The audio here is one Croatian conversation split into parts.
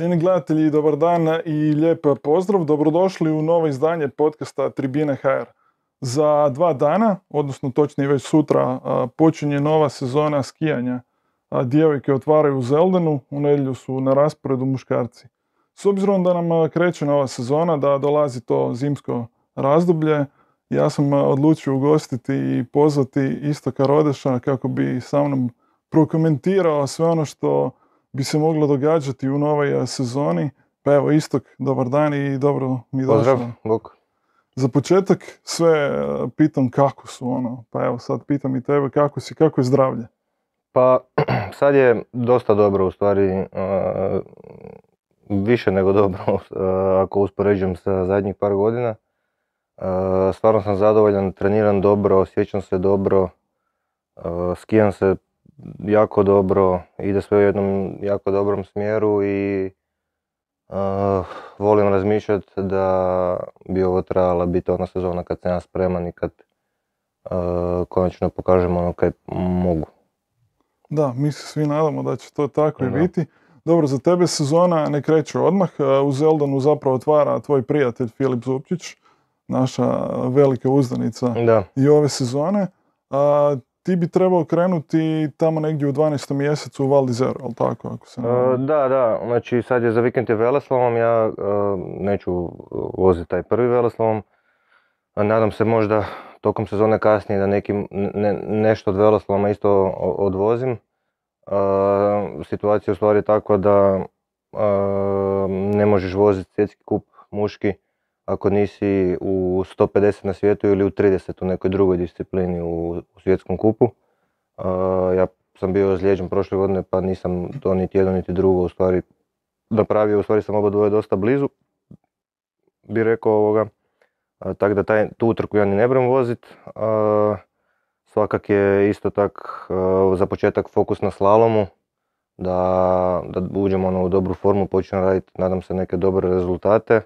Cijeni gledatelji, dobar dan i lijep pozdrav. Dobrodošli u novo izdanje podcasta Tribine HR. Za dva dana, odnosno točnije već sutra, počinje nova sezona skijanja. Djevojke otvaraju u Zeldenu, u nedjelju su na rasporedu muškarci. S obzirom da nam kreće nova sezona, da dolazi to zimsko razdoblje, ja sam odlučio ugostiti i pozvati Istoka Rodeša kako bi sa mnom prokomentirao sve ono što bi se moglo događati u novoj sezoni. Pa evo, Istok, dobar dan i dobro mi došlo. Pozdrav. Za početak sve pitam kako su ono, pa evo sad pitam i tebe kako si, kako je zdravlje? Pa sad je dosta dobro u stvari, više nego dobro ako uspoređujem sa zadnjih par godina. Stvarno sam zadovoljan, treniram dobro, osjećam se dobro, skijam se jako dobro, ide sve u jednom jako dobrom smjeru i volim razmišljati da bi ovo trebala biti ona sezona kad sam ja spreman i kad konačno pokažem ono kaj mogu. Da, mi se svi nadamo da će to tako i biti. Dobro, za tebe sezona ne kreće odmah. U Zeldanu zapravo otvara tvoj prijatelj Filip Zupčić, naša velika uzdanica i ove sezone ti bi trebao krenuti tamo negdje u 12. mjesecu u Val d'Isère, ali tako? Ako se ne... da, da, znači sad je za vikend je Veleslavom, ja uh, neću voziti taj prvi Veleslavom. Nadam se možda tokom sezone kasnije da neki, ne, nešto od Veleslavoma isto odvozim. Uh, situacija je u stvari takva da ne možeš voziti svjetski kup muški ako nisi u 150 na svijetu ili u 30 u nekoj drugoj disciplini u, svjetskom kupu. ja sam bio ozlijeđen prošle godine pa nisam to niti jedno niti drugo u stvari napravio, u stvari sam oba dvoje dosta blizu, bi rekao ovoga. Tako da taj, tu utrku ja ni ne brem vozit. svakak je isto tak za početak fokus na slalomu, da, da uđemo ono, u dobru formu, počnemo raditi, nadam se, neke dobre rezultate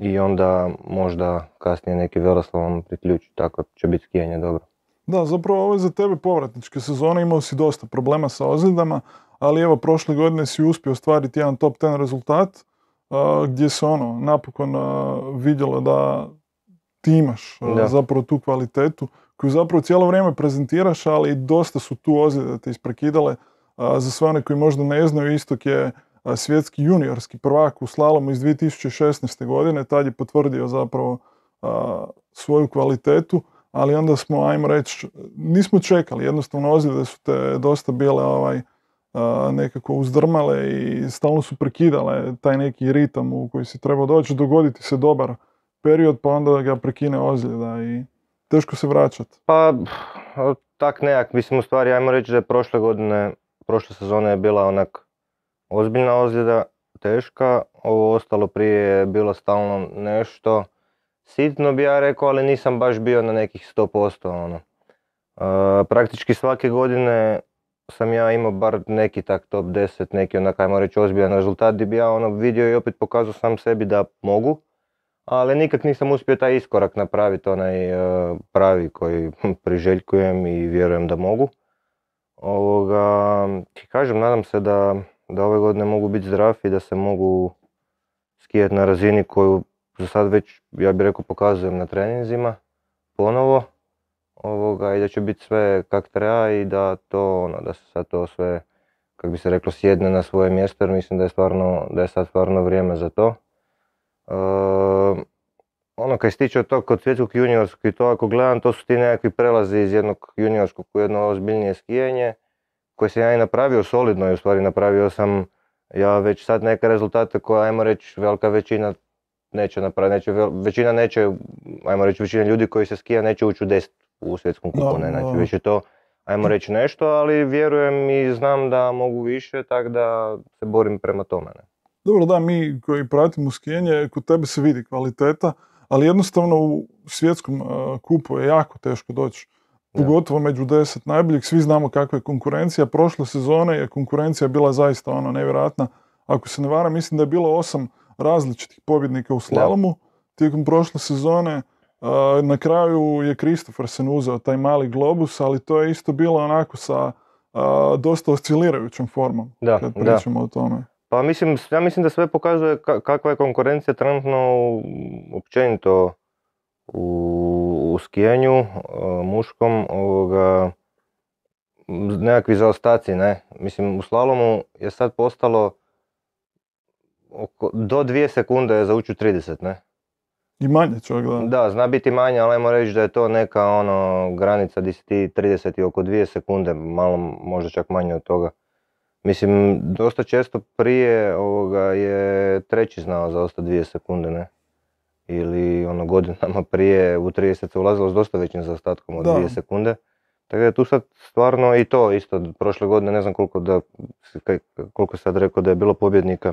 i onda možda kasnije neki Veloslavom priključi, tako će biti skijanje dobro. Da, zapravo ovo je za tebe povratničke sezone, imao si dosta problema sa ozljedama, ali evo prošle godine si uspio ostvariti jedan top 10 rezultat gdje se ono napokon vidjelo da ti imaš zapravo tu kvalitetu koju zapravo cijelo vrijeme prezentiraš, ali dosta su tu ozljede te isprekidale. za sve one koji možda ne znaju, Istok je svjetski juniorski prvak u slalomu iz 2016. godine, tad je potvrdio zapravo svoju kvalitetu, ali onda smo, ajmo reći, nismo čekali, jednostavno ozljede su te dosta bile ovaj, nekako uzdrmale i stalno su prekidale taj neki ritam u koji si trebao doći, dogoditi se dobar period, pa onda ga prekine ozljeda i teško se vraćati. Pa, tak nejak, mislim u stvari, ajmo reći da je prošle godine, prošle sezone je bila onak ozbiljna ozljeda, teška, ovo ostalo prije je bilo stalno nešto sitno bi ja rekao, ali nisam baš bio na nekih 100%. Ono. E, praktički svake godine sam ja imao bar neki tak top 10, neki onak ajmo reći ozbiljan rezultat gdje bi ja ono vidio i opet pokazao sam sebi da mogu, ali nikak nisam uspio taj iskorak napraviti, onaj e, pravi koji priželjkujem i vjerujem da mogu. Ovoga, kažem, nadam se da da ove godine mogu biti zdrav i da se mogu skijati na razini koju za sad već, ja bih rekao, pokazujem na treninzima ponovo ovoga, i da će biti sve kak treba i da to, ono, da se sad to sve, kako bi se reklo, sjedne na svoje mjesto jer mislim da je, stvarno, da je sad stvarno vrijeme za to. E, ono kaj se tiče tog kod svjetskog juniorskog i to ako gledam, to su ti nekakvi prelazi iz jednog juniorskog u jedno ozbiljnije skijanje koje sam ja i napravio solidno i u stvari napravio sam ja već sad neke rezultate koje ajmo reći velika većina neće napraviti, neće, većina neće, ajmo reći većina ljudi koji se skija neće ući u deset u svjetskom kupu, ne, znači već je to ajmo reći nešto, ali vjerujem i znam da mogu više, tako da se borim prema tome. Ne. Dobro, da, mi koji pratimo skijanje, kod tebe se vidi kvaliteta, ali jednostavno u svjetskom kupu je jako teško doći pogotovo među deset najboljih. Svi znamo kakva je konkurencija. Prošle sezone je konkurencija bila zaista ono nevjerojatna. Ako se ne varam, mislim da je bilo osam različitih pobjednika u slalomu. Tijekom prošle sezone na kraju je Kristoffersen uzeo taj mali globus, ali to je isto bilo onako sa dosta oscilirajućom formom. Da, kad pričamo o tome. Pa mislim, ja mislim da sve pokazuje kakva je konkurencija trenutno općenito u, u skijanju muškom, ovoga, nekakvi zaostaci, ne. Mislim, u slalomu je sad postalo oko, do dvije sekunde je za ući 30, ne. I manje čovjek, da. Da, zna biti manje, ali ajmo reći da je to neka ono granica di si ti 30 i oko dvije sekunde, malo možda čak manje od toga. Mislim, dosta često prije ovoga je treći znao za osta dvije sekunde, ne? Ili ono godinama prije u 30 se ulazilo s dosta većim zaostatkom od dvije sekunde. Tako da tu sad stvarno i to isto, prošle godine ne znam koliko da, koliko sad rekao da je bilo pobjednika.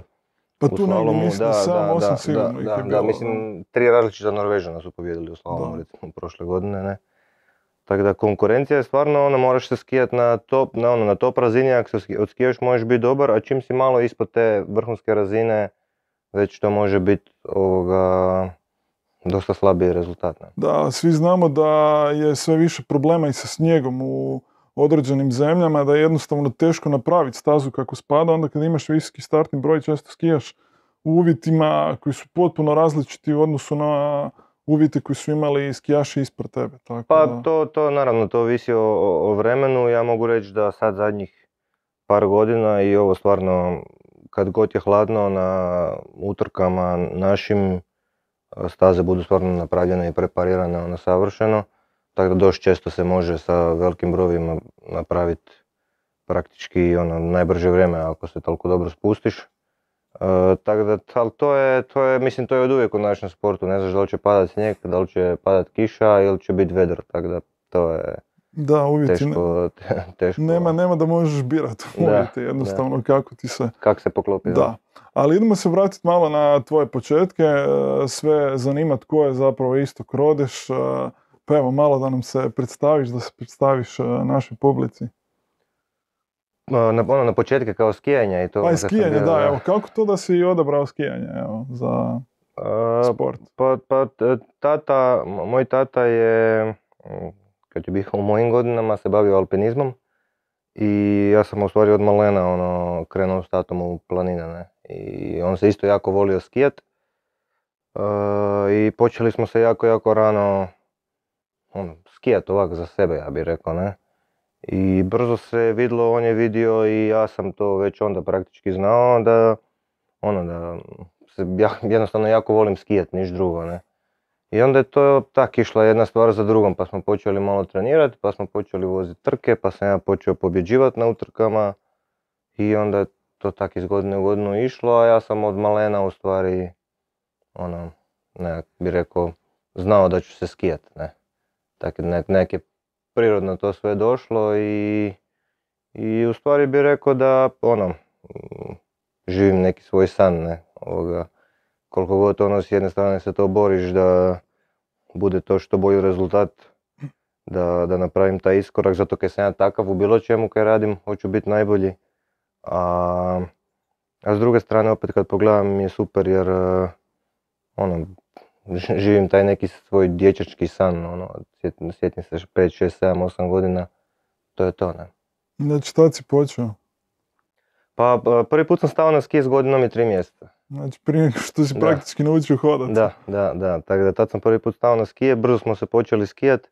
Pa tu ne mislim, 7-8 sigurno ih je bilo. Da, mislim, tri različita Norvežana su pobjedili u slalomu recimo prošle godine, ne. Tako da konkurencija je stvarno, ono, moraš se skijati na top, na, ono, na top razini, ako se odskijaš možeš biti dobar, a čim si malo ispod te vrhunske razine, već to može biti ovoga, dosta slabiji rezultat. Ne? Da, svi znamo da je sve više problema i sa snijegom u određenim zemljama, da je jednostavno teško napraviti stazu kako spada, onda kad imaš visoki startni broj često skijaš u uvjetima koji su potpuno različiti u odnosu na uvjete koji su imali skijaši ispred tebe. Tako pa to, to naravno, to ovisi o, o vremenu. Ja mogu reći da sad zadnjih par godina i ovo stvarno kad god je hladno na utrkama našim staze budu stvarno napravljene i preparirane ono savršeno. Tako da dosta često se može sa velikim brojevima napraviti praktički ono najbrže vrijeme ako se toliko dobro spustiš. Uh, tako da, ali to je, to je, mislim, to je od uvijek u našem sportu, ne znaš da li će padat snijeg, da li će padat kiša ili će biti vedro, tako da to je da, uvjeti teško, teško. Nema, nema da možeš birati uvjeti, jednostavno kako ti se... Kako se poklopi. Da. Ali idemo se vratiti malo na tvoje početke, e, sve zanima tko je zapravo isto Rodeš, e, pa evo malo da nam se predstaviš, da se predstaviš našoj publici. Na, ono, na početke kao skijanje i to. Pa i skijanje, da, evo, kako to da si odabrao skijanje, evo, za sport? Pa, pa tata, moj tata je, kad je bio u mojim godinama, se bavio alpinizmom i ja sam u stvari od malena ono, krenuo s tatom u planine, ne. I on se isto jako volio skijat. I počeli smo se jako, jako rano ono, skijat ovak za sebe, ja bih rekao, ne. I brzo se vidlo, on je vidio i ja sam to već onda praktički znao da, ono da, se, ja jednostavno jako volim skijat, niš drugo, ne. I onda je to tak išla jedna stvar za drugom, pa smo počeli malo trenirati, pa smo počeli voziti trke, pa sam ja počeo pobjeđivati na utrkama i onda je to tak iz godine u godinu išlo, a ja sam od malena u stvari, ono, ne, bi rekao, znao da ću se skijat, ne. Tako nek, nek je prirodno to sve došlo i, i u stvari bih rekao da ono, živim neki svoj san, ne, ovoga, koliko god ono s jedne strane se to boriš da bude to što bolji rezultat, da, da napravim taj iskorak, zato kaj sam ja takav u bilo čemu kaj radim, hoću biti najbolji. A, a s druge strane opet kad pogledam je super jer ono, živim taj neki svoj dječački san, ono, sjetim se 5, 6, 7, 8 godina, to je to, ne. Znači, tad si počeo? Pa, prvi put sam stao na ski s godinom i tri mjeseca. Znači, prije što si praktički naučio hodati. Da, da, da, tako da tad sam prvi put stao na skije, brzo smo se počeli skijat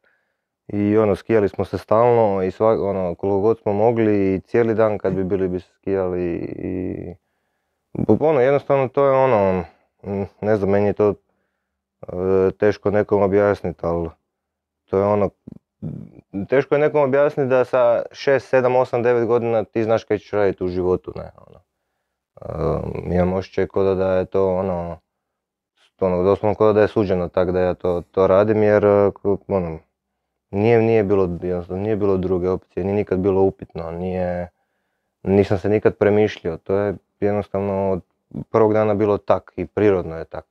i ono, skijali smo se stalno i svak, ono, koliko god smo mogli i cijeli dan kad bi bili bi se skijali i ono, jednostavno to je ono, ne znam, meni je to E, teško nekom objasniti, ali to je ono, teško je nekom objasniti da sa 6, 7, 8, 9 godina ti znaš kaj ćeš raditi u životu, ne, ono. Um, imam osjećaj kod da je to ono, ono doslovno kod da je suđeno tak da ja to, to radim jer ono, nije, nije, bilo, nije bilo druge opcije, nije nikad bilo upitno, nije, nisam se nikad premišljio, to je jednostavno od prvog dana bilo tak i prirodno je tak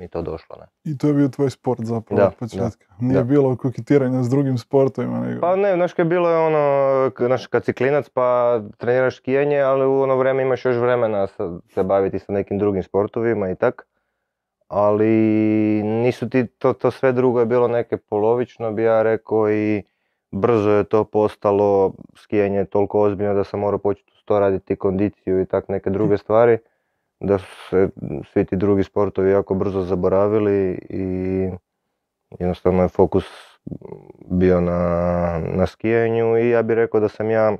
mi to došlo. Ne. I to je bio tvoj sport zapravo od početka. Nije bilo koketiranja s drugim sportovima. Nego... Pa ne, znaš bilo je ono, znaš kad si klinac pa treniraš skijanje, ali u ono vrijeme imaš još vremena se baviti sa nekim drugim sportovima i tak. Ali nisu ti, to, to sve drugo je bilo neke polovično bi ja rekao i brzo je to postalo skijanje toliko ozbiljno da sam morao početi to raditi kondiciju i tak neke druge stvari, da su se svi ti drugi sportovi jako brzo zaboravili i jednostavno je fokus bio na, na skijanju i ja bih rekao da sam ja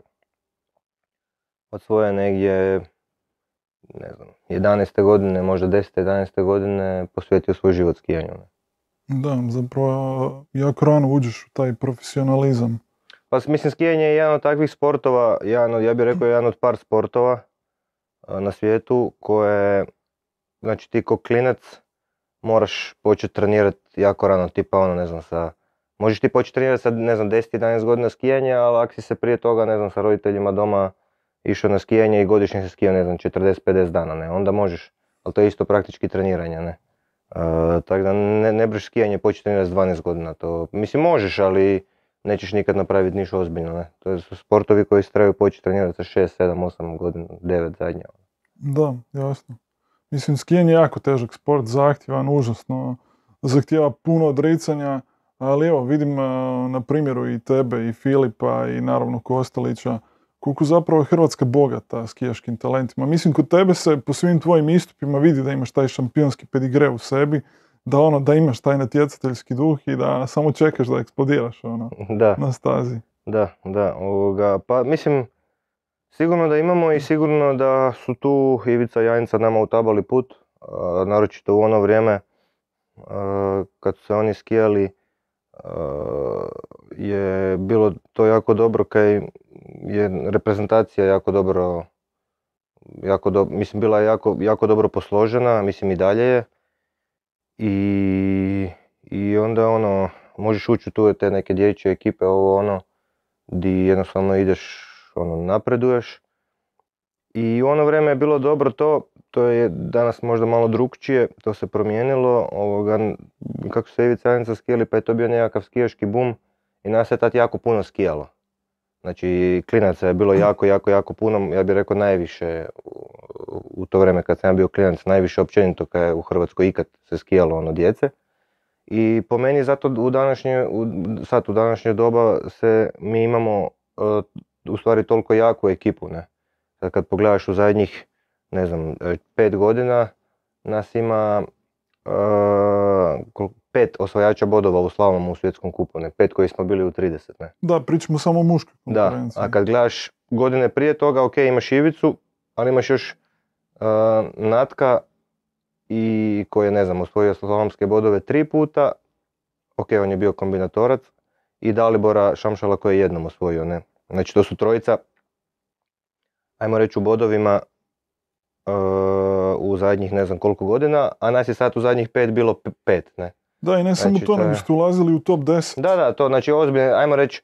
od svoje negdje ne znam, 11. godine, možda 10. 11. godine posvetio svoj život skijanju. Da, zapravo jako rano uđeš u taj profesionalizam. Pa mislim skijanje je jedan od takvih sportova, jedan od, ja bih rekao jedan od par sportova na svijetu koje, znači ti ko klinac moraš početi trenirati jako rano, tipa ono ne znam sa, možeš ti početi trenirati sa ne znam 10-11 godina skijanja, ali ako si se prije toga ne znam sa roditeljima doma išao na skijanje i godišnje se skijao ne znam 40-50 dana, ne, onda možeš, ali to je isto praktički treniranje, ne. tako da ne, ne breš skijanje početi trenirati s 12 godina, to mislim možeš, ali nećeš nikad napraviti ništa ozbiljno, ne. To su sportovi koji se trebaju početi trenirati sa 6, 7, 8 godina, 9 zadnja. Da, jasno. Mislim, skijanje je jako težak sport, zahtjevan, užasno, zahtjeva puno odricanja, ali evo, vidim na primjeru i tebe i Filipa i naravno Kostelića, koliko zapravo je Hrvatska bogata skijaškim talentima. Mislim, kod tebe se po svim tvojim istupima vidi da imaš taj šampionski pedigre u sebi, da ono, da imaš taj natjecateljski duh i da samo čekaš da eksplodiraš ono, da. na stazi. Da, da, ovoga, pa mislim, sigurno da imamo i sigurno da su tu Ivica Janica nama utabali put, naročito u ono vrijeme kad su se oni skijali, je bilo to jako dobro kaj je reprezentacija jako dobro, jako do, mislim bila je jako, jako dobro posložena, mislim i dalje je. I, i onda ono, možeš ući u tu te neke dječje ekipe, ovo ono, di jednostavno ideš, ono, napreduješ. I u ono vrijeme je bilo dobro to, to je danas možda malo drugčije, to se promijenilo, ovoga, kako se Ivica Janica skijali, pa je to bio nekakav skijaški bum i nas je tad jako puno skijalo. Znači, klinaca je bilo jako, jako, jako puno, ja bih rekao najviše u to vrijeme kad sam bio klinac, najviše općenito kad je u Hrvatskoj ikad se skijalo ono djece. I po meni zato u današnje, u, sad u današnje doba se mi imamo uh, u stvari toliko jaku ekipu, ne. Sad kad pogledaš u zadnjih, ne znam, e, pet godina, nas ima uh, pet osvajača bodova u slavnom u svjetskom kupu, ne, pet koji smo bili u 30, ne. Da, pričamo samo o muškoj Da, a kad gledaš godine prije toga, ok, imaš Ivicu, ali imaš još uh, Natka i koji je, ne znam, osvojio slalomske bodove tri puta, ok, on je bio kombinatorac, i Dalibora Šamšala koji je jednom osvojio, ne. Znači to su trojica, ajmo reći u bodovima, uh, u zadnjih ne znam koliko godina, a nas je sad u zadnjih pet bilo pet, ne. Da, i ne samo znači, to, nego ste ulazili u top 10. Da, da, to znači ozbiljno, ajmo reći,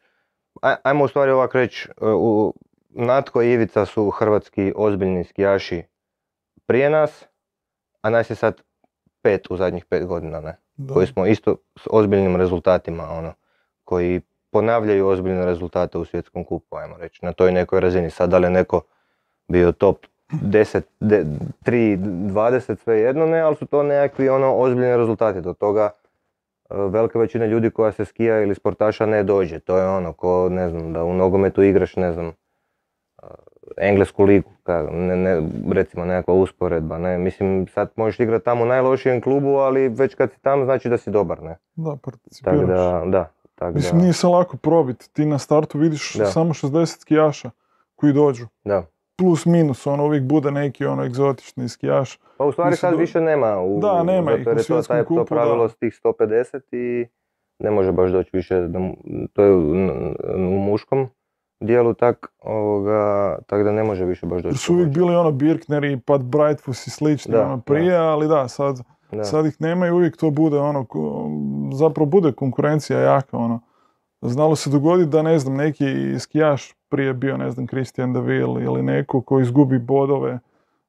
ajmo u stvari ovak reći, e, u, Natko i Ivica su hrvatski ozbiljni skijaši prije nas, a nas je sad pet u zadnjih pet godina, ne? Koji smo isto s ozbiljnim rezultatima, ono, koji ponavljaju ozbiljne rezultate u svjetskom kupu, ajmo reći, na toj nekoj razini. Sad da li je neko bio top 10, 3, 20, sve jedno ne, ali su to nekakvi ono ozbiljni rezultati. Do toga velika većina ljudi koja se skija ili sportaša ne dođe. To je ono ko, ne znam, da u nogometu igraš, ne znam, e, englesku ligu, ne, ne, recimo nekakva usporedba, ne, mislim sad možeš igrati tamo u najlošijem klubu, ali već kad si tamo znači da si dobar, ne. Da, participiraš. Tak da, da. Tak mislim nije se lako probiti, ti na startu vidiš samo 60 skijaša koji dođu. Da plus minus, ono uvijek bude neki ono egzotični skijaš. Pa u stvari sad više nema u, da, nema zato jer je to, taj, kupu, to pravilo s tih 150 i ne može baš doći više, to je u, muškom dijelu tak, ovoga, tak da ne može više baš doći. Su uvijek bili ono Birkner i Pat Brightfuss i slični ono prije, da. ali da, sad, sad ih nema i uvijek to bude ono, zapravo bude konkurencija jaka ono. Znalo se dogoditi da ne znam, neki skijaš prije bio, ne znam, Christian Deville ili neko koji izgubi bodove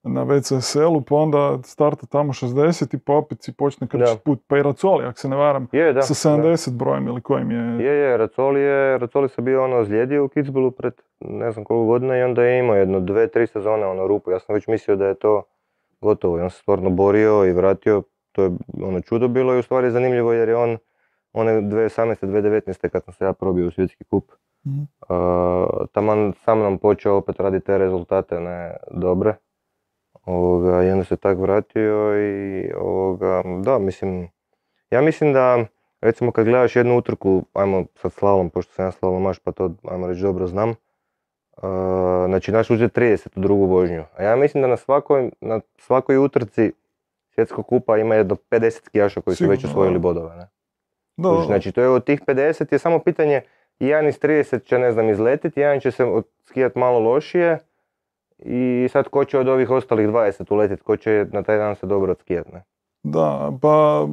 na VCSL-u, pa onda starta tamo 60 i pa opet si počne krčiti put. Pa i Racoli, ako se ne varam, je, da, sa 70 da. brojem ili kojim je... Je, je, Racoli je, Racoli se bio ono ozlijedio u Kitzbühelu pred ne znam koliko godina i onda je imao jedno, dve, tri sezone ono rupu. Ja sam već mislio da je to gotovo i on se stvarno borio i vratio. To je ono čudo bilo i u stvari zanimljivo jer je on one 2018. 2019. kad sam se ja probio u svjetski kup Mhm. Uh, taman sam nam počeo opet raditi te rezultate ne dobre. Ovoga, I onda se tak vratio i ovoga, da, mislim, ja mislim da, recimo kad gledaš jednu utrku, ajmo sad slalom, pošto sam ja slalomaš pa to, ajmo reći, dobro znam, uh, znači naš uzeti 30 u drugu vožnju. A ja mislim da na svakoj, na svakoj utrci svjetskog kupa ima do 50 skijaša koji su već osvojili bodove. Ne? Kužiš, Znači to je od tih 50 je samo pitanje, jedan iz 30 će ne znam izletiti, jedan će se skijat malo lošije i sad ko će od ovih ostalih 20 uletiti, ko će na taj dan se dobro odskijat, ne? Da, pa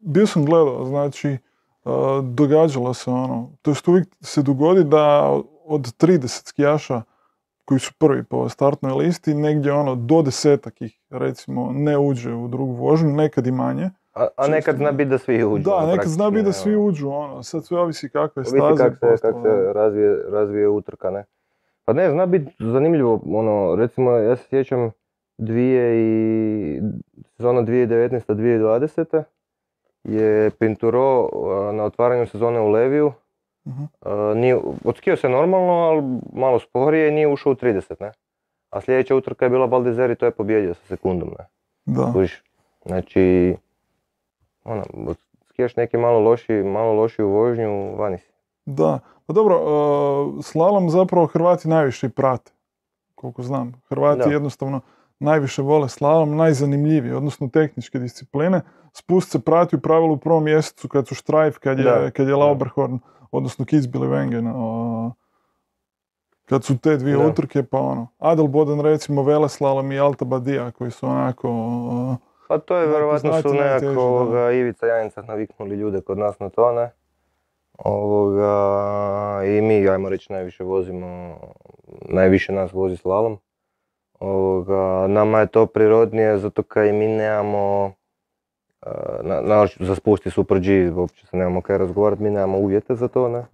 bio sam gledao, znači događalo se ono, to jest uvijek se dogodi da od 30 skijaša koji su prvi po startnoj listi, negdje ono do desetak ih recimo ne uđe u drugu vožnju, nekad i manje. A, a nekad zna biti da svi uđu. Da, ono, nekad zna biti da svi ono. uđu, ono, sad sve ovisi kakve Ovisi staze. kak se, kak se razvije, razvije utrka, ne? Pa ne, zna biti zanimljivo, ono, recimo, ja se sjećam dvije i, sezona 2019-2020 je Pinturo na otvaranju sezone u Leviju, a, nije, odskio se normalno, ali malo sporije i nije ušao u 30, ne? A sljedeća utrka je bila Baldizeri, to je pobjedio sa sekundom, ne? Da, Kužiš? Znači, ono, skijaš neki malo loši, malo lošiju vožnju, vani si. da. Pa dobro, uh, slalom zapravo Hrvati najviše prate, koliko znam. Hrvati Da. jednostavno najviše vole slalom, najzanimljiviji, odnosno tehničke discipline. Spust se prati u pravilu u prvom mjesecu kad su Štrajf, kad je, Da, kad je. Lauberhorn, odnosno Kitzbühel Wengen. uh, kad su te dvije utrke, pa ono. Adelboden recimo Veleslalom i Alta Badija koji su onako... Pa to je vjerovatno su nekako ovoga, Ivica Janica naviknuli ljude kod nas na to, ne? Ovoga, I mi, ajmo reći, najviše vozimo, najviše nas vozi slalom. Ovoga, nama je to prirodnije zato kaj mi nemamo, e, na, na, za spusti Super G, uopće se nemamo kaj razgovarati, mi nemamo uvjete za to, ne?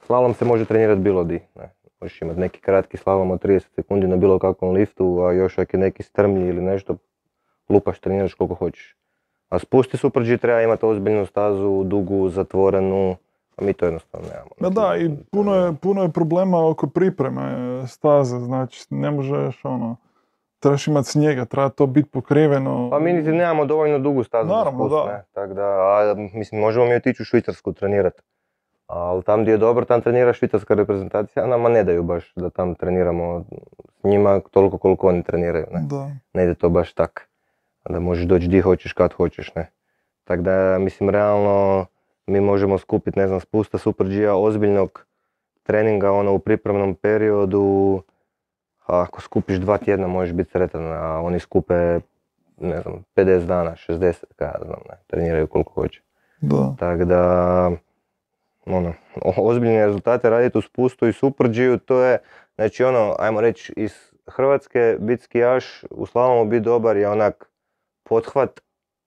Slalom se može trenirati bilo di, ne? Možeš imati neki kratki slalom od 30 sekundi na bilo kakvom liftu, a još ako je neki strmlji ili nešto, lupaš, treniraš koliko hoćeš. A spusti Super G treba imati ozbiljnu stazu, dugu, zatvorenu, a mi to jednostavno nemamo. Ma da, i puno je, puno je problema oko pripreme staze, znači ne možeš ono, trebaš imati snijega, treba to biti pokriveno. Pa mi niti nemamo dovoljno dugu stazu Naravno, za spust, da. ne. Tak da, a, mislim, možemo mi otići u Švicarsku trenirati. Ali tam gdje je dobro, tam trenira švicarska reprezentacija, a nama ne daju baš da tam treniramo s njima toliko koliko oni treniraju, ne. Da. ne ide to baš tak. Da možeš doći gdje hoćeš, kad hoćeš, ne. Tako da, mislim, realno mi možemo skupiti, ne znam, spusta Super G-a ozbiljnog treninga ono u pripremnom periodu. A ako skupiš dva tjedna možeš biti sretan, a oni skupe, ne znam, 50 dana, 60, kada znam, ne, treniraju koliko hoće. Da. Tako da, ono, ozbiljne rezultate raditi u spustu i Super G-u, to je, znači ono, ajmo reći, iz Hrvatske biti skijaš, u slalomu biti dobar je onak pothvat,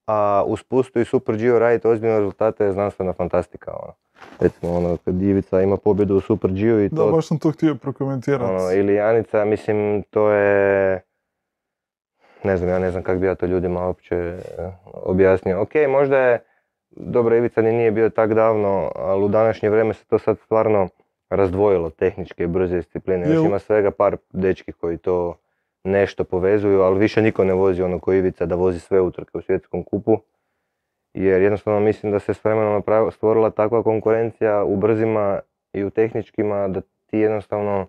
a u spustu i Super G-u raditi ozbiljne rezultate je znanstvena fantastika, ono. Recimo, ono, kad Divica ima pobjedu u Super G-u i Da, to, baš sam to htio prokomentirati. ono, ili Janica, mislim, to je, ne znam, ja ne znam kako bi ja to ljudima uopće eh, objasnio. Ok, možda je, dobro, Ivica ni nije bio tak davno, ali u današnje vrijeme se to sad stvarno razdvojilo, tehničke i brze discipline. Još ima svega par dečki koji to nešto povezuju, ali više niko ne vozi ono ko Ivica da vozi sve utrke u svjetskom kupu. Jer jednostavno mislim da se s vremenom stvorila takva konkurencija u brzima i u tehničkima da ti jednostavno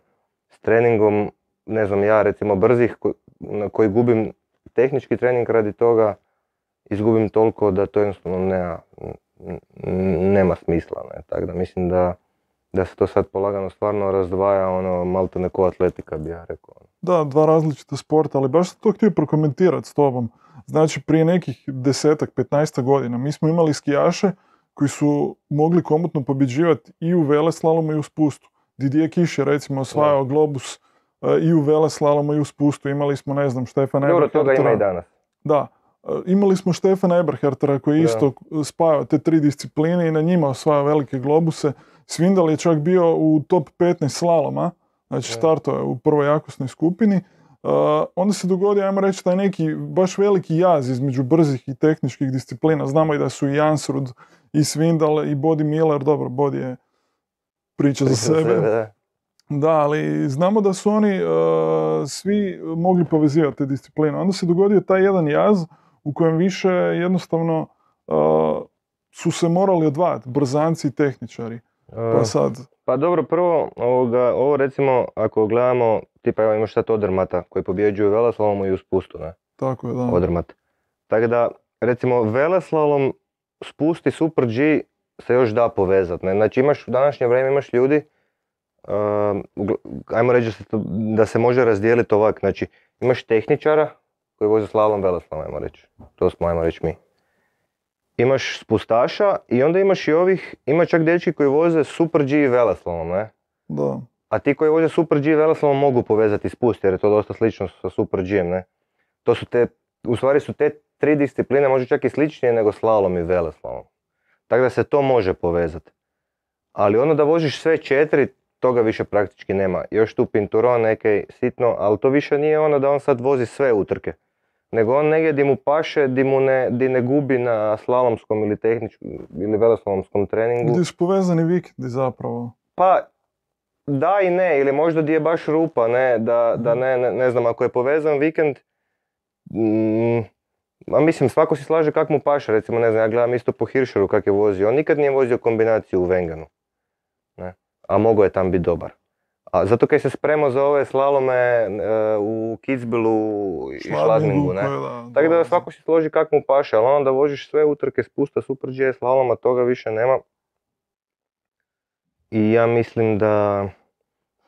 s treningom, ne znam ja recimo brzih na koji gubim tehnički trening radi toga, izgubim toliko da to jednostavno nema, nema smisla. Ne? Tako da mislim da, da se to sad polagano stvarno razdvaja, ono, malte neko atletika bi ja rekao. Da, dva različita sporta, ali baš sam to htio prokomentirati s tobom. Znači, prije nekih desetak, 15 godina mi smo imali skijaše koji su mogli komotno pobjeđivati i u veleslalomu i u spustu. Didier Kiš je recimo osvajao globus e, i u veleslalomu i u spustu. Imali smo, ne znam, Štefana Dobro, toga ima i danas. Da, e, imali smo Štefana Eberhartera koji je isto spajao te tri discipline i na njima osvajao velike globuse. Svindal je čak bio u top 15 slaloma, znači startao je u prvoj jakosnoj skupini. Uh, onda se dogodi, ajmo reći, taj neki baš veliki jaz između brzih i tehničkih disciplina. Znamo i da su i Jansrud i Svindal i Bodi Miller, dobro, Bodi je priča za sebe. da. Da, ali znamo da su oni e, svi mogli povezivati te discipline. Onda se dogodio taj jedan jaz u kojem više jednostavno e, su se morali odvajati, brzanci i tehničari. Pa E, sad, Pa dobro, prvo, ovoga, ovo recimo, ako gledamo, tipa evo imaš sad Odermata koji pobjeđuju u Veleslalomu i u spustu, ne? tako je, da. Odermat. Tako da, recimo, Veleslalom, spust i Super G se još da povezat, ne? Znači imaš, u današnje vrijeme imaš ljudi, ugl- ajmo reći da se, to- da se može razdijeliti ovak, znači imaš tehničara koji voze slalom, veleslalom, ajmo reći. To smo, ajmo reći mi. Imaš spustaša i onda imaš i ovih, ima čak dečki koji voze Super G i veleslalom, ne? da. A ti koji voze Super G i veleslalom mogu povezati spust jer je to dosta slično sa Super G-em, ne? To su te, u stvari su te tri discipline možda čak i sličnije nego slalom i veleslalom. Tako da se to može povezati. Ali ono da voziš sve četiri, toga više praktički nema. Još tu pinturon neke sitno, ali to više nije ono da on sad vozi sve utrke. Nego on negdje di mu paše, di, mu ne, di ne gubi na slalomskom ili tehničkom ili veleslalomskom treningu. Gdje su povezani vikendi zapravo. Pa, da i ne, ili možda di je baš rupa, ne, da, da ne, ne, ne znam, ako je povezan vikend, mm, ma mislim, svako si slaže kak mu paše, recimo, ne znam, ja gledam isto po Hirscheru kak je vozio, on nikad nije vozio kombinaciju u Venganu, ne, a mogao je tam biti dobar. A zato kaj se spremao za ove slalome e, u Kitzbühelu i Schladmingu, ne. Tako da svako si složi kak mu paše, ali onda voziš sve utrke spusta Super G slaloma, toga više nema. I ja mislim da,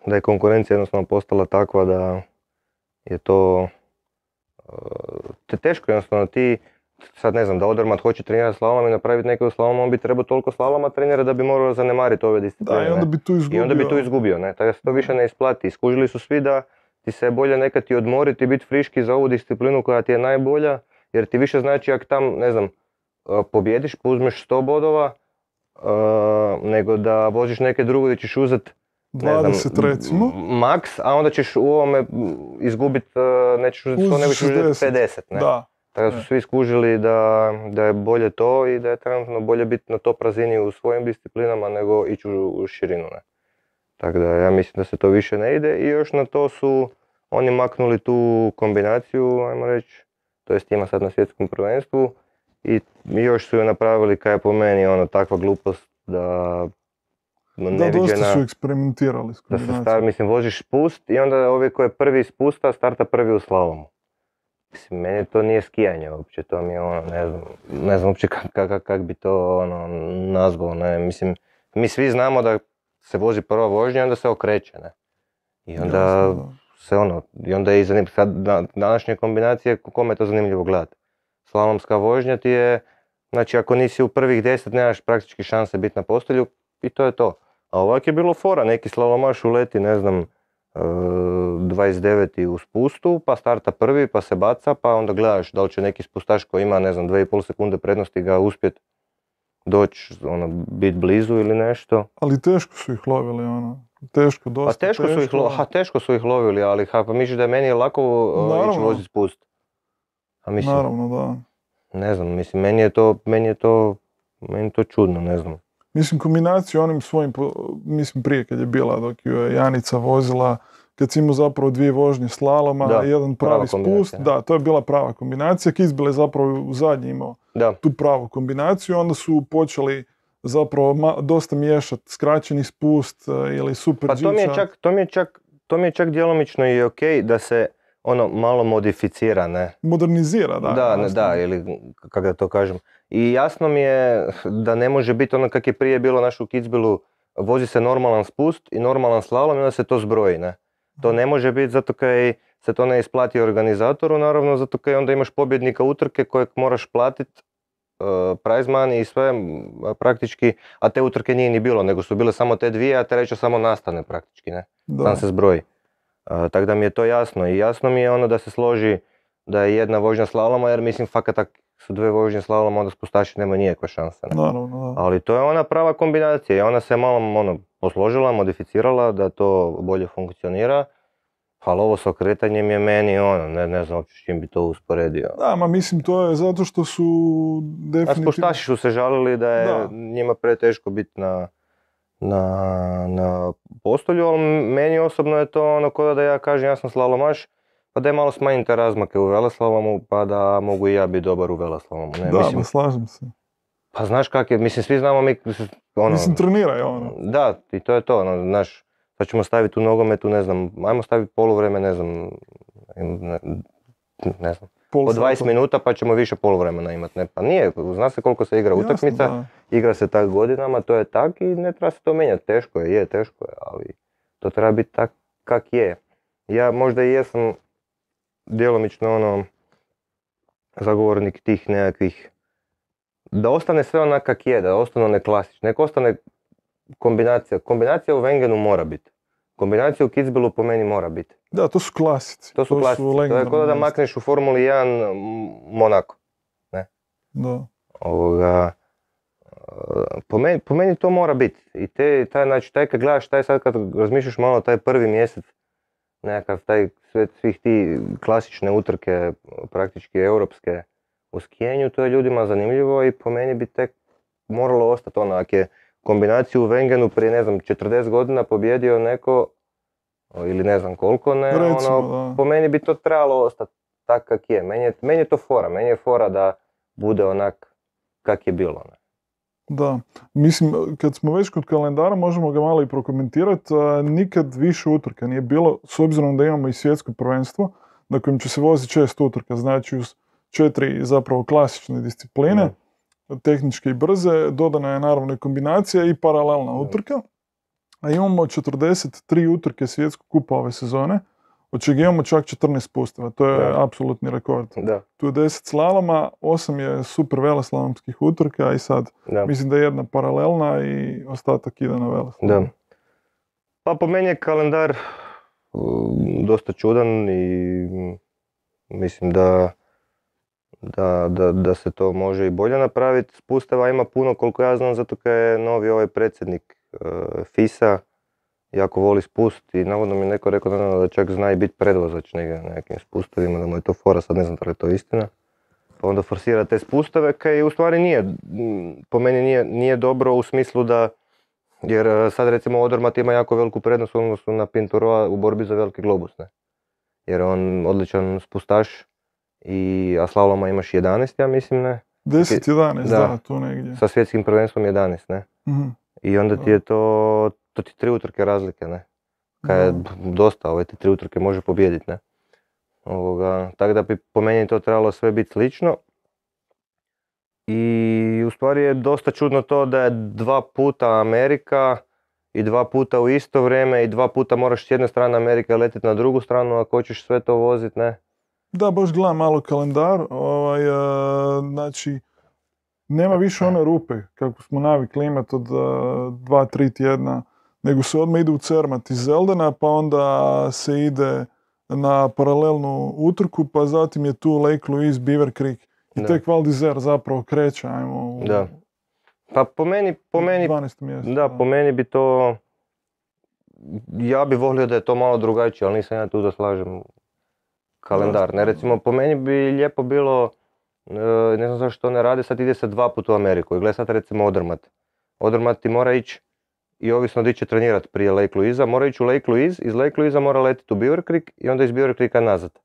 da je konkurencija jednostavno postala takva da je to e, te teško jednostavno ti sad ne znam da Odermat hoće trenirati slalom i napraviti neki slalom, on bi trebao toliko slaloma trenira da bi morao zanemariti ove discipline. Da, i onda bi tu izgubio. I onda bi tu izgubio, ne? Tako da se to više ne isplati. Skužili su svi da ti se je bolje nekad i odmoriti i biti friški za ovu disciplinu koja ti je najbolja, jer ti više znači ako tam, ne znam, uh, pobjediš, uzmeš 100 bodova, uh, nego da voziš neke druge gdje ćeš uzeti ne znam, 20 recimo. maks, a onda ćeš u ovome izgubiti, nećeš uzeti 100, Uzeti nego ćeš uzeti 60, 50, ne? Da, Tako da su svi skužili da, da je bolje to i da je trenutno bolje biti na top razini u svojim disciplinama nego ići u, u širinu. Ne? Tako da ja mislim da se to više ne ide i još na to su oni maknuli tu kombinaciju, ajmo reći, to jest ima sad na svjetskom prvenstvu i još su ju napravili kaj je po meni ono takva glupost da da, dosta su eksperimentirali s da se star, mislim, voziš spust i onda ovi koji je prvi spusta, starta prvi u slalomu. Mislim, meni to nije skijanje uopće, to mi je ono, ne znam, ne znam uopće kak, kak, kak bi to ono, nazvao, ne, mislim, mi svi znamo da se vozi prva vožnja i onda se okreće, ne. I onda se ono, i onda je i zanimljivo, sad na, današnje kombinacije, kome je to zanimljivo gledati. Slalomska vožnja ti je, znači ako nisi u prvih deset nemaš praktički šanse biti na postolju i to je to. A ovak je bilo fora, neki slalomaš uleti, ne znam, 29. u spustu, pa starta prvi, pa se baca, pa onda gledaš da li će neki spustaš koji ima, ne znam, 2,5 sekunde prednosti ga uspjet doći, ono, bit blizu ili nešto. Ali teško su ih lovili, ono. Teško, Pa dosta teško su ih, lo- ha, teško su ih lovili, ali ha, pa misliš da je meni lako uh, ići voziti spust. A mislim, Naravno, da. ne znam, mislim, meni je to, meni je to, meni je to čudno, ne znam. Mislim, kombinaciju onim svojim, mislim prije kad je bila, dok ju je Janica vozila, kad si imao zapravo dvije vožnje slaloma, Da, jedan pravi spust, da, to je bila prava kombinacija. Kizbel je zapravo u zadnji imao Da, tu pravu kombinaciju, onda su počeli zapravo ma- dosta miješati skraćeni spust eh, ili super pa to mi je čak, to mi je čak, to mi je čak djelomično i ok da se ono malo modificira, ne? modernizira, da. Da, ne, da, ili kako da to kažem. I jasno mi je da ne može biti ono kak je prije bilo naš u vozi se normalan spust i normalan slalom i onda se to zbroji, ne. To ne može biti zato kaj se to ne isplati organizatoru, naravno, zato kaj onda imaš pobjednika utrke kojeg moraš platiti uh, prize money i sve praktički, a te utrke nije ni bilo, nego su bile samo te dvije, a treća samo nastane praktički, ne Da. sam se zbroji. Tako da mi je to jasno i jasno mi je ono da se složi da je jedna vožnja slaloma, jer mislim fakat ak su dve vožnje slaloma, onda spustaši nema nikakve šanse. Ne? Naravno, da. Ali to je ona prava kombinacija i ona se malo ono, posložila, modificirala da to bolje funkcionira. Ali ovo s okretanjem je meni ono, ne, ne znam uopće s čim bi to usporedio. Da, ma mislim to je zato što su A definitivno... spuštaši su se žalili da je Da. njima preteško biti na, na, na postolju, ali meni osobno je to ono kao da ja kažem ja sam slalomaš, pa da je malo smanjite razmake u veleslalomu, pa da mogu i ja biti dobar u veleslalomu. Ne, Da, mislim, slažem se. pa znaš kak je, mislim svi znamo mi, ono, Mislim, treniraj ono. da, i to je to, ono, znaš, sad ćemo staviti u nogometu, ne znam, ajmo staviti poluvreme, ne znam, ne, ne znam, po 20 sata. minuta pa ćemo više poluvremena imati, ne, pa nije, zna se koliko se igra utakmica, igra se tak godinama, to je tak i ne treba se to mijenjati, teško je, je, teško je, ali to treba biti tak kak je. Ja možda i jesam djelomično ono, zagovornik tih nekakvih, da ostane sve onak kak je, da ostane ne klasično, nek ostane kombinacija, kombinacija u Wengenu mora biti. Kombinacija u Kitzbühelu po meni mora biti. Da, to su klasici. To su klasici, to je kao da makneš u Formuli 1 m, Monako. Da. Ovoga, e, po meni, po meni to mora biti. I te, taj, znači, taj kad gledaš, taj sad kad razmišljaš malo, taj prvi mjesec, nekakav taj sve, svih ti klasične utrke, praktički europske u skijenju, to je ljudima zanimljivo i po meni bi tek moralo ostati ako je kombinaciju u Wengenu prije, ne znam, 40 godina pobjedio neko, ili ne znam koliko, ne, Recimo, ono, da. po meni bi to trebalo ostati tak kak je. Meni je, meni je to fora, meni je fora da bude onak kak je bilo. Ne? Da, mislim, kad smo već kod kalendara, možemo ga malo i prokomentirati. Nikad više utrka nije bilo, s obzirom da imamo i svjetsko prvenstvo, na kojem će se voziti šest utrka, znači uz četiri zapravo klasične discipline, tehničke i brze, dodana je naravno i kombinacija i paralelna utrka. A imamo 43 utrke svjetskog kupa ove sezone, od čega imamo čak 14 pusteva, to je Da. apsolutni rekord. Da, Tu je 10 slaloma, 8 je super veleslalomskih utrka i sad da. Mislim da je jedna paralelna i ostatak ide na veleslalom. Da. Pa po meni je kalendar um, dosta čudan i mislim da, da, da, da se to može i bolje napraviti. Spusteva ima puno koliko ja znam zato kaj je novi ovaj predsjednik uh, FISA jako voli spust i navodno mi neko rekao da, da čak zna i biti predvozač negdje na nekim spustovima, da mu je to fora, sad ne znam da li je to istina. Pa onda forsira te spustove kaj u stvari nije, po meni nije, nije dobro u smislu da jer e, sad recimo Odermatt ima jako veliku prednost u odnosu na Pinturoa u borbi za veliki globus, ne? Jer je on odličan spustaš i a slaloma imaš 11, ja mislim, ne? 10-11, da. Da. tu negdje. Sa svjetskim prvenstvom 11, ne? Mhm. I onda ti je to, to ti tri utrke razlike, ne? Kaj je dosta, ove ti tri utrke može pobijediti, ne? Ovoga, tako da bi po meni to trebalo sve biti slično. I u stvari je dosta čudno to da je dva puta Amerika i dva puta u isto vrijeme i dva puta moraš s jedne strane Amerike letiti na drugu stranu ako hoćeš sve to voziti, ne? Da, baš gledam malo kalendar. Ovaj, e, znači, nema više one rupe kako smo navikli imati od e, dva, tri tjedna, nego se odmah ide u Cermat iz Zeldena, pa onda se ide na paralelnu utrku, pa zatim je tu Lake Louise, Beaver Creek i Da. tek Val d'Isère zapravo kreće, ajmo u Da. Pa po meni, po meni 12. mjesto. Da, po meni bi to, ja bi volio da je to malo drugačije, ali nisam ja tu da slažem kalendar. Ne, recimo, po meni bi lijepo bilo, e, ne znam zašto to ne rade, sad ide se dva puta u Ameriku i gledaj sad recimo Odermatt. Odermatt ti mora ići i ovisno di će trenirati prije Lake Louisa, mora ići u Lake Louise, iz Lake Louisa mora letiti u Beaver Creek i onda iz Beaver Creeka nazad.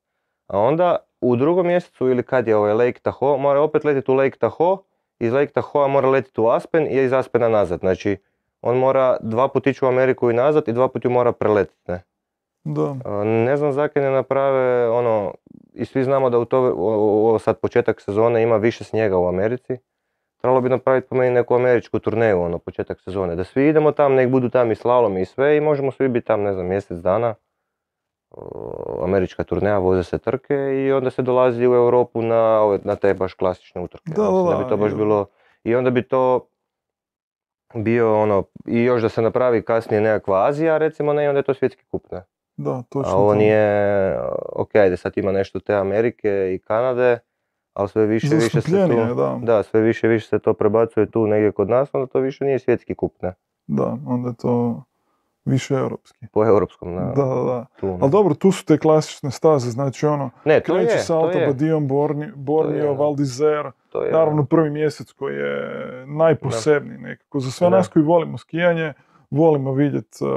A onda u drugom mjesecu ili kad je ovaj Lake Tahoe, mora opet letiti u Lake Tahoe, iz Lake Tahoe mora letiti u Aspen i iz Aspena nazad. Znači, on mora dva put ići u Ameriku i nazad i dva put ju mora preletiti. Ne? Da. Ne znam zakaj ne naprave ono, i svi znamo da u to, ovo sad početak sezone ima više snijega u Americi. Trebalo bi napraviti po meni neku američku turneju, ono, početak sezone. Da svi idemo tam, nek budu tam i slalomi i sve i možemo svi biti tam, ne znam, mjesec dana. Američka turneja, voze se trke i onda se dolazi u Europu na, ove, na te baš klasične utrke. Da, Ja da, bi to baš bilo, i onda bi to bio ono, i još da se napravi kasnije nekakva Azija, recimo ne, i onda je to svjetski kup, ne. Da, točno A ovo to. nije, ok, ajde sad ima nešto te Amerike i Kanade, ali sve više i više se tu, da. da, sve više više se to prebacuje tu negdje kod nas, onda to više nije svjetski kup, ne, Da, onda je to više europski. po europskom, na, Da, da, da. tu, ne. Ali dobro, tu su te klasične staze, znači ono, ne, to kreće je, sa to Alta je, Badion, Borni, Bornio, da. Val d'Isère, to naravno prvi mjesec koji je najposebniji nekako. Za sve Da. nas koji volimo skijanje, volimo vidjeti. Uh,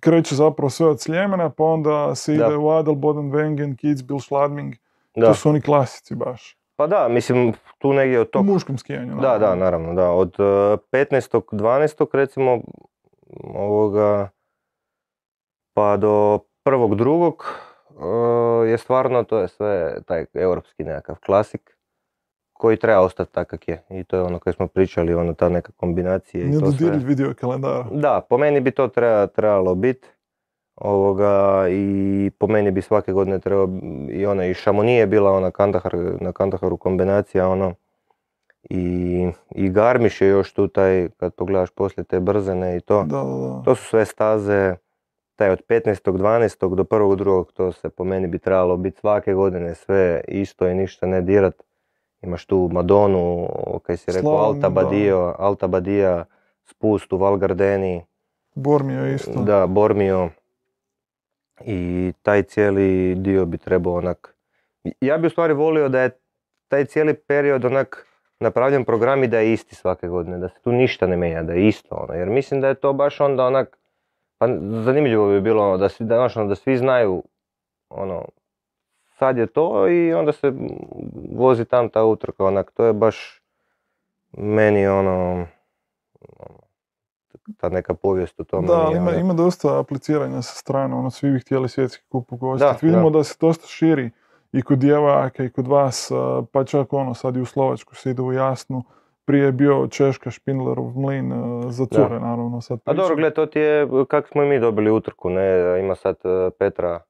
kreće zapravo sve od Sljemena, pa onda se ide Da. u Adelboden, Wengen, Kitzbühel, Schladming. Da. To su oni klasici baš. Pa da, mislim, tu negdje od U tog muškom skijanju. Da, da, naravno. da. Od e, 15.12. recimo ovoga pa do prvog drugog e, je stvarno to je sve taj europski nekakav klasik koji treba ostati tak kak je. I to je ono koje smo pričali, ono ta neka kombinacija i to sve. Vidio kalendara. Da, po meni bi to treba, trebalo biti. Ovoga, i po meni bi svake godine trebao i ona i Chamonix je bila ona Kandahar, na Kandaharu kombinacija ono i, i Garmisch je još tu taj kad pogledaš poslije te brzene i to Da, da, da. to su sve staze taj od 15.12. do 1.2. to se po meni bi trebalo biti svake godine sve isto i ništa ne dirat imaš tu Madonu, kaj si rekao, Alta. Badio, Alta Badia, spust u Val Gardeni, Bormio isto. da, Bormio. I taj cijeli dio bi trebao onak... Ja bi u stvari volio da je taj cijeli period onak napravljen program i da je isti svake godine, da se tu ništa ne mijenja, da je isto ono. Jer mislim da je to baš onda onak, pa zanimljivo bi bilo ono, da, svi, da, ono, da svi znaju ono, sad je to i onda se vozi tam ta utrka, onak, to je baš meni ono, ono, ta neka povijest u tome. Da, ali ima, onak- ima dosta apliciranja sa strane, ono, svi bi htjeli svjetski kup ugostiti. Vidimo da. da. se dosta širi i kod djevojaka i kod vas, pa čak ono, sad i u Slovačku se ide u jasnu. Prije je bio Češka Špindlerov mlin za Da. cure, naravno. Sad A dobro, gled, to ti je kako smo i mi dobili utrku, ne, ima sad e, Petra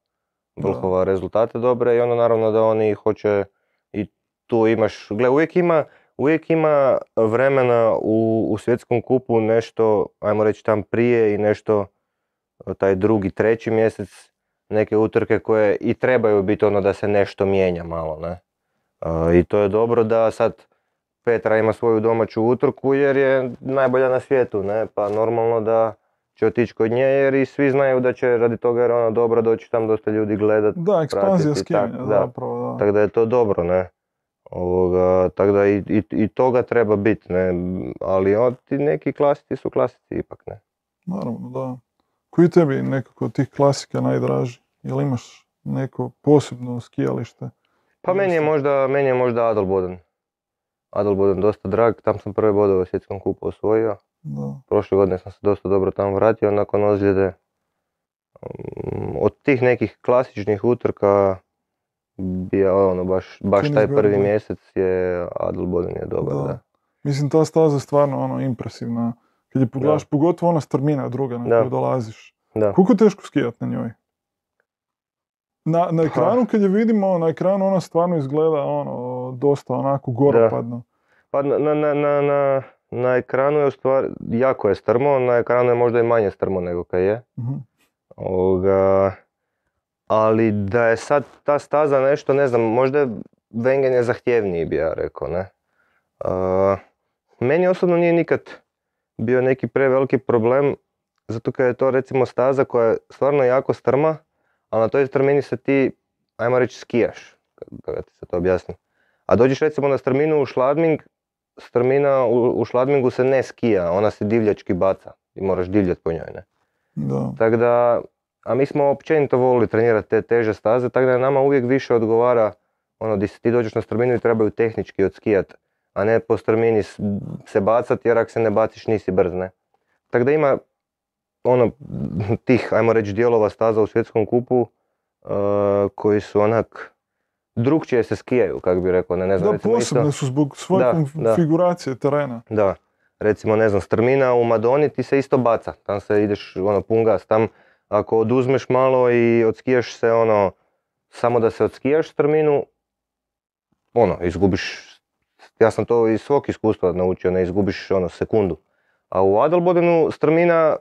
Vlhova rezultate dobre i onda naravno da oni hoće i tu imaš, gle, uvijek ima, uvijek ima vremena u, u svjetskom kupu nešto, ajmo reći tam prije i nešto e, taj drugi, treći mjesec, neke utrke koje i trebaju biti ono da se nešto mijenja malo, ne. E, I to je dobro da sad Petra ima svoju domaću utrku jer je najbolja na svijetu, ne, pa normalno da će otići kod nje jer i svi znaju da će radi toga jer je ona dobra doći tam dosta ljudi gledat, Da, ekspanzija skijanja, zapravo, da. tako da je to dobro, ne. Ovoga, tako da i, i, i toga treba biti, ne, ali od, ti neki klasici su klasici ipak, ne. Naravno, da. Koji tebi nekako od tih klasika najdraži? Jel imaš neko posebno skijalište? Pa meni je možda, meni je možda Adelboden. Adelboden dosta drag, tam sam prve bodove u svjetskom kupu osvojio. Da. Prošle godine sam se dosta dobro tamo vratio nakon ozljede. Um, Od tih nekih klasičnih utrka bi ja, ono, baš, baš taj prvi da. mjesec je Adelboden je dobar, da. Da. Mislim, ta staza je stvarno ono impresivna. Kad je pogledaš, pogotovo ona strmina druga na koju dolaziš. Da. Koliko je teško skijat na njoj? Na, na ekranu kad je vidimo, na ekranu ona stvarno izgleda ono, dosta onako goropadno. Pa na, na, na, na, na, ekranu je u stvari, jako je strmo, na ekranu je možda i manje strmo nego kad je. Mhm. Ovoga, ali da je sad ta staza nešto, ne znam, možda je Wengen je zahtjevniji bi ja rekao, ne. A, meni osobno nije nikad bio neki preveliki problem, zato kad je to recimo staza koja je stvarno jako strma, ali na toj strmini se ti, ajmo reći, skijaš, kako ti se to objasnim. A dođeš recimo na strminu u Šladming, strmina u, u Šladmingu se ne skija, ona se divljački baca i moraš divljat po njoj, ne. Da. Tako da, a mi smo općenito volili trenirati te teže staze, tako da nama uvijek više odgovara ono di se ti dođeš na strminu i trebaju tehnički odskijat, a ne po strmini se bacat jer ako se ne baciš nisi brz, ne. Tako da ima ono tih, ajmo reći, dijelova staza u svjetskom kupu eh, koji su onak drugčije se skijaju, kako bi rekao, ne, ne znam, Da, recimo isto- posebne su zbog svoje Da, konf- da. terena. da, recimo ne znam, strmina u Madoni ti se isto baca, tam se ideš ono pun gas, tam ako oduzmeš malo i odskijaš se ono, samo da se odskijaš strminu, ono, izgubiš, ja sam to iz svog iskustva naučio, ne izgubiš ono sekundu. A u Adelbodenu strmina,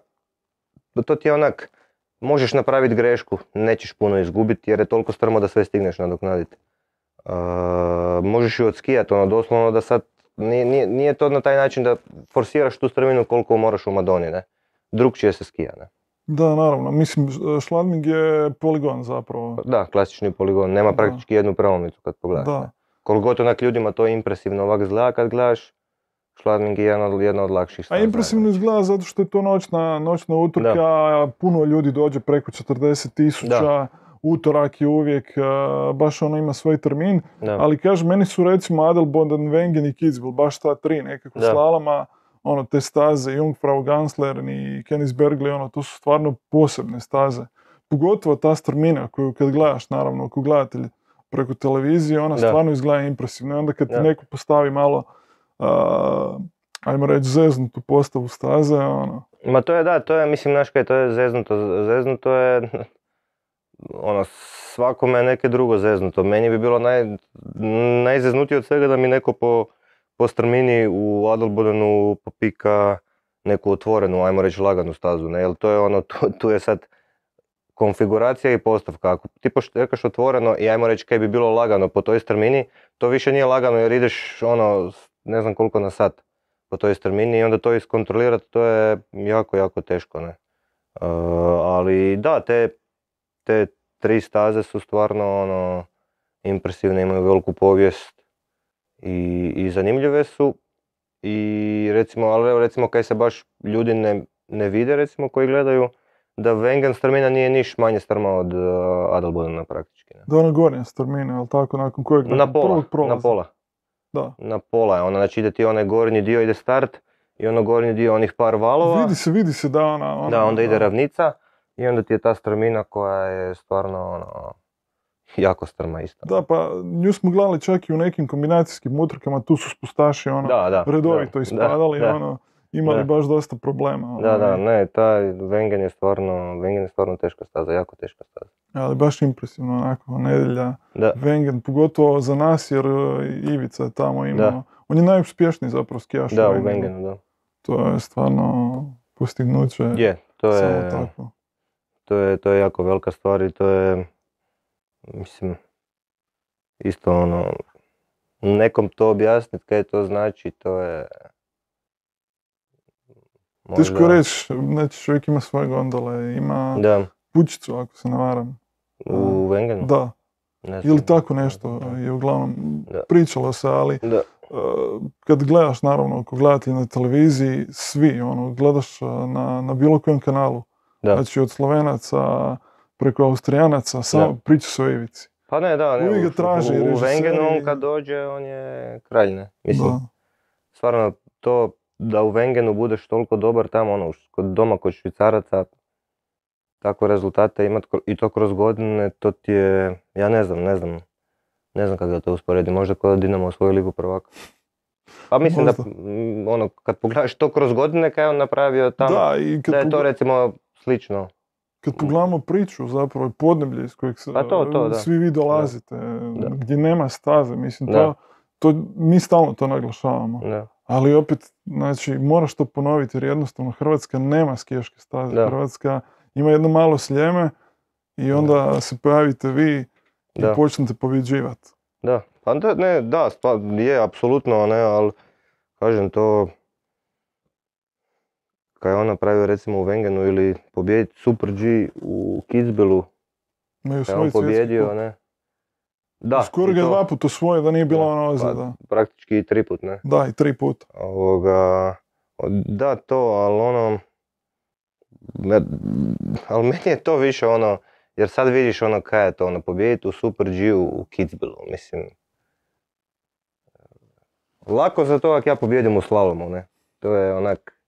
to ti je onak, možeš napraviti grešku, nećeš puno izgubiti jer je toliko strmo da sve stigneš nadoknaditi. Uh, možeš ju odskijati, ono doslovno da sad, nije, nije, nije to na taj način da forsiraš tu strminu koliko moraš u Madoni, ne. Drugčije se skija, ne. Da, naravno. Mislim, Šladming je poligon zapravo. Da, klasični poligon, nema Da. praktički jednu prelomnicu kad pogledaš. Da. ne. Koliko god onak ljudima to impresivno ovak izgleda kad gledaš, Schladming je jedna od, jedna od lakših A staza. impresivno izgleda zato što je to noćna, noćna utrka, puno ljudi dođe preko 40 tisuća, utorak je uvijek, a, baš ono ima svoj termin, Da. ali kažem, meni su recimo Adelboden, Wengen i Kitzbühel, baš ta tri nekako Da. slaloma, ono, te staze, Jungfrau, Gansler i Kennisbergli, ono, to su stvarno posebne staze. Pogotovo ta strmina koju kad gledaš, naravno, ako gledatelj preko televizije, ona Da. stvarno izgleda impresivno. I onda kad ti Da. neko postavi malo, a, ajmo reći, zeznutu postavu staze, ono, Ma to je da, to je, mislim, znaš kaj, to je zeznuto, zeznuto je, ono, svakome je neke drugo zeznuto. Meni bi bilo naj, najzeznutije od svega da mi neko po, po strmini u Adelbodenu popika neku otvorenu, ajmo reći laganu stazu, ne, jer to je ono, tu, tu je sad konfiguracija i postavka. Ako ti poštekaš otvoreno i ajmo reći kaj bi bilo lagano po toj strmini, to više nije lagano jer ideš ono, ne znam koliko na sat po toj strmini i onda to iskontrolirati, to je jako, jako teško, ne. E, ali da, te, te tri staze su stvarno ono, impresivne, imaju veliku povijest i, i zanimljive su. I recimo, ali recimo kaj se baš ljudi ne, ne vide recimo koji gledaju, da Wengen strmina nije niš manje strma od uh, Adelbodena praktički. Ne. da ona gornja strmina, jel tako, nakon kojeg, Na pola, prolaza. na pola. Da. Na pola je ona, znači ide ti onaj gornji dio, ide start i ono gornji dio onih par valova. Vidi se, vidi se da ona... ona Da, onda ide ravnica i onda ti je ta strmina koja je stvarno ono, jako strma isto. Da, pa nju smo gledali čak i u nekim kombinacijskim utrkama, tu su spustaši ono, Da, da. redovito da, ispadali, da, ono, imali Da. baš dosta problema. Da, da, i- ne, taj Wengen je stvarno, Wengen je stvarno teška staza, jako teška staza. Ali baš impresivno, onako, nedjelja, Da, Wengen, pogotovo za nas, jer e, Ivica je tamo imao, Da. on je najuspješniji zapravo skijaš da, u Wengenu. Da. To je stvarno postignuće. Je, to samo je, tako. to je, to je jako velika stvar i to je, mislim, isto ono, nekom to objasniti kaj to znači, to je... Teško možda- reći, znači čovjek ima svoje gondole, ima Da, pučicu ako se ne varam. u Wengenu? Da, Ne znam. ili tako nešto je uglavnom Da. pričalo se, ali Da, Uh, kad gledaš, naravno, ako gledatelj na televiziji, svi, ono, gledaš uh, na, na bilo kojem kanalu, da. znači od Slovenaca preko Austrijanaca, samo priča se o Ivici. Pa ne, da, ne, ga u- traže u, u. Wengenu on kad dođe, on je kralj, ne? Mislim, Da. stvarno, to da u Wengenu budeš toliko dobar tamo, ono, kod doma kod švicaraca, takve rezultate imat i to kroz godine, to ti je, ja ne znam, ne znam, ne znam kako da to usporedi, možda kod Dinamo osvoji ligu prvaka. Pa mislim Možda. da, ono, kad pogledaš to kroz godine kaj je on napravio tamo, da, Da, i kad, je to recimo slično. kad pogledamo priču, zapravo podneblje iz kojeg se, Pa to, to, da. svi vi dolazite, gdje nema staze, mislim, to, to, mi stalno to naglašavamo. Da, Ali opet, znači, moraš to ponoviti jer jednostavno Hrvatska nema skijaške staze. Da. Hrvatska ima jedno malo sljeme i onda se pojavite vi i da. počnete pobjeđivati. Da, pa da, ne, da, stva- je, apsolutno, ne, ali kažem to, kad je on napravio recimo u Wengenu ili pobijediti Super G u Kitzbühelu, Imaju kad je on pobjedio, ne. Da, Skoro ga dva puta osvojio da nije bila Da, ona pa- praktički i tri put, ne. Da, i tri puta. Ovoga, da, to, ali ono, ali meni je to više ono, jer sad vidiš ono kaj je to, ono, pobijediti u Super G u, u Kitzbühelu, mislim. Lako za to ako ja pobjedim u slalomu, ne. To je onak,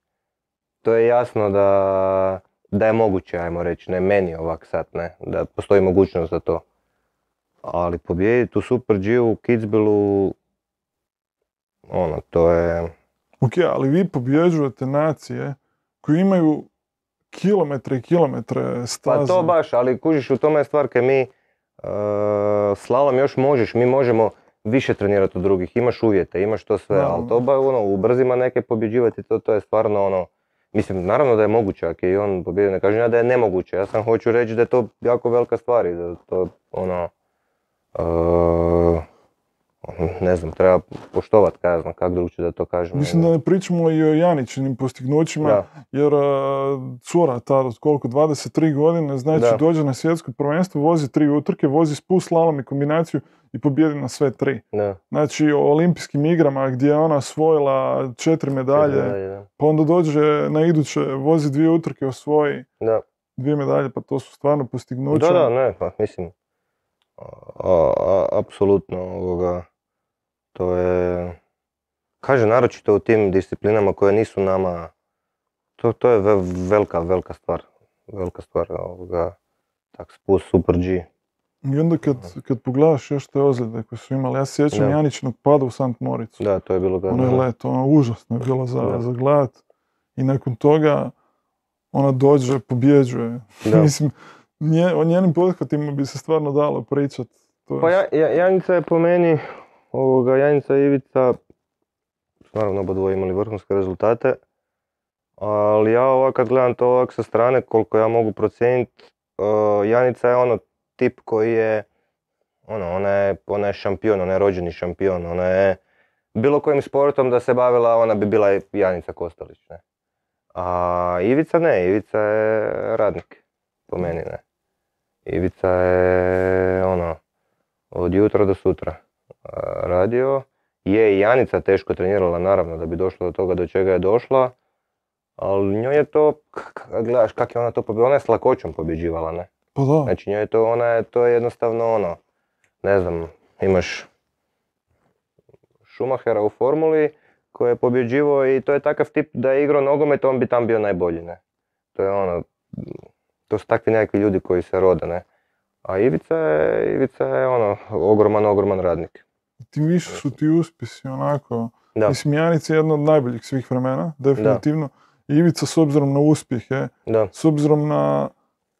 to je jasno da, da je moguće, ajmo reći, ne meni ovak sad, ne, da postoji mogućnost za to. Ali pobijediti u Super G u Kitzbühelu, ono, to je, Ok, ali vi pobjeđujete nacije koji imaju kilometre i kilometre staze. Pa to baš, ali kužiš u tome je stvar kaj mi uh, slalom još možeš, mi možemo više trenirati od drugih, imaš uvjete, imaš to sve, Da. ali to ba, ono, u brzima neke pobjeđivati, to, to je stvarno ono, mislim, naravno da je moguće, ako je i on pobjedio, ne kažem ja da je nemoguće, ja sam hoću reći da je to jako velika stvar i da to, ono, ne znam, treba poštovat, kaj ja znam, drugčije da to kažem. Mislim da ne pričamo i o Janičinim postignućima, Da. jer uh, cura tada od koliko, 23 godine, znači Da. dođe na svjetsko prvenstvo, vozi tri utrke, vozi spust, slalom i kombinaciju i pobjedi na sve tri. Da. Znači o olimpijskim igrama gdje je ona osvojila četiri medalje, da. pa onda dođe na iduće, vozi dvije utrke, osvoji dvije medalje, pa to su stvarno postignuća. Da, da, ne, pa mislim, a- a- apsolutno ovoga, to je, kaže, naročito u tim disciplinama koje nisu nama, to, to je ve- velika, velika stvar, velika stvar ovoga, tak spust Super G, I onda kad, kad pogledaš još te ozljede koje su imali, ja se sjećam Da. Janičinog pada u Sant Moricu. da, to je bilo Ono je gadno. let, ono užasno je bilo za, Da. za gledat. I nakon toga ona dođe, pobjeđuje. Da. Mislim, nje, o njenim pothvatima bi se stvarno dalo pričat. To Pa ja, ja- Janica je po meni, ovoga, Janica i Ivica, naravno oba dvoje imali vrhunske rezultate, ali ja ovak kad gledam to ovak sa strane, koliko ja mogu procijeniti, Janica je ono tip koji je, ono, ona je, ona je šampion, ona je rođeni šampion, ona je, bilo kojim sportom da se bavila, ona bi bila Janica Kostelić, ne. A Ivica ne, Ivica je radnik, po meni ne. Ivica je, ono, od jutra do sutra radio. Je i Janica teško trenirala naravno da bi došla do toga do čega je došla, ali njoj je to, gledaš kak je ona to pobjedila, ona je s lakoćom pobjeđivala, ne? Pa da, Znači njoj je to, ona je, to je jednostavno ono, ne znam, imaš Schumachera u formuli koji je pobjeđivao i to je takav tip da je igrao nogomet, on bi tam bio najbolji, ne? To je ono, to su takvi nekakvi ljudi koji se rode, ne? A Ivica je, Ivica je ono, ogroman, ogroman radnik. tim više su ti uspjesi onako. Da, Mislim, Janica je jedna od najboljih svih vremena, definitivno. I Ivica s obzirom na uspjehe, da, s obzirom na,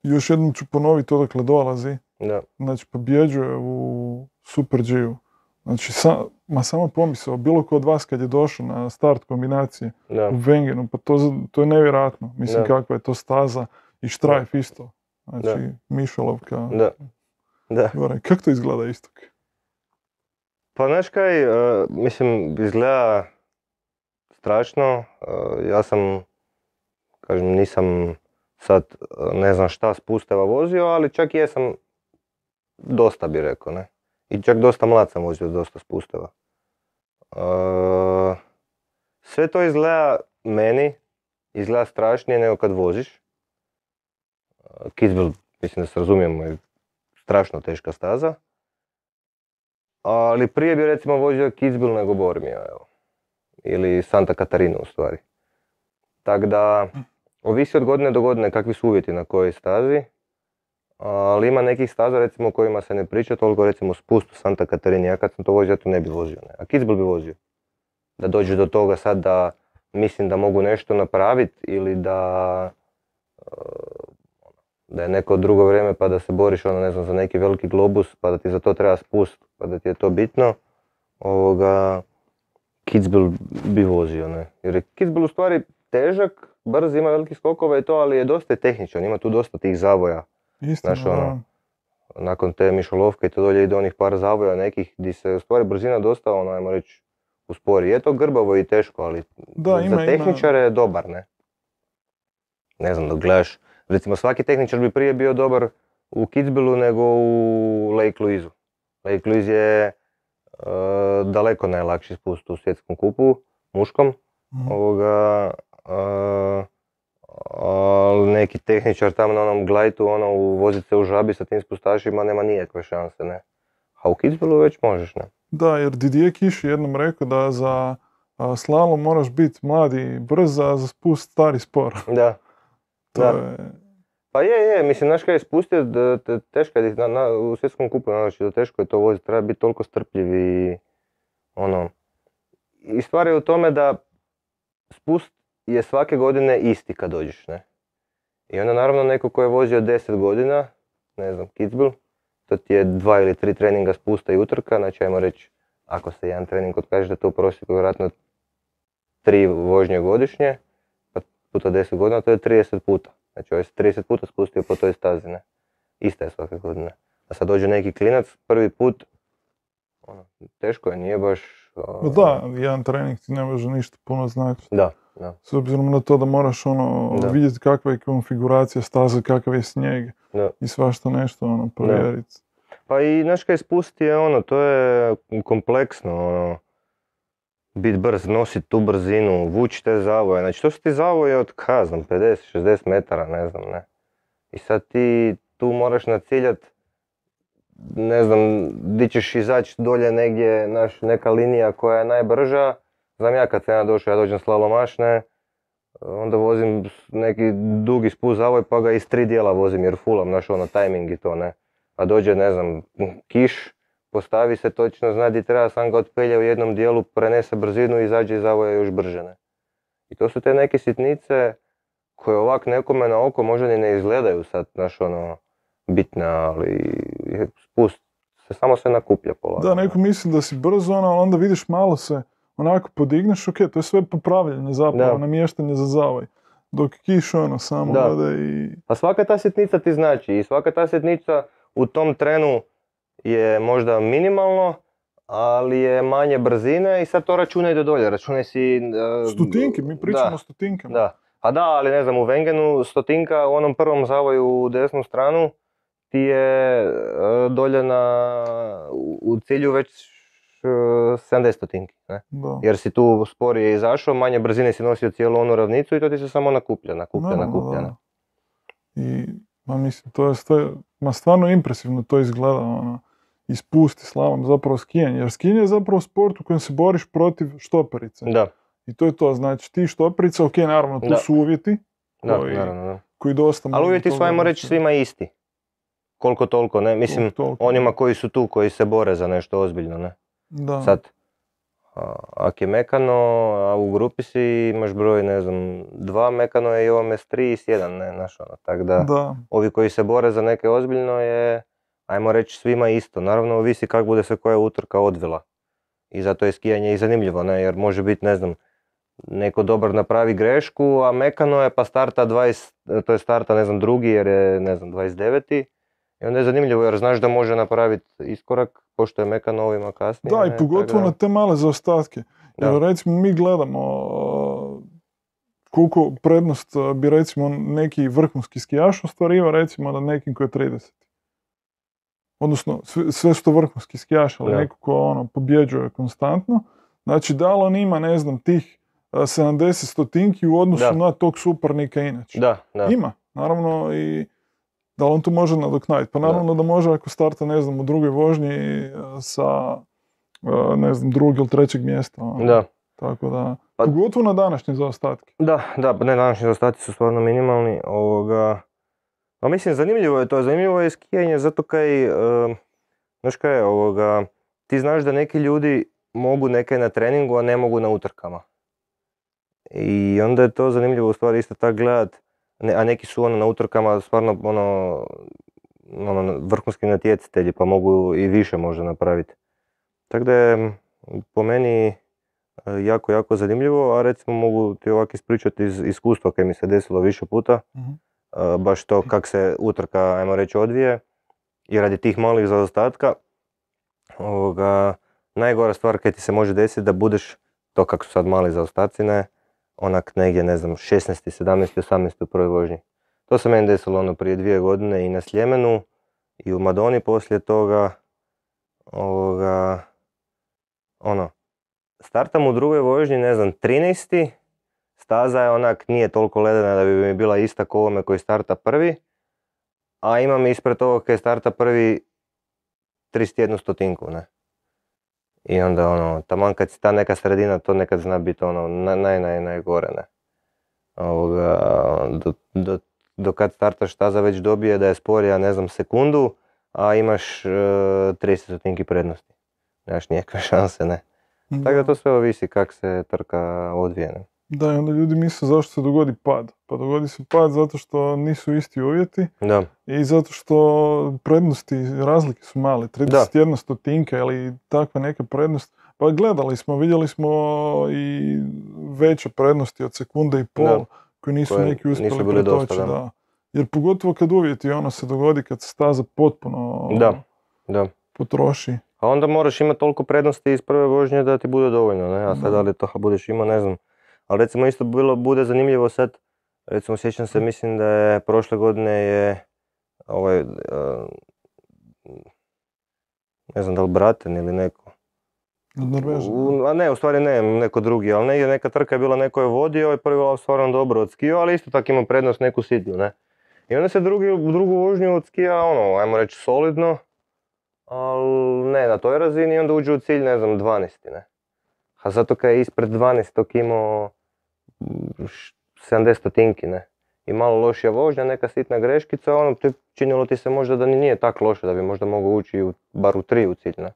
još jednom ću ponoviti odakle dolazi, da, znači pobjeđuje u Super G-u. Znači, sa, ma samo pomisao, bilo ko od vas kad je došao na start kombinacije da, u Wengenu, pa to, to je nevjerojatno. Mislim, Da. kakva je to staza i štrajf isto. Znači, Mišolovka. da, da. Gore, Kako to izgleda istok? Pa znaš kaj, e, mislim, izgleda strašno. e, ja sam, kažem, nisam sad e, ne znam šta spusteva vozio, ali čak i jesam dosta bi rekao, ne. I čak dosta mlad sam vozio dosta spusteva. Sve to izgleda meni, izgleda strašnije nego kad voziš. Kitzbühel, mislim da se razumijemo, je strašno teška staza. Ali prije bi recimo vozio Kitzbühel nego Bormio, evo. Ili Santa Katarinu u stvari. Tako da, ovisi od godine do godine kakvi su uvjeti na kojoj stazi. Ali ima nekih staza recimo o kojima se ne priča toliko recimo spust u Santa Katarini. Ja kad sam to vozio, ja to ne bi vozio. Ne. A Kitzbühel bi vozio. Da dođe do toga sad da mislim da mogu nešto napraviti ili da da je neko drugo vrijeme pa da se boriš ono ne znam za neki veliki globus pa da ti za to treba spust pa da ti je to bitno ovoga Kitzbühel bi vozio ne jer je Kitzbühel u stvari težak brz ima veliki skokova i to ali je dosta tehničan ima tu dosta tih zavoja Istina, Znaš, ono, da. nakon te mišolovke i to dolje ide onih par zavoja nekih di se u stvari brzina dosta ono ajmo reći uspori. Je to grbavo i teško, ali Da, za ima, ima. tehničare je dobar, ne? Ne znam, dok gledaš, recimo svaki tehničar bi prije bio dobar u Kitzbühelu nego u Lake Louiseu. Lake Louise je e, daleko najlakši spust u svjetskom kupu, muškom. Mhm. Ovoga, e, ali neki tehničar tamo na onom glajtu, ono, vozit se u žabi sa tim spustašima nema nikakve šanse, ne. A u Kitzbühelu već možeš, ne. Da, jer Didier Kiš je jednom rekao da za slalom moraš biti mladi brz, a za spust stari spor. Da. To Da. je, Pa je, je, mislim, znaš kaj je spustio, da, te- teško je, na, na, u svjetskom kupu, znači da teško je to voziti, treba biti toliko strpljiv i ono. I stvar je u tome da spust je svake godine isti kad dođeš, ne. I onda naravno neko ko je vozio 10 godina, ne znam, Kitzbühel, to ti je dva ili tri treninga spusta i utrka, znači ajmo reći, ako se jedan trening otkaže da to u prosjeku vjerojatno tri vožnje godišnje, puta 10 godina, to je 30 puta. Znači ovaj se 30 puta spustio po toj stazi, ne. Ista je svake godine. A sad dođe neki klinac, prvi put, ono, teško je, nije baš... a, da, jedan trening ti ne može ništa puno značiti. Da, da, S obzirom na to da moraš ono Da. vidjeti kakva je konfiguracija staze, kakav je snijeg da. i svašta nešto ono provjeriti. Pa i, znaš kaj, spustiti je ono, to je kompleksno, ono, bit brz, nosit tu brzinu, vući te zavoje, znači to su ti zavoje od, znam, 50-60 metara, ne znam, ne. I sad ti tu moraš naciljat, ne znam, di ćeš izaći dolje negdje, naš, neka linija koja je najbrža, znam ja kad sam ja došao, ja dođem slalomašne, onda vozim neki dugi spust zavoj pa ga iz tri dijela vozim jer fulam, znaš ono, tajming i to, ne. A dođe, ne znam, kiš, postavi se točno, zna di treba, sam ga otpelje u jednom dijelu, prenese brzinu i izađe iz zavoja još brže, ne. I to su te neke sitnice koje ovak nekome na oko možda ni ne izgledaju sad, znaš ono, bitne, ali spust se samo se nakuplja polako. Da, neko misli da si brzo, ono, onda vidiš malo se onako podigneš, ok, to je sve popravljanje zapravo, Da. namještanje za zavoj. Dok kiš ono samo Da. i... Pa svaka ta sitnica ti znači i svaka ta sitnica u tom trenu je možda minimalno, ali je manje brzine i sad to računaj do dolje, računaj si... e, Stotinke, mi pričamo da, o stotinkama. Da, a da, ali ne znam, u Vengenu stotinka u onom prvom zavoju u desnu stranu ti je e, dolje na, u u cilju već e, 70 stotinki, ne? Da. Jer si tu sporije izašao, manje brzine si nosio cijelu onu ravnicu i to ti se samo nakuplja, nakuplja, Da, nakuplja. da. ne? I, ma mislim, to je, to je ma stvarno impresivno to izgleda, ono, ispusti slavom zapravo skijanje, jer skijanje je zapravo sport u kojem se boriš protiv štoperice. Da, I to je to, znači ti štoperica, ok, naravno, tu Da. su uvjeti, da, Koji- naravno, da. koji dosta... Ali uvjeti su, ajmo reći, svima isti. Koliko toliko, ne? Mislim, toliko, onima koji su tu, koji se bore za nešto ozbiljno, ne? Da. Sad, ako je mekano, a u grupi si imaš broj, ne znam, dva mekano je i ovome s tri i s jedan, ne, znaš ono, tako da, Da, ovi koji se bore za neke ozbiljno je, ajmo reći, svima isto. Naravno, ovisi kako bude se koja utrka odvila. I zato je skijanje i zanimljivo, ne, jer može biti, ne znam, neko dobar napravi grešku, a mekano je pa starta 20, to je starta, ne znam, drugi jer je, ne znam, 29. I onda je zanimljivo jer znaš da može napraviti iskorak, pošto je mekano ovima kasnije. da, i pogotovo da- na te male zaostatke. Jer Da. recimo mi gledamo uh, koliko prednost uh, bi recimo neki vrhunski skijaš ostvarivao recimo nad nekim koji je 30. Odnosno, sve, sve su to vrhunski skijaš, ali Da. neko ko ono, pobjeđuje konstantno. Znači, da li on ima, ne znam, tih uh, 70 stotinki u odnosu Da. na tog suparnika inače? Da, da. Ima, naravno i da on to može nadoknaditi? Pa naravno da može ako starta, ne znam, u drugoj vožnji e, sa, e, ne znam, drugog ili trećeg mjesta. ono. Da. Tako da, Pa- pogotovo na današnje zaostatke. Da, da, ne, današnji zaostaci su stvarno minimalni. Ovoga, pa mislim, zanimljivo je to, zanimljivo je skijanje zato kaj, e, znaš kaj je, ovoga, ti znaš da neki ljudi mogu neke na treningu, a ne mogu na utrkama. I onda je to zanimljivo u stvari isto tako gledat, a neki su ono na utrkama stvarno ono, ono vrhunski natjecatelji pa mogu i više možda napraviti. Tako da je po meni e, jako, jako zanimljivo, a recimo mogu ti ovako ispričati iz iskustva koje mi se desilo više puta, Mhm. e, baš to kak se utrka, ajmo reći, odvije i radi tih malih zaostatka, ovoga, najgora stvar kad ti se može desiti da budeš, to kako su sad mali zaostaci, ne, onak negdje, ne znam, 16. 17. 18. u prvoj vožnji. To se meni desilo ono prije dvije godine i na Sljemenu i u Madoni poslije toga, ovoga, ono, startam u drugoj vožnji, ne znam, 13. Staza je onak, nije toliko ledena da bi mi bila ista ko ovome koji starta prvi, a imam ispred ovog koji starta prvi 31 stotinku, ne. I onda ono, taman kad si ta neka sredina, to nekad zna biti ono, na- naj, naj, najgore, ne. Ovoga, do, do, do kad startaš staza već dobije da je sporija, ne znam, sekundu, a imaš e, 30 stotinki prednosti. Nemaš nikakve šanse, ne. Tako da to sve ovisi kak se trka odvije, ne. Da, i onda ljudi misle zašto se dogodi pad. Pa dogodi se pad zato što nisu isti uvjeti Da, i zato što prednosti, razlike su male. 31 stotinka ili takva neka prednost. Pa gledali smo, vidjeli smo i veće prednosti od sekunde i pol Da. koje nisu Koje neki uspjeli pretočiti, da. da. Jer pogotovo kad uvjeti ono se dogodi kad se staza potpuno Da. da. potroši. A onda moraš imati toliko prednosti iz prve vožnje da ti bude dovoljno, ne? A sad da li to budeš imao, ne znam. Ali recimo isto bilo, bude zanimljivo sad, recimo sjećam se, mislim da je prošle godine je ovaj, e, ne znam da li Braten ili neko. U- a ne, u stvari ne, neko drugi, ali negdje neka trka je bila, neko je vodio i prvi lav stvarno dobro odskio, ali isto tako ima prednost neku sitnu, ne. I onda se drugi, drugu vožnju odskija, ono, ajmo reći solidno, ali ne na toj razini onda uđe u cilj, ne znam, 12. ne. A zato kad je ispred 12. imao 70 stotinki, ne. I malo lošija vožnja, neka sitna greškica, ono, ti- činilo ti se možda da ni nije tako loše, da bi možda mogao ući u, bar u 3 u cilj, ne.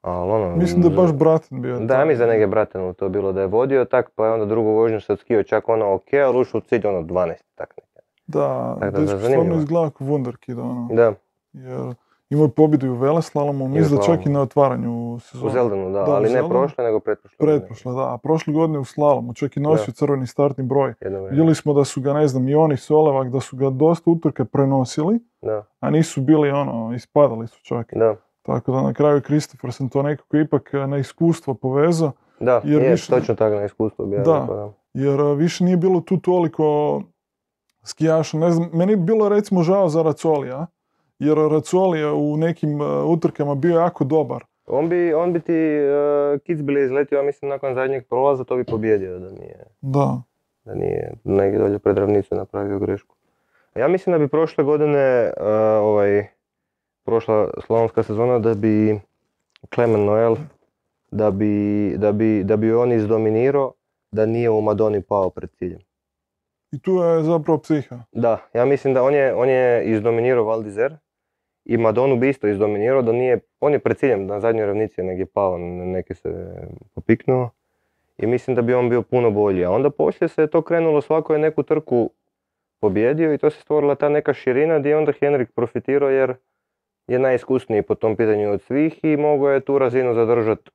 Ali ono, Mislim da je baš Braten bio. da, mislim da negdje Bratenu to bilo da je vodio tak, pa je onda drugu vožnju se odskio čak ono ok, ali ušao u cilj ono 12, tak nekad. Da, Tako da, zanimljivo. stvarno izgleda kao wunderkid, ono. Da, Jer imao je pobjedu i u Veleslalomu, mislim da čak i na otvaranju u sezone. Zeldenu, da, Da, u ali ne prošle, nego pretprošle. Pretprošle, da. A prošle godine u slalomu, čak i nosio crveni startni broj. Vidjeli smo da su ga, ne znam, i oni Solevak, da su ga dosta utrke prenosili, Da, a nisu bili ono, ispadali su čak. da, Tako da na kraju Kristofer sam to nekako ipak eh, na iskustvo povezao, da, Jer je, više- točno tako na iskustvo bi ja Da. rekao, da. jer eh, više nije bilo tu toliko skijaša. Ne znam, meni je bilo recimo žao za Racolija, jer Racoli je u nekim eh, utrkama bio jako dobar. On bi, on bi ti uh, Kitzbühel izletio, ja mislim, nakon zadnjeg prolaza, to bi pobjedio da nije, Da. da nije negdje dolje pred ravnicu napravio grešku. Ja mislim da bi prošle godine, uh, ovaj, prošla slalomska sezona, da bi Clement Noel, da bi, da bi, da bi on izdominirao, da nije u Madoni pao pred ciljem. I tu je zapravo psiha. Da, ja mislim da on je, on je izdominirao Val d'Isère i Madonu bi isto izdominirao da nije, on je pred ciljem na zadnjoj ravnici je negdje pao, na neke se popiknuo i mislim da bi on bio puno bolji. A onda poslije se je to krenulo, svako je neku trku pobjedio i to se stvorila ta neka širina gdje je onda Henrik profitirao jer je najiskusniji po tom pitanju od svih i mogao je tu razinu zadržati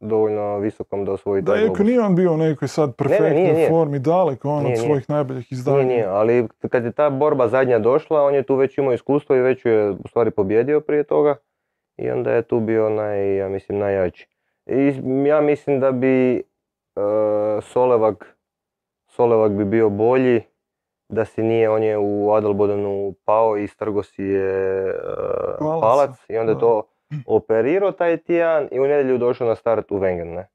dovoljno visokom da osvoji Da, taj globus. nije on bio u nekoj sad perfektnoj nije, nije. formi, daleko on Nije, od nije. svojih najboljih izdanja. Nije, nije, ali kad je ta borba zadnja došla, on je tu već imao iskustvo i već ju je u stvari pobjedio prije toga. I onda je tu bio naj, ja mislim, najjači. I ja mislim da bi e, Solevak, Solevak bi bio bolji da si nije, on je u Adelbodenu pao i strgo si je e, Palac, palac i onda je da. to operirao taj tjedan i u nedjelju došao na start u Wengen, ne.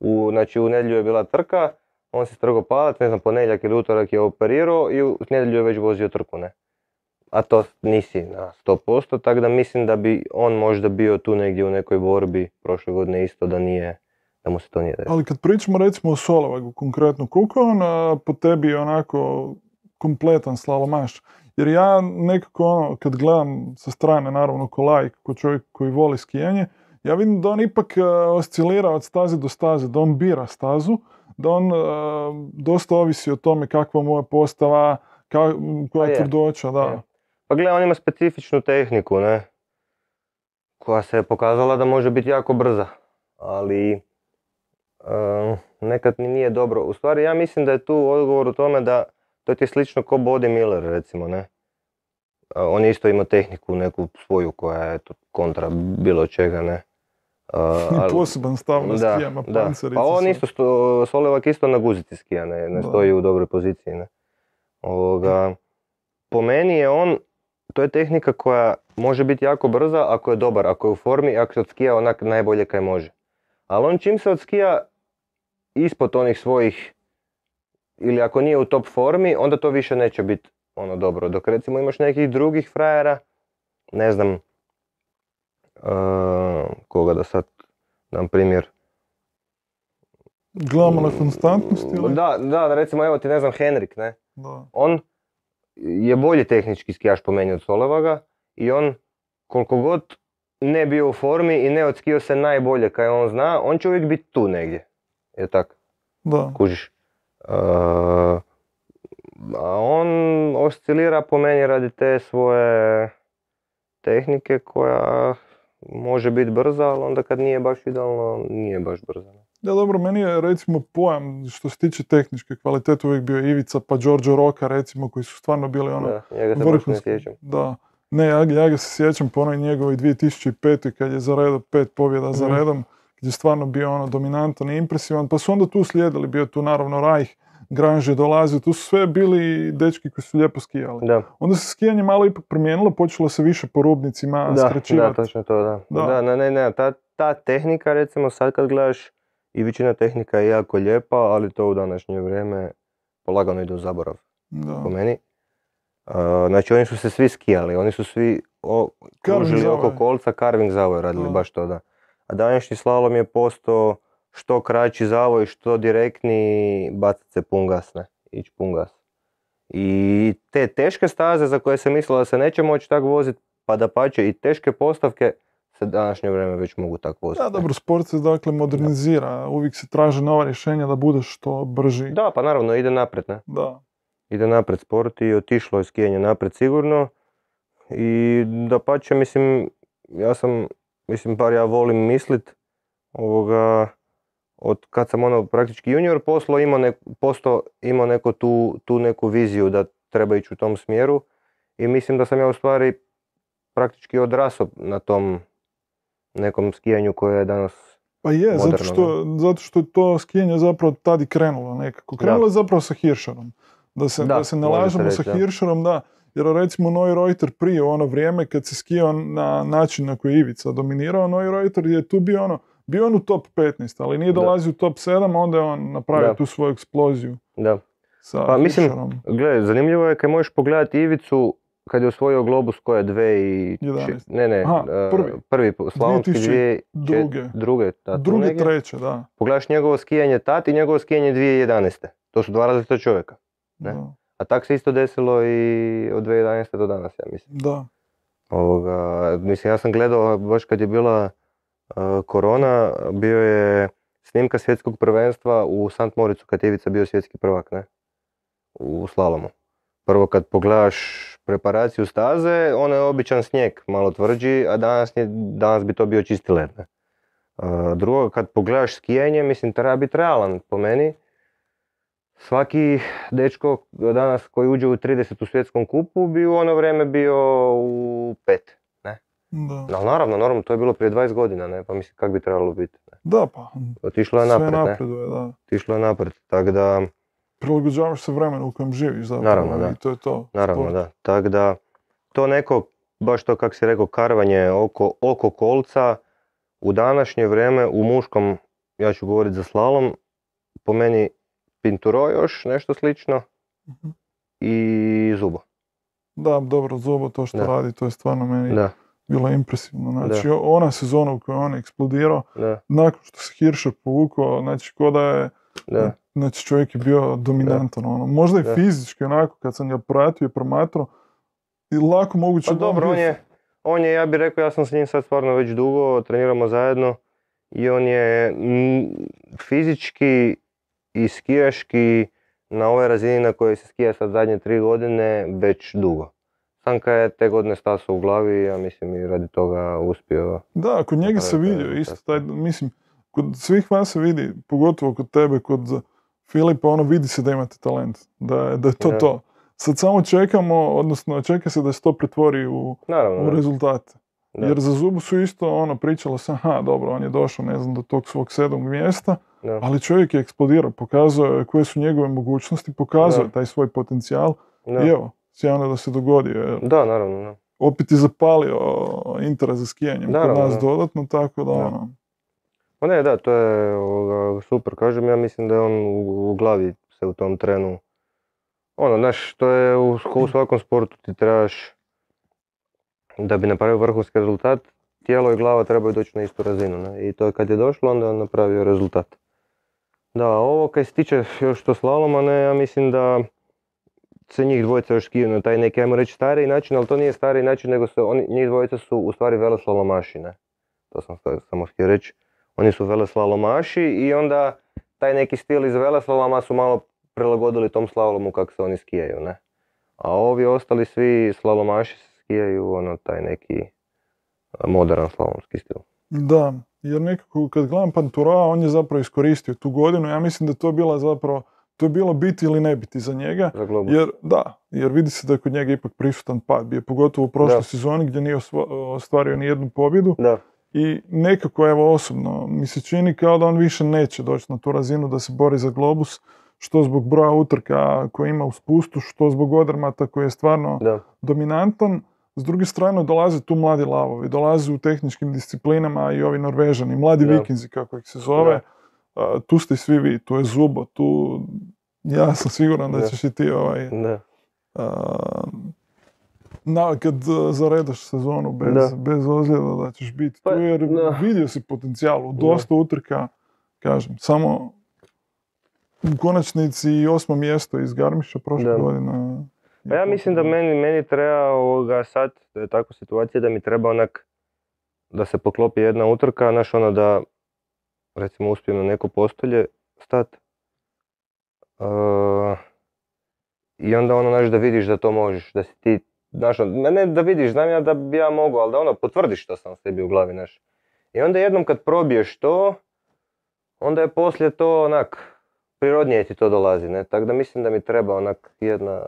U, znači u nedjelju je bila trka, on se strgo palac, ne znam, ponedjeljak ili utorak je operirao i u nedjelju je već vozio trku, ne. A to nisi na 100%, tako da mislim da bi on možda bio tu negdje u nekoj borbi prošle godine isto da nije, da mu se to nije desilo. Ali kad pričamo recimo o Solovagu konkretno, koliko je on a, po tebi onako kompletan slalomaš? Jer ja nekako ono, kad gledam sa strane, naravno ko laik, ko čovjek koji voli skijanje, ja vidim da on ipak a, oscilira od staze do staze, da on bira stazu, da on a, dosta ovisi o tome kakva mu je postava, ka- koja Pa je tvrdoća, da. je. Pa gle, on ima specifičnu tehniku, ne? Koja se je pokazala da može biti jako brza. Ali e, nekad ni nije dobro. U stvari ja mislim da je tu odgovor u tome da to ti je slično ko Body Miller recimo, ne? On je isto imao tehniku neku svoju koja je to kontra bilo čega, ne? Ali- poseban stav na da, skijama, da. pancerice Pa on isto, sto, Solevak isto na guzici skija, ne, ne Da. stoji u dobroj poziciji. Ne. Ovoga, po meni je on, to je tehnika koja može biti jako brza ako je dobar, ako je u formi, ako se odskija onak najbolje kaj može. Ali on čim se odskija ispod onih svojih, ili ako nije u top formi, onda to više neće biti ono dobro. Dok recimo imaš nekih drugih frajera, ne znam, e, koga da sad dam primjer, Gledamo na konstantnost ili? Da, da, recimo evo ti ne znam Henrik, ne. Da. On je bolji tehnički skijaš po meni od Solevaga i on koliko god ne bio u formi i ne odskio se najbolje kaj on zna, on će uvijek biti tu negdje. Je tak, Da. kužiš. A on oscilira po meni radi te svoje tehnike koja može biti brza, ali onda kad nije baš idealno, nije baš brza. Da, dobro, meni je recimo pojam što se tiče tehničke kvalitete uvijek bio Ivica pa Giorgio Roka recimo koji su stvarno bili ono Da, njega se baš ne sjećam. Da. Ne, ja, ja ga se sjećam po onoj njegovoj 2005. kad je zaredao pet pobjeda za Mhm. redom, gdje je stvarno bio ono dominantan i impresivan, pa su onda tu slijedili, bio tu naravno Rajh Granže dolazi, tu su sve bili dečki koji su lijepo skijali. Da. Onda se skijanje malo ipak promijenilo, počelo se više po rubnicima Da, da, točno to, da. Da. Da, ne, ne, ne, ta, ta tehnika, recimo, sad kad gledaš, i većina tehnika je jako lijepa, ali to u današnje vrijeme polagano ide u zaborav, Da. po meni. A, znači, oni su se svi skijali, oni su svi o, kružili oko kolca, carving zavoj radili, Da. baš to, da. A današnji slalom je postao što kraći zavoj, što direktni, bacat se pungas, ne, ići pungas. I te teške staze za koje se mislilo da se neće moći tak voziti, pa da pače i teške postavke se današnje vrijeme već mogu tak voziti. Da, dobro, sport se dakle modernizira, uvijek se traže nova rješenja da bude što brži. Da, pa naravno ide naprijed, ne? Da. Ide naprijed sport i otišlo je skijanje naprijed sigurno. I da pače, mislim, ja sam, mislim, bar ja volim mislit, ovoga, od kad sam ono praktički junior poslo imao, nek, postao, imao neko tu, tu neku viziju da treba ići u tom smjeru i mislim da sam ja u stvari praktički odrasao na tom nekom skijanju koje je danas Pa je, zato, Moderno, što, zato što je to skijanje zapravo tad i krenulo nekako. Krenulo je zapravo sa Hirscharom. Da se, da, Da, se ne može se lažemo reći, sa da. Hirscharom, da. Jer recimo Neureuter prije u ono vrijeme kad se skijao na način na koji je Ivica dominirao, Neureuter je tu bio ono, bio on u top 15, ali nije dolazio u top 7, onda je on napravio Da. tu svoju eksploziju da. sa Pa mislim, Hirscharom. Gle, zanimljivo je kad možeš pogledati Ivicu kad je osvojio Globus koje dve i... či- 11. Ne, ne, Aha, e, prvi. prvi slavonski 2002. dvije... Druge. druge, da, Druge, treće, da. Pogledaš njegovo skijanje tat i njegovo skijanje 2011. To su dva različita čovjeka. Ne. Da. A tak se isto desilo i od 2011. do danas, ja mislim. da. Ovoga, mislim, ja sam gledao baš kad je bila e, korona, bio je snimka svjetskog prvenstva u Sant Moricu kad je Ivica bio svjetski prvak, ne? U slalomu. Prvo kad pogledaš preparaciju staze, ono je običan snijeg, malo tvrđi, a danas, je, danas bi to bio čisti led, ne? E, drugo, kad pogledaš skijanje, mislim, treba biti realan po meni. Svaki dečko danas koji uđe u 30 u svjetskom kupu bi u ono vrijeme bio u pet. Da. Ali naravno, naravno, to je bilo prije 20 godina, ne? Pa mislim, kak bi trebalo biti. Ne? Da, pa, Otišlo je sve naprijed, ne? napreduje, da. Otišlo je naprijed, tako da, Prilagođavaš se vremenu u kojem živiš zapravo Naravno, da. i to je to. naravno, Sport. da. Tako da, to neko, baš to kak si rekao, karvanje oko, oko kolca, u današnje vrijeme, u muškom, ja ću govoriti za slalom, po meni Pinturo još nešto slično Mhm. i Zubo. Da, dobro, Zobo to što Da. radi, to je stvarno meni Da, bilo impresivno. Znači, ona sezona u kojoj on eksplodirao, da, nakon što se Hirscher povukao, znači, ko da je, da. znači, čovjek je bio dominantan, ono, možda i Da. fizički, onako, kad sam ga pratio i promatrao, i lako moguće Pa da dobro, on je, on je, ja bih rekao, ja sam s njim sad stvarno već dugo, treniramo zajedno i on je mm, fizički i skijaški na ovoj razini na kojoj se skija sad zadnje tri godine već dugo. Sanka je te godine stasao u glavi, ja mislim i radi toga uspio. Da, kod njega se vidio isto taj, mislim, kod svih vas se vidi, pogotovo kod tebe, kod Filipa, ono vidi se da imate talent, da da je to to. Sad samo čekamo, odnosno čeka se da se to pretvori u, Naravno, u rezultate. Da, Jer za Zubu su isto ono pričalo se, aha, dobro, on je došao, ne znam, do tog svog sedmog mjesta, da, ali čovjek je eksplodirao, pokazao je koje su njegove mogućnosti, pokazao je taj svoj potencijal da. i evo, sjajno da se dogodio. Jer Da, naravno, da. opet je zapalio interes za skijanjem kod nas da. dodatno, tako da Da. ono, Pa ne, da, to je ovoga, super, kažem, ja mislim da je on u, u glavi se u tom trenu, ono, znaš, to je u, u svakom sportu ti trebaš, da bi napravio vrhunski rezultat, tijelo i glava trebaju doći na istu razinu, ne? i to je kad je došlo, onda je napravio rezultat. Da, ovo kaj se tiče još to slaloma, ne, ja mislim da se njih dvojica još skiju na taj neki, ajmo reći, stariji način, ali to nije stariji način, nego se oni, njih dvojica su u stvari veleslalomaši, ne? To sam samo htio reći. Oni su veleslalomaši i onda taj neki stil iz veleslaloma su malo prilagodili tom slalomu kako se oni skijaju, ne? A ovi ostali svi slalomaši skijaju ono taj neki moderan slalomski stil. Da, jer nekako kad gledam Pantura, on je zapravo iskoristio tu godinu. Ja mislim da je to bila zapravo, to je bilo biti ili ne biti za njega. Za. Jer, da, jer vidi se da je kod njega ipak prisutan pad. Bio pogotovo u prošloj sezoni gdje nije ostvario ni jednu pobjedu. Da, I nekako, evo osobno, mi se čini kao da on više neće doći na tu razinu da se bori za globus. što zbog broja utrka koje ima u spustu, što zbog odrmata koji je stvarno Da. dominantan. S druge strane dolaze tu mladi lavovi, dolaze u tehničkim disciplinama i ovi Norvežani, mladi Da. vikinzi kako ih se zove. Tu ste svi vi, tu je Zubo, tu ja sam siguran da ćeš i ti ovaj, a, na, kad a, zaredaš sezonu bez, Da. bez ozljeda da ćeš biti Pa, tu jer da. vidio si potencijal u dosta utrka, kažem, samo u konačnici i osmo mjesto iz Garmiša prošle godine. Pa ja mislim da meni, meni treba ovoga sad, da je takva situacija da mi treba onak, da se poklopi jedna utrka, znaš ono da, recimo uspijem na neko postolje stat. Uh, I onda ono, znaš, da vidiš da to možeš, da si ti, znaš, ono, ne da vidiš, znam ja da bi ja mogao, ali da ono, potvrdiš što sam sebi u glavi, znaš. I onda jednom kad probiješ to, onda je poslije to onak, prirodnije ti to dolazi, ne, tako da mislim da mi treba onak jedna,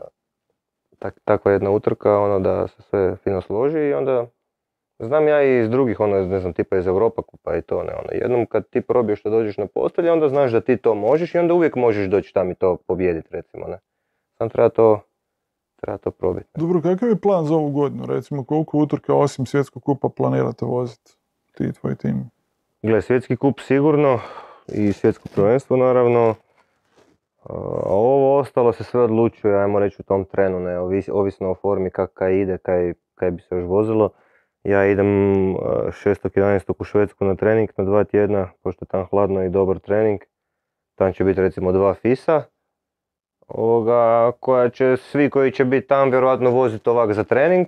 tak, takva jedna utrka, ono da se sve fino složi i onda znam ja i iz drugih, ono ne znam, tipa iz Europa kupa i to, ne, ono, jednom kad ti probiješ da dođeš na postolje, onda znaš da ti to možeš i onda uvijek možeš doći tam i to pobijediti, recimo, ne. Sam treba to, treba to probiti. ne. Dobro, kakav je plan za ovu godinu? Recimo, koliko utrka osim svjetskog kupa planirate voziti? Ti i tvoj tim. Gle, svjetski kup sigurno i svjetsko prvenstvo naravno. A ovo ostalo se sve odlučuje, ajmo reći u tom trenu, ne, ovis- ovisno o formi kak kaj ide, kaj, kaj bi se još vozilo. Ja idem a, 6.11. u Švedsku na trening na dva tjedna, pošto je tam hladno i dobar trening. Tam će biti recimo dva FISA, ovoga, koja će, svi koji će biti tam vjerojatno voziti ovak za trening,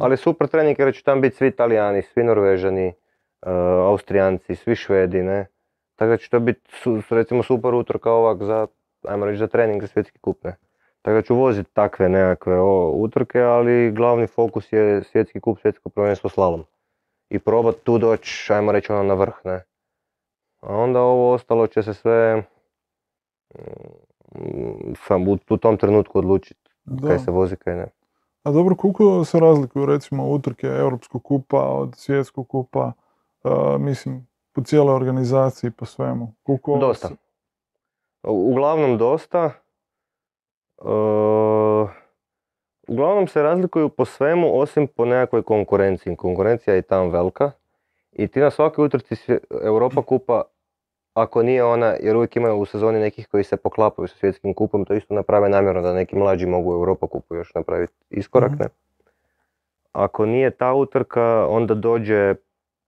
ali super trening jer će tam biti svi Italijani, svi Norvežani, uh, Austrijanci, svi Švedi, ne. Tako da će to biti su, recimo super utrka ovak za, ajmo reći, za trening za svjetski kup, ne. Tako da ću voziti takve nekakve o, utrke, ali glavni fokus je svjetski kup, svjetsko prvenstvo slalom. I probat tu doći, ajmo reći, ono na vrh, ne. A onda ovo ostalo će se sve mm, sam u, u tom trenutku odlučiti kaj se vozi, kaj ne. A dobro, koliko se razlikuju recimo utrke Europskog kupa od svjetskog kupa, a, mislim, po cijeloj organizaciji, po svemu? Koliko Dosta. se- Uglavnom dosta. E, uglavnom se razlikuju po svemu osim po nekakvoj konkurenciji. Konkurencija je tam velika. I ti na svakoj utrci Europa kupa, ako nije ona, jer uvijek imaju u sezoni nekih koji se poklapaju sa svjetskim kupom, to isto naprave namjerno da neki mlađi mogu u Europa kupu još napraviti iskorak. Mhm. Ne? Ako nije ta utrka, onda dođe,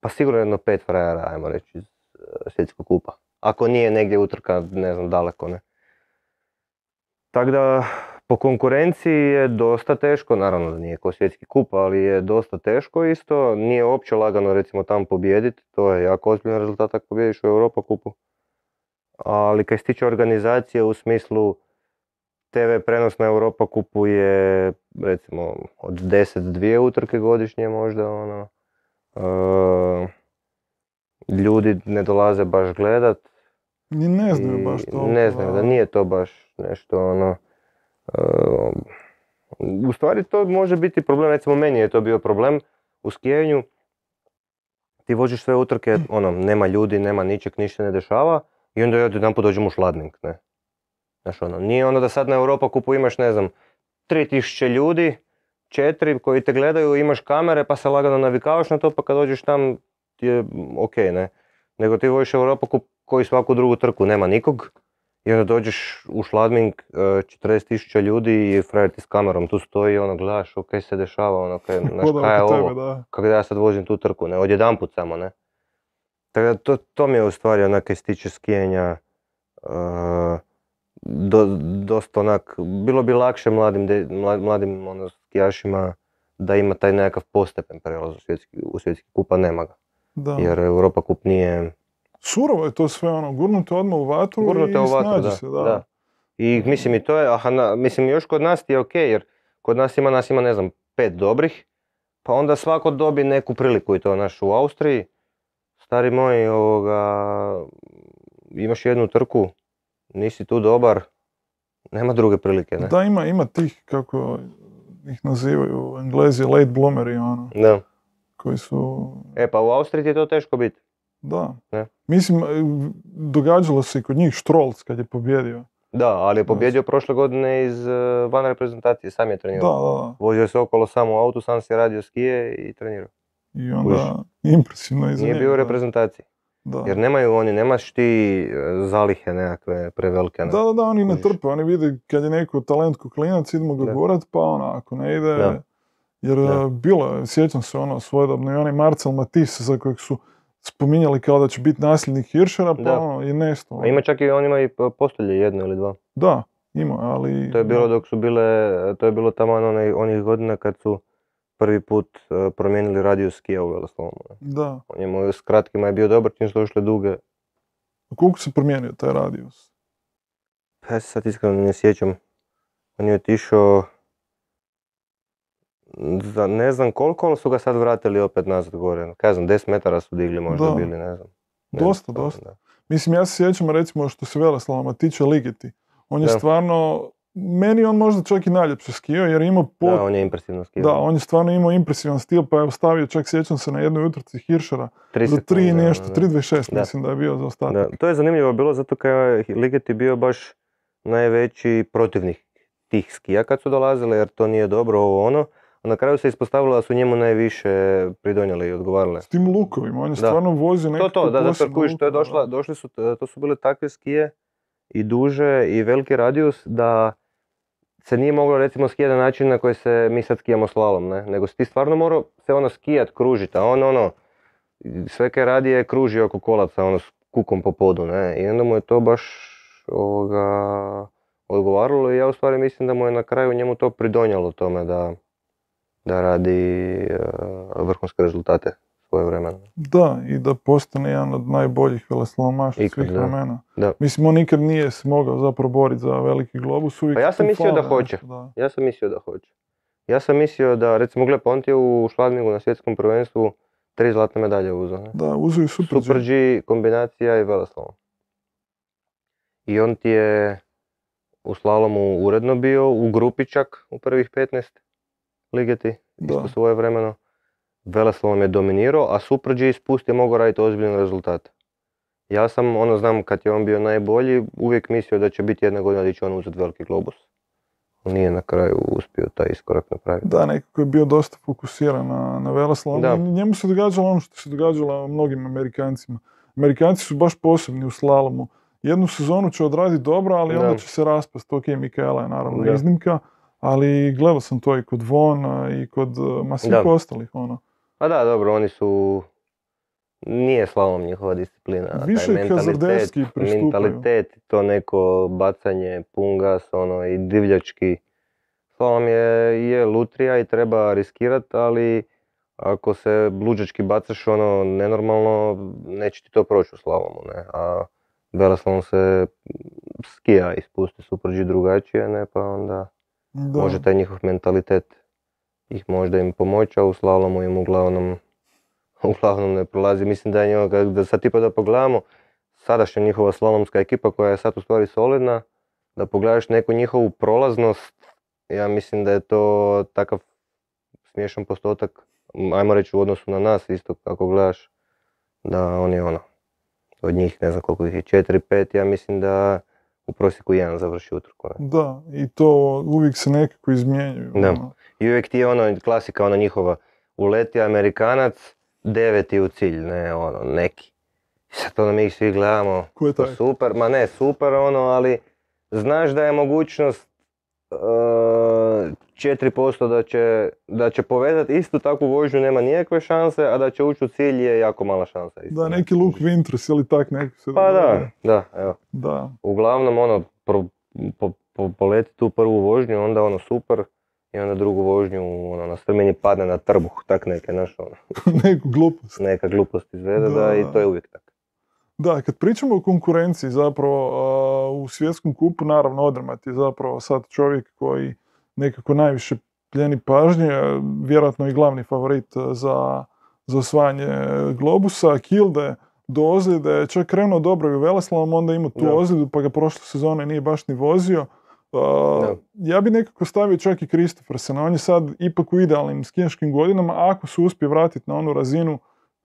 pa sigurno jedno pet frajera, ajmo reći, iz e, svjetskog kupa. Ako nije negdje utrka, ne znam, daleko, ne. Tako da, po konkurenciji je dosta teško, naravno da nije ko svjetski kup, ali je dosta teško isto. Nije uopće lagano recimo tam pobijediti, to je jako ozbiljan rezultat ako pobjediš u Europa kupu. Ali kaj se tiče organizacije u smislu TV prenos na Europa kupu je recimo od 10 dvije utrke godišnje možda ono. E, ljudi ne dolaze baš gledat, Ni ne znaju i baš to. Ne znaju, da nije to baš nešto ono... ehm, u stvari to može biti problem, recimo meni je to bio problem u skijanju. Ti voziš sve utrke, ono, nema ljudi, nema ničeg, ništa ne dešava i onda jedan put dođemo u šladning, ne. Znaš ono, nije ono da sad na Europa kupu imaš, ne znam, 3000 ljudi, četiri koji te gledaju, imaš kamere pa se lagano navikavaš na to pa kad dođeš tam ti je ok, ne. Nego ti voziš Europa kup koji svaku drugu trku nema nikog i onda dođeš u Šladming, e, 40.000 ljudi i frajer ti s kamerom tu stoji i ono gledaš, ok se dešava, ono kaj, znaš kaj je ovo, kako ja sad vozim tu trku, ne, odjedanput samo, ne. Tako da to, to mi je u stvari onak kaj se tiče skijanja, e, do, dosta onak, bilo bi lakše mladim, de- mladim ono, skijašima da ima taj nekakav postepen prelaz u svjetski, u svjetski kup, a nema ga. Da. Jer Europa kup nije, Surovo je to sve ono, gurnute odmah u vatru Gurnute i u vatru, snađi da, se, da. da. I mislim i to je, aha, na- mislim još kod nas ti je ok, jer kod nas ima, nas ima ne znam, pet dobrih, pa onda svako dobi neku priliku i to, naš u Austriji, stari moj, ovoga, imaš jednu trku, nisi tu dobar, nema druge prilike, ne? Da, ima, ima tih, kako ih nazivaju englezi, late bloomeri, ono, Da. Koji su, E pa u Austriji ti je to teško biti. da. Ne. Mislim, e, događalo se i kod njih Štrolc kad je pobjedio. Da, ali je pobjedio prošle godine iz uh, van reprezentacije, sam je trenirao. da, da. Vozio se okolo samo u autu, sam si radio skije i trenirao. I onda impresivno iz Nije bio u reprezentaciji. Da. Jer nemaju oni, nemaš ti e, zalihe nekakve prevelike. ne. Da, da, da, oni ne trpe, oni vide kad je neko talent ko klinac, idemo ga gurat, pa ono, ako ne ide, Da. Jer e, bilo je, sjećam se ono svojedobno i onaj Marcel Matisse za kojeg su spominjali kao da će biti nasljednik Hiršera, pa Da. ono, i nesto. A ima čak i on ima i p- postolje jedno ili dva. Da, ima, ali... To je bilo dok su bile, to je bilo tamo onaj, onih godina kad su prvi put e, promijenili radio skija u Veloslomu. Da. On je s kratkima je bio dobar, čim su došle duge. Koliko se promijenio taj radius? Pa ja se sad iskreno ne sjećam. On je otišao za ne znam koliko, ali su ga sad vratili opet nazad gore. Kaj znam, 10 metara su digli možda Da. bili, ne znam. Ne Dosta, znam, dosta. da. Mislim, ja se sjećam recimo što se Veleslaloma tiče Ligeti. On je Da. stvarno, meni on možda čak i najljepše skio jer je imao pot, Da, on je impresivno skio. Da, on je stvarno imao impresivan stil, pa je stavio, čak sjećam se na jednoj utrci Hiršera, za 3 i sekunde, nešto, ono, da. 3.26 Da. mislim da je bio za ostatak. Da, to je zanimljivo bilo zato je Ligeti bio baš najveći protivnik tih skija kad su dolazile jer to nije dobro ovo ono. A na kraju se ispostavilo da su njemu najviše pridonijeli i odgovarale. S tim lukovima, on je Da. stvarno vozio To nekako to, da, zato jer posebno kužiš, to je došla, došli su, to su bile takve skije i duže i veliki radijus da se nije moglo recimo skijati na način na koji se mi sad skijamo slalom, ne? Nego si ti stvarno morao se ono skijat, kružit, a on ono, sve kaj radi je kruži oko kolaca, ono s kukom po podu, ne? I onda mu je to baš ovoga, odgovaralo i ja u stvari mislim da mu je na kraju njemu to pridonjalo tome da, da radi eh, vrhunske rezultate svoje vremena. Da, i da postane jedan od najboljih veleslomaša svih da. vremena. Da. Mislim, on nikad nije se mogao zapravo boriti za veliki globus, uvijek Pa ja sam mislio da hoće. Da. Ja sam mislio da hoće. Ja sam mislio da, recimo, gle, pa on ti je u Šladningu na svjetskom prvenstvu tri zlatne medalje uzeo. ne? Da, uzeo je super, Super G, kombinacija i veleslalom. I on ti je u slalomu uredno bio, u grupi čak, u prvih 15 ligeti, isto svoje vremeno. Veleslalom je dominirao, a Super G spust je mogao raditi ozbiljne rezultate. Ja sam, ono znam, kad je on bio najbolji, uvijek mislio da će biti jedna godina da će on uzeti veliki globus. On nije na kraju uspio taj iskorak napraviti. Da, nekako je bio dosta fokusiran na, na. I njemu se događalo ono što se događalo mnogim Amerikancima. Amerikanci su baš posebni u slalomu. Jednu sezonu će odraditi dobro, ali onda Da. će se raspast. Ok, Mikaela je naravno Da. iznimka, ali gledao sam to i kod Vona i kod ma svih Da. ostalih. Ono. Pa da, dobro, oni su... Nije slalom njihova disciplina. taj Više hazarderski pristupaju. mentalitet, to neko bacanje, pungas, ono, i divljački. Slalom je, je lutrija i treba riskirat, ali ako se luđački bacaš ono nenormalno, neće ti to proći u slalomu, ne? A veleslalom se skija i spusti super G drugačije, ne? Pa onda Da. može taj njihov mentalitet ih možda im pomoći, a u slalomu im uglavnom, uglavnom ne prolazi. Mislim da je njima, da sad tipa da pogledamo, sadašnja njihova slalomska ekipa koja je sad u stvari solidna, da pogledaš neku njihovu prolaznost, ja mislim da je to takav smiješan postotak, ajmo reći u odnosu na nas isto kako gledaš, da oni ono, od njih ne znam koliko ih je, 4-5, ja mislim da u prosjeku jedan završi utrku. Ne? Da, i to uvijek se nekako izmjenjuju. Da. ono. I uvijek ti je ono klasika ona njihova, uleti Amerikanac, deveti u cilj, ne ono, neki. I sad ono mi ih svi gledamo, Ko je taj? super, ma ne super ono, ali znaš da je mogućnost 4% da će, da će povezati istu takvu vožnju, nema nikakve šanse, a da će ući u cilj je jako mala šansa. Isto, Da, ne? neki Luke Winters ili tak neki se Pa da, da, evo. Da, Uglavnom ono, pro, po, po- poleti tu prvu vožnju, onda ono super, i onda drugu vožnju ono, na strmini padne na trbuh, tak neke, znaš, ono, neku glupost. neka glupost izvede, da, Da. i to je uvijek tako. Da, kad pričamo o konkurenciji zapravo u svjetskom kupu, naravno Odermatt je zapravo sad čovjek koji nekako najviše pljeni pažnje, vjerojatno i glavni favorit za, za osvajanje globusa. Kilde do ozljede je čak krenuo dobro i u Veleslalom, onda ima tu Da. ozljedu pa ga prošle sezone nije baš ni vozio. Ja bi nekako stavio čak i Kristofersena, on je sad ipak u idealnim skijaškim godinama, ako se uspije vratiti na onu razinu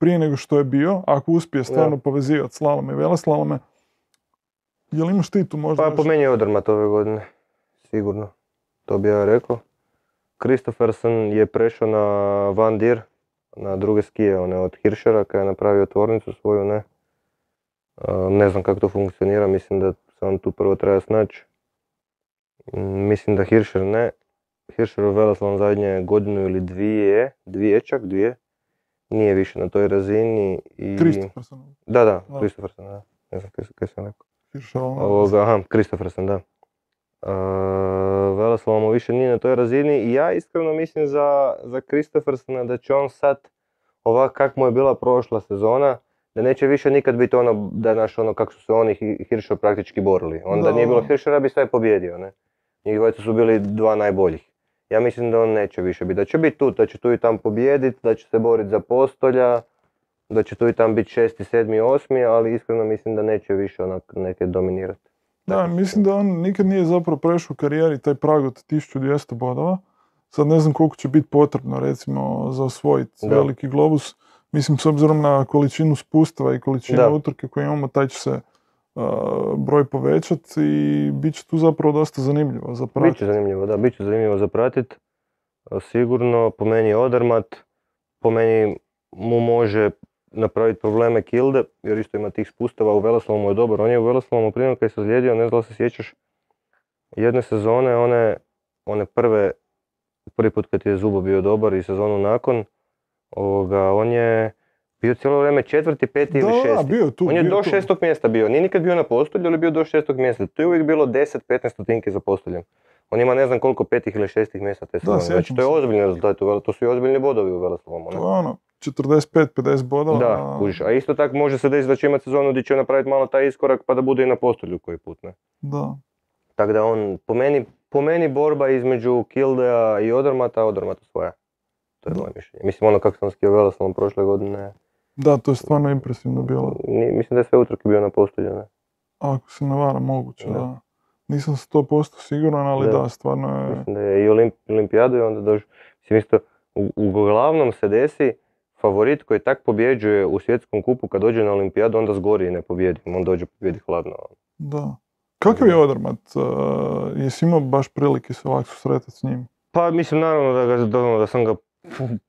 prije nego što je bio, ako uspije stvarno povezivati slalom i veleslalome, Jel imaš ti tu možda Pa po meni je Odermatt ove godine, sigurno. To bi ja rekao. Christopherson je prešao na Van Dier, na druge skije, one od Hirschera, kada je napravio tvornicu svoju, ne. Ne znam kako to funkcionira, mislim da se on tu prvo treba snaći. Mm, Mislim da Hirscher ne. Hirscher u Veleslalom zadnje godinu ili dvije, dvije čak, dvije. Nije više na toj razini i... Christopherson. Da, da, Da. Christopherson, da. Ne znam kaj, kaj sam rekao. Ovoga, aha, Christopherson, da. Uh, Veleslalom više nije na toj razini i ja iskreno mislim za, za Christophersona da će on sad, ovak kak mu je bila prošla sezona, da neće više nikad biti ono, da naš ono kako su se oni Hirscher praktički borili. Onda Da. nije bilo Hirschera bi sve pobjedio, ne. Njih dvojica su bili dva najboljih. Ja mislim da on neće više biti, da će biti tu, da će tu i tam pobijediti, da će se boriti za postolja, da će tu i tam biti šesti, sedmi, osmi, ali iskreno mislim da neće više onak neke dominirati. Da, mislim da on nikad nije zapravo prešao u karijeri taj prag od 1200 bodova. Sad ne znam koliko će biti potrebno recimo za osvojiti veliki globus. Mislim s obzirom na količinu spustava i količinu Da. utrke koje imamo, taj će se broj povećati i bit će tu zapravo dosta zanimljivo za Biće pratiti. zanimljivo, da, bit će zanimljivo za pratit. E, Sigurno, po meni je Odermatt, po meni mu može napraviti probleme Kilde, jer isto ima tih spustava, u Veleslalomu je dobar. On je u Veleslalomu prije nego kad se ozlijedio, ne znam da se sjećaš, jedne sezone, one, one prve, prvi put kad je Zubo bio dobar i sezonu nakon, ovoga, on je bio cijelo vrijeme četvrti, peti Da, ili da, šesti. bio tu. On je bio do tu. šestog mjesta bio. Nije nikad bio na postolju, ali je bio do šestog mjesta. Tu je uvijek bilo 10-15 stotinki za postoljem. On ima ne znam koliko petih ili šestih mjesta te sezone. Znači, to je ozbiljni rezultat. To su i ozbiljni bodovi u Veleslomu. To je ono, 45-50 bodova. Da, kužiš. A isto tako može se desiti da će imati sezonu gdje će napraviti malo taj iskorak pa da bude i na postolju koji put. Ne? Da. Tako da on, po meni, po meni borba između Kildea i Odermata, Odermata svoja. To je moje mišljenje. Mislim ono kako sam skio Veleslom prošle godine, Da, to je stvarno impresivno bilo. mislim da je sve utrke bio na postolju. Ne? Ako se ne vara, moguće, Da. da. Nisam 100% siguran, ali Da. da, stvarno je... Mislim da je i olimp, olimpijadu i onda došao. Mislim isto, u, uglavnom se desi favorit koji tak pobjeđuje u svjetskom kupu kad dođe na olimpijadu onda zgori i ne pobjedi. On dođe pobjedi hladno. Da. Kakav je Odermatt? Uh, jesi imao baš prilike se ovako susretati s njim? Pa mislim naravno da, ga, da, ono, da sam ga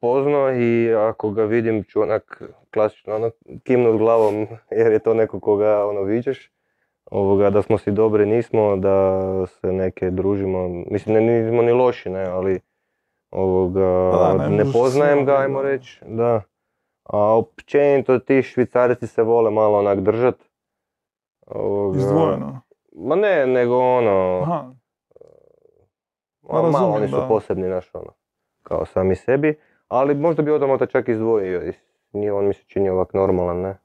poznao i ako ga vidim ću onak klasično ono, kimnut glavom jer je to neko koga ono viđeš. Ovoga, da smo si dobri nismo, da se neke družimo, mislim ne nismo ni loši ne, ali ovoga, da, ne ne poznajem ga ajmo reći, da. A općenito ti švicarci se vole malo onak držat. Ovoga, Izdvojeno. Ma ne, nego ono, Aha, ono, malo razumijem, oni su da. posebni naš ono, kao sami sebi, ali možda bi Odomota čak izdvojio, i nije on mi se čini ovak normalan, ne?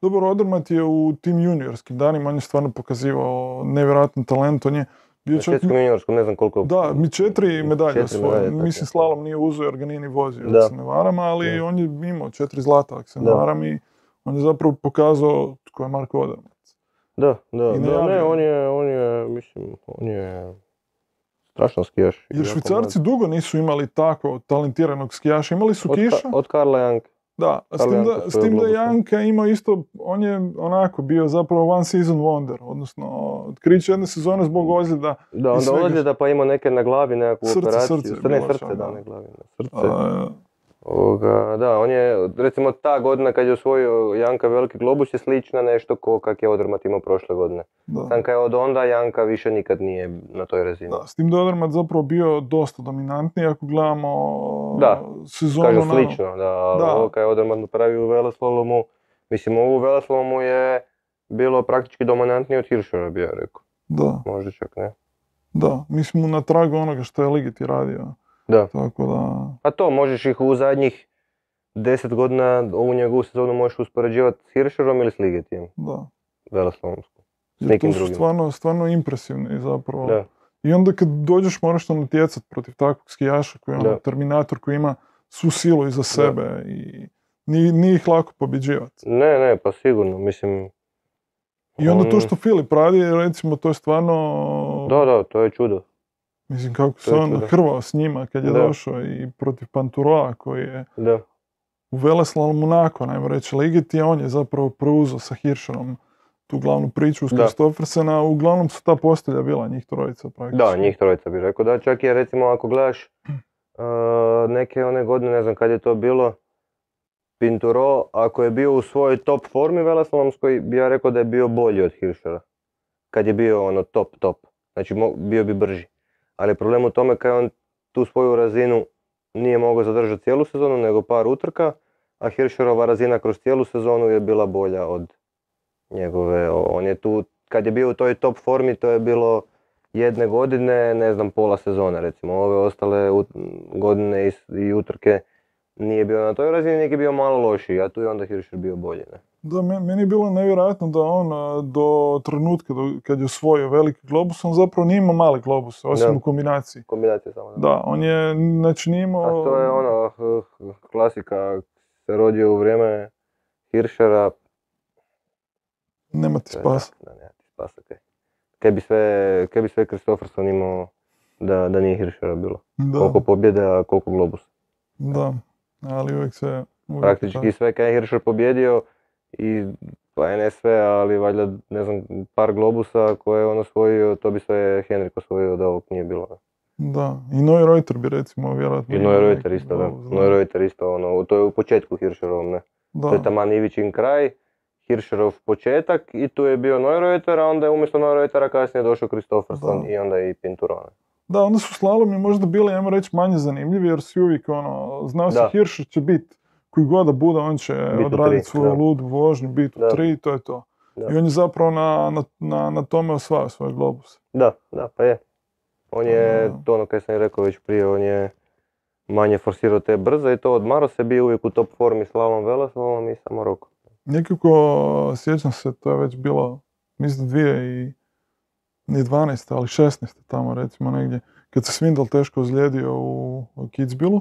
Dobro, Odermatt je u tim juniorskim danima, on je stvarno pokazivao nevjerojatan talent, on je bio čak... svjetskom juniorskom ne znam koliko... Da, mi četiri medalje Četiri osvojio. medalje, Mislim, slalom nije uzeo jer ga nije ni vozio, Da. se ne varam, ali Da. on je imao četiri zlata, ako se ne varam, i on je zapravo pokazao tko je Marko Odermatt. Da, da, da, ne, on je, on je, mislim, on je strašan skijaš. Jer Švicarci dugo nisu imali tako talentiranog skijaša, imali su od, kiša. Ka- od Karla Janka. Da, s tim, da, s tim da. Janka ima isto, on je onako bio zapravo one season wonder, odnosno otkriće jedne sezone zbog ozljeda. Da, onda ozljeda pa ima neke na glavi, nekakvu Srce, operaciju. srce ne, srce, čak, da, da. ne glavi, srce. A, Ovoga, da, on je, recimo ta godina kad je osvojio Janka Veliki globus je slična nešto ko kak je Odermatt imao prošle godine. da. Sam kad je od onda Janka više nikad nije na toj razini. Da, s tim da je Odermatt zapravo bio dosta dominantniji ako gledamo Da, sezonu. Kažem na- slično, da, Da. ovo kad je Odermatt napravio u Veleslalomu, mislim ovo u Veleslalomu je bilo praktički dominantnije od Hirschera bi ja rekao, Da, možda čak ne. da. Mi smo na tragu onoga što je Ligeti radio. Da, Tako da, a to možeš ih u zadnjih deset godina ovu njegovu sezonu možeš uspoređivati s Hirscherom ili s Ligetijem, da. Veleslalomsku. Jer nekim to su drugim. stvarno, stvarno impresivni zapravo. Da, I onda kad dođeš moraš to natjecat protiv takvog skijaša koji je ono. Terminator koji ima svu silu iza sebe i nije, nije ih lako pobjeđivati. ne, ne, pa sigurno, mislim, I onda to što Filip radi, recimo, to je stvarno... da, da, to je čudo. Mislim, kako se on hrvao s njima kad je Da. došao i protiv Panturoa koji je Da, u Veleslalomu nakon, ajmo reći, Ligeti, a on je zapravo preuzeo sa Hirscherom tu glavnu priču s. Kristoffersena, uglavnom su ta postelja bila, njih trojica praktički. Da, njih trojica bi rekao da, čak je recimo ako gledaš uh, neke one godine, ne znam kad je to bilo, Pinturo, ako je bio u svojoj top formi veleslalomskoj, bi ja rekao da je bio bolji od Hirschera. Kad je bio ono top, top. Znači bio bi brži. Ali problem u tome kad on tu svoju razinu nije mogao zadržati cijelu sezonu, nego par utrka, a Hirscherova razina kroz cijelu sezonu je bila bolja od njegove. On je tu, kad je bio u toj top formi, to je bilo jedne godine, ne znam, pola sezone recimo. Ove ostale godine i, utrke nije bio na toj razini, nek je bio malo lošiji, a tu je onda Hirscher bio bolji. Ne? Da, me- meni je bilo nevjerojatno da on do trenutka do, kad je osvojio veliki globus, on zapravo nije imao male globuse, osim Da. u kombinaciji. Kombinacija samo. Da, on je, znači nije imao... A to je ono, klasika, se rodio u vrijeme Hirschera, Nema ti spasa. Da, da, nema ti spasa. Kaj. Kaj bi sve, kaj bi sve Kristofferson imao da, da nije Hirschera bilo? Da, Koliko pobjede, a koliko globusa? da, ali uvijek se... Uvijek Praktički sve kaj je Hirscher pobjedio i pa ne sve, ali valjda ne znam par globusa koje je on osvojio, to bi sve Henrik osvojio da ovog nije bilo. Da, i Neureuter bi recimo vjerojatno... I Neureuter neki isto, da. da. Neureuter isto, ono, to je u početku Hirscherovom, ne. To je Da, taman Ivićin kraj, Hirscherov početak i tu je bio Neureuter, a onda je umjesto Neureutera kasnije došao Kristofferson Da. i onda i Pinturone. da, onda su slalomi možda bili, ajmo reći, manje zanimljivi jer si uvijek ono, znao si Da. Hirscher će biti koji god da bude, on će Bit odraditi svoju ludu vožnju, biti u tri, to je to. Da. I on je zapravo na, na, na, na tome osvajao svoje globuse. Da, da, pa je. On je, Da. to ono kaj sam rekao već prije, on je manje forsirao te brze i to odmaro se bio uvijek u top formi slalom, veleslalom i samo roko. Nekako, sjećam se, to je već bilo, mislim, dvije i, nije 12, ali 16 tamo recimo negdje, kad se Svindal teško ozlijedio u, u Kitzbühelu,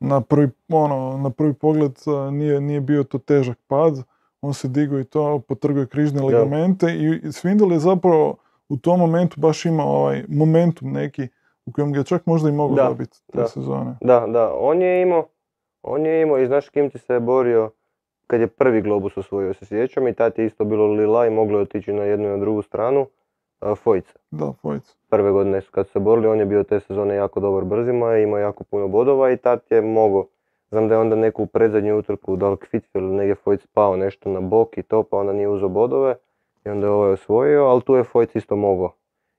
na prvi, ono, na prvi pogled nije, nije bio to težak pad, on se digao i to, potrgao je križne ligamente i, i Svindal je zapravo u tom momentu baš imao ovaj momentum neki u kojem ga čak možda i mogao Da, dobiti te da. sezone. Da, da, on je imao, on je imao i znaš kim ti se borio kad je prvi globus osvojio, se sjećam i tad je isto bilo lila i moglo je otići na jednu i na drugu stranu, a, Fojca. Da, Fojc. Prve godine su kad su se borili, on je bio te sezone jako dobar brzima, imao jako puno bodova i tad je mogao. Znam da je onda neku predzadnju utrku, da li Kvitfjell ili negdje Fojc pao nešto na bok i to, pa onda nije uzeo bodove i onda je ovaj osvojio, ali tu je Fojc isto mogao.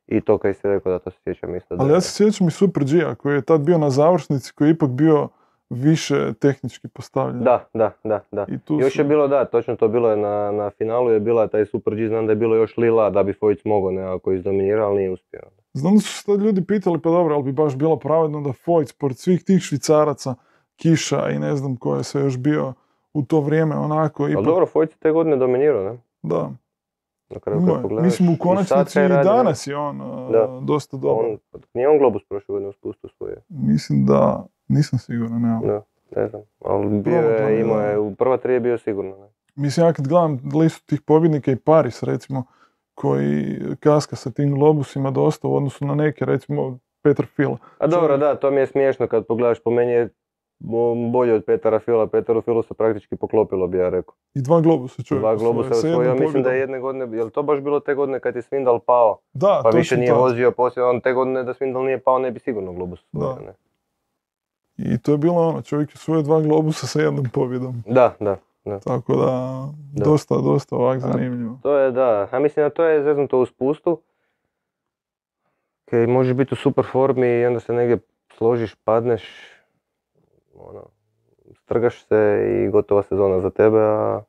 I to kaj si rekao da to se sjećam isto. Ali ja se sjećam i Super G-a koji je tad bio na završnici, koji je ipak bio više tehnički postavljen. Da, da, da, da. I tu Još su- je bilo, da, točno to bilo je na, na finalu je bila taj Super G, znam da je bilo još Lila da bi Fojc mogao nekako izdominirao, ali nije uspio. Znam da su se tad ljudi pitali, pa dobro, ali bi baš bilo pravedno da Fojc, pored svih tih švicaraca, Kiša i ne znam ko je sve još bio u to vrijeme, onako, ipak, Ali dobro, Fojc je te godine dominirao, ne? da. Na kraju kad pogledaš. Mislim, u I konačnici i ne? danas je on Da. dosta dobar. On, nije on Globus prošle godine uspustu svoje, Mislim da, nisam siguran, evo. da, ne znam. Ali bio je, da. je, u prva tri je bio sigurno, ne? Mislim, ja kad gledam listu tih pobjednika i Paris, recimo, koji kaska sa tim globusima dosta u odnosu na neke, recimo, Petar Fila. A dobro, da, to mi je smiješno kad pogledaš, po meni je bo- bolji od Petara Fila. Petaru Filu se praktički poklopilo, bi ja rekao. I dva globusa čovjek Dva globusa osvojio, mislim da je jedne godine, je li to baš bilo te godine kad je Svindal pao? Da, Pa više nije tad. vozio poslije, on te godine da Svindal nije pao, ne bi sigurno globus osvojio, Da. ne? I to je bilo ono, čovjek je svoje dva globusa sa jednom pobjedom. Da, da. Tako da, dosta, dosta ovak zanimljivo. To je da, a mislim da to je zeznuto u spustu. Kaj možeš biti u super formi i onda se negdje složiš, padneš, ono, strgaš se i gotova sezona za tebe, a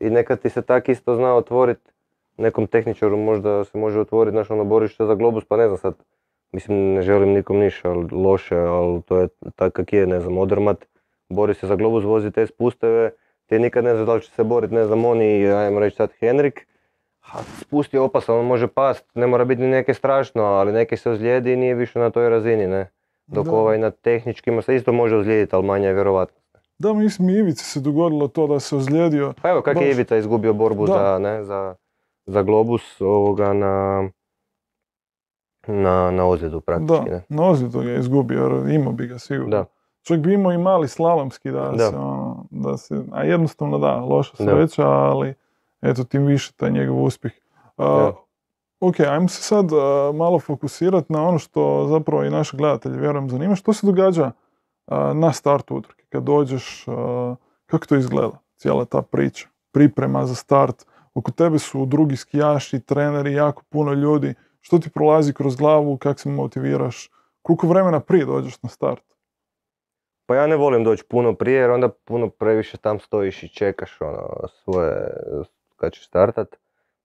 i nekad ti se tak isto zna otvorit, nekom tehničaru možda se može otvoriti, znaš, ono, boriš se za globus, pa ne znam sad, mislim, ne želim nikom ništa, loše, ali to je tak kak je, ne znam, Odermat, bori se za globus, vozi te spusteve, ti nikad ne znaš da li će se boriti, ne znam, oni, ajmo reći sad Henrik, a spust je opasan, on može past, ne mora biti ni neke strašno, ali neki se ozlijedi i nije više na toj razini, ne. Dok Da. ovaj na tehničkima se isto može ozlijediti, ali manja je vjerovatno. Da, mislim, i Ivici se dogodilo to da se ozlijedio. Pa evo, kak je. Ivica izgubio borbu Da. za, ne, za, za globus ovoga na, na, na ozljedu Da, praktički, ne. na ozljedu ga je izgubio, jer imao bi ga sigurno. Da. Čak bi imao i mali slalomski da, Da. se ono, da se, a jednostavno da, loša Da. sreća, ali eto tim više taj njegov uspjeh. A, Da. Ok, ajmo se sad a, malo fokusirati na ono što zapravo i naše gledatelje vjerujem zanima. Što se događa a, na startu utrke? Kad dođeš, kako to izgleda? Cijela ta priča, priprema za start. Oko tebe su drugi skijaši, treneri, jako puno ljudi. Što ti prolazi kroz glavu, kako se motiviraš? Koliko vremena prije dođeš na start? Pa ja ne volim doći puno prije jer onda puno previše tam stojiš i čekaš ono svoje kad ćeš startat.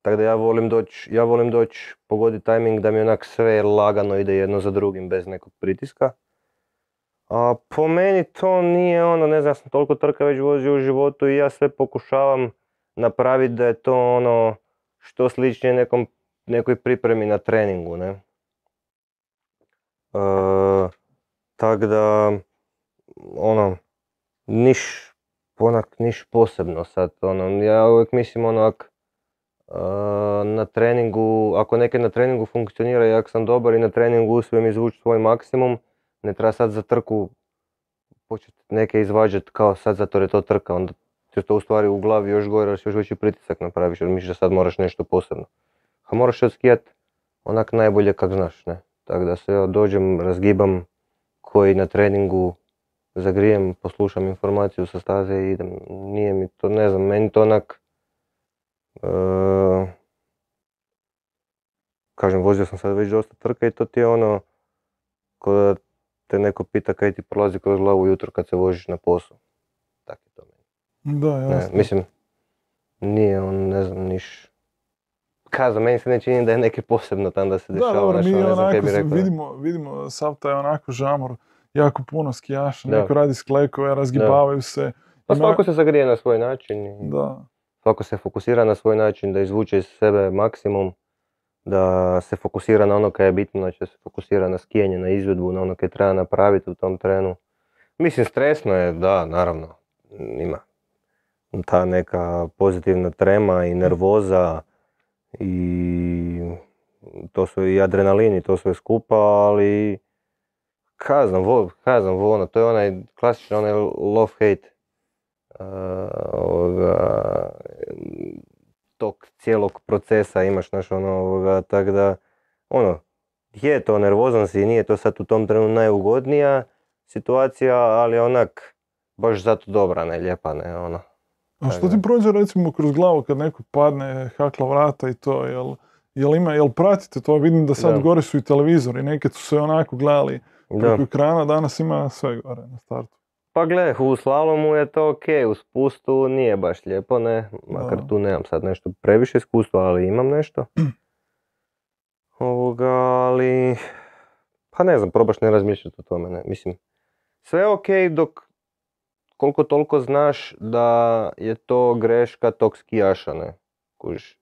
Tako da ja volim doći, ja volim doći pogoditi tajming da mi onak sve lagano ide jedno za drugim bez nekog pritiska. A po meni to nije ono, ne znam, ja sam toliko trka već vozio u životu i ja sve pokušavam napraviti da je to ono što sličnije nekom, nekoj pripremi na treningu, ne. E, tak da, ono, niš, onak, niš posebno sad, ono, ja uvijek mislim onak, e, na treningu, ako neke na treningu funkcionira i ako sam dobar i na treningu uspijem izvući svoj maksimum, ne treba sad za trku početi neke izvađati kao sad zato jer je to trka, onda ti to u stvari u glavi još gore, još veći pritisak napraviš jer misliš da sad moraš nešto posebno. A moraš odskijat onak najbolje kak znaš, ne. Tako da se ja dođem, razgibam koji na treningu zagrijem, poslušam informaciju sa staze i idem. Nije mi to, ne znam, meni to onak... e, kažem, vozio sam sad već dosta trka i to ti je ono, ko da te neko pita kaj ti prolazi kroz glavu ujutro kad se voziš na posao. Tak je to meni. Da, Ne, jasno. mislim, nije on, ne znam, niš... Kaza, meni se ne čini da je neki posebno tam da se Da, dešava, dobro, znaš, mi ono, onako bi se vidimo, vidimo sav taj onako žamor, jako puno skijaša, Da. neko radi sklekove, razgibavaju se. Pa svako se zagrije na svoj način Da, svako se fokusira na svoj način da izvuče iz sebe maksimum, da se fokusira na ono kaj je bitno, znači da se fokusira na skijanje, na izvedbu, na ono kaj treba napraviti u tom trenu. Mislim, stresno je, da, naravno, ima ta neka pozitivna trema i nervoza i to su i adrenalin i to sve skupa, ali kaj znam, vo, kaj znam, vo, ono, to je onaj klasični onaj love-hate uh, ovoga, tog cijelog procesa imaš, znaš, ono, ovoga, tak da, ono, je to nervozan si, nije to sad u tom trenu najugodnija situacija, ali onak, baš zato dobra, ne, lijepa, ne, ono. A što ti prođe recimo kroz glavu kad neko padne, hakla vrata i to, jel, jel, ima, jel pratite to? Vidim da sad Da. gore su i televizori, nekad su se onako gledali Da. preko ekrana, danas ima sve gore na startu. Pa gle, u slalomu je to ok, u spustu nije baš lijepo, ne, makar Da. tu nemam sad nešto previše iskustva, ali imam nešto. Ovoga, ali, pa ne znam, probaš ne razmišljati o tome, ne, mislim, sve ok dok koliko toliko znaš da je to greška tog skijaša, ne, kužiš.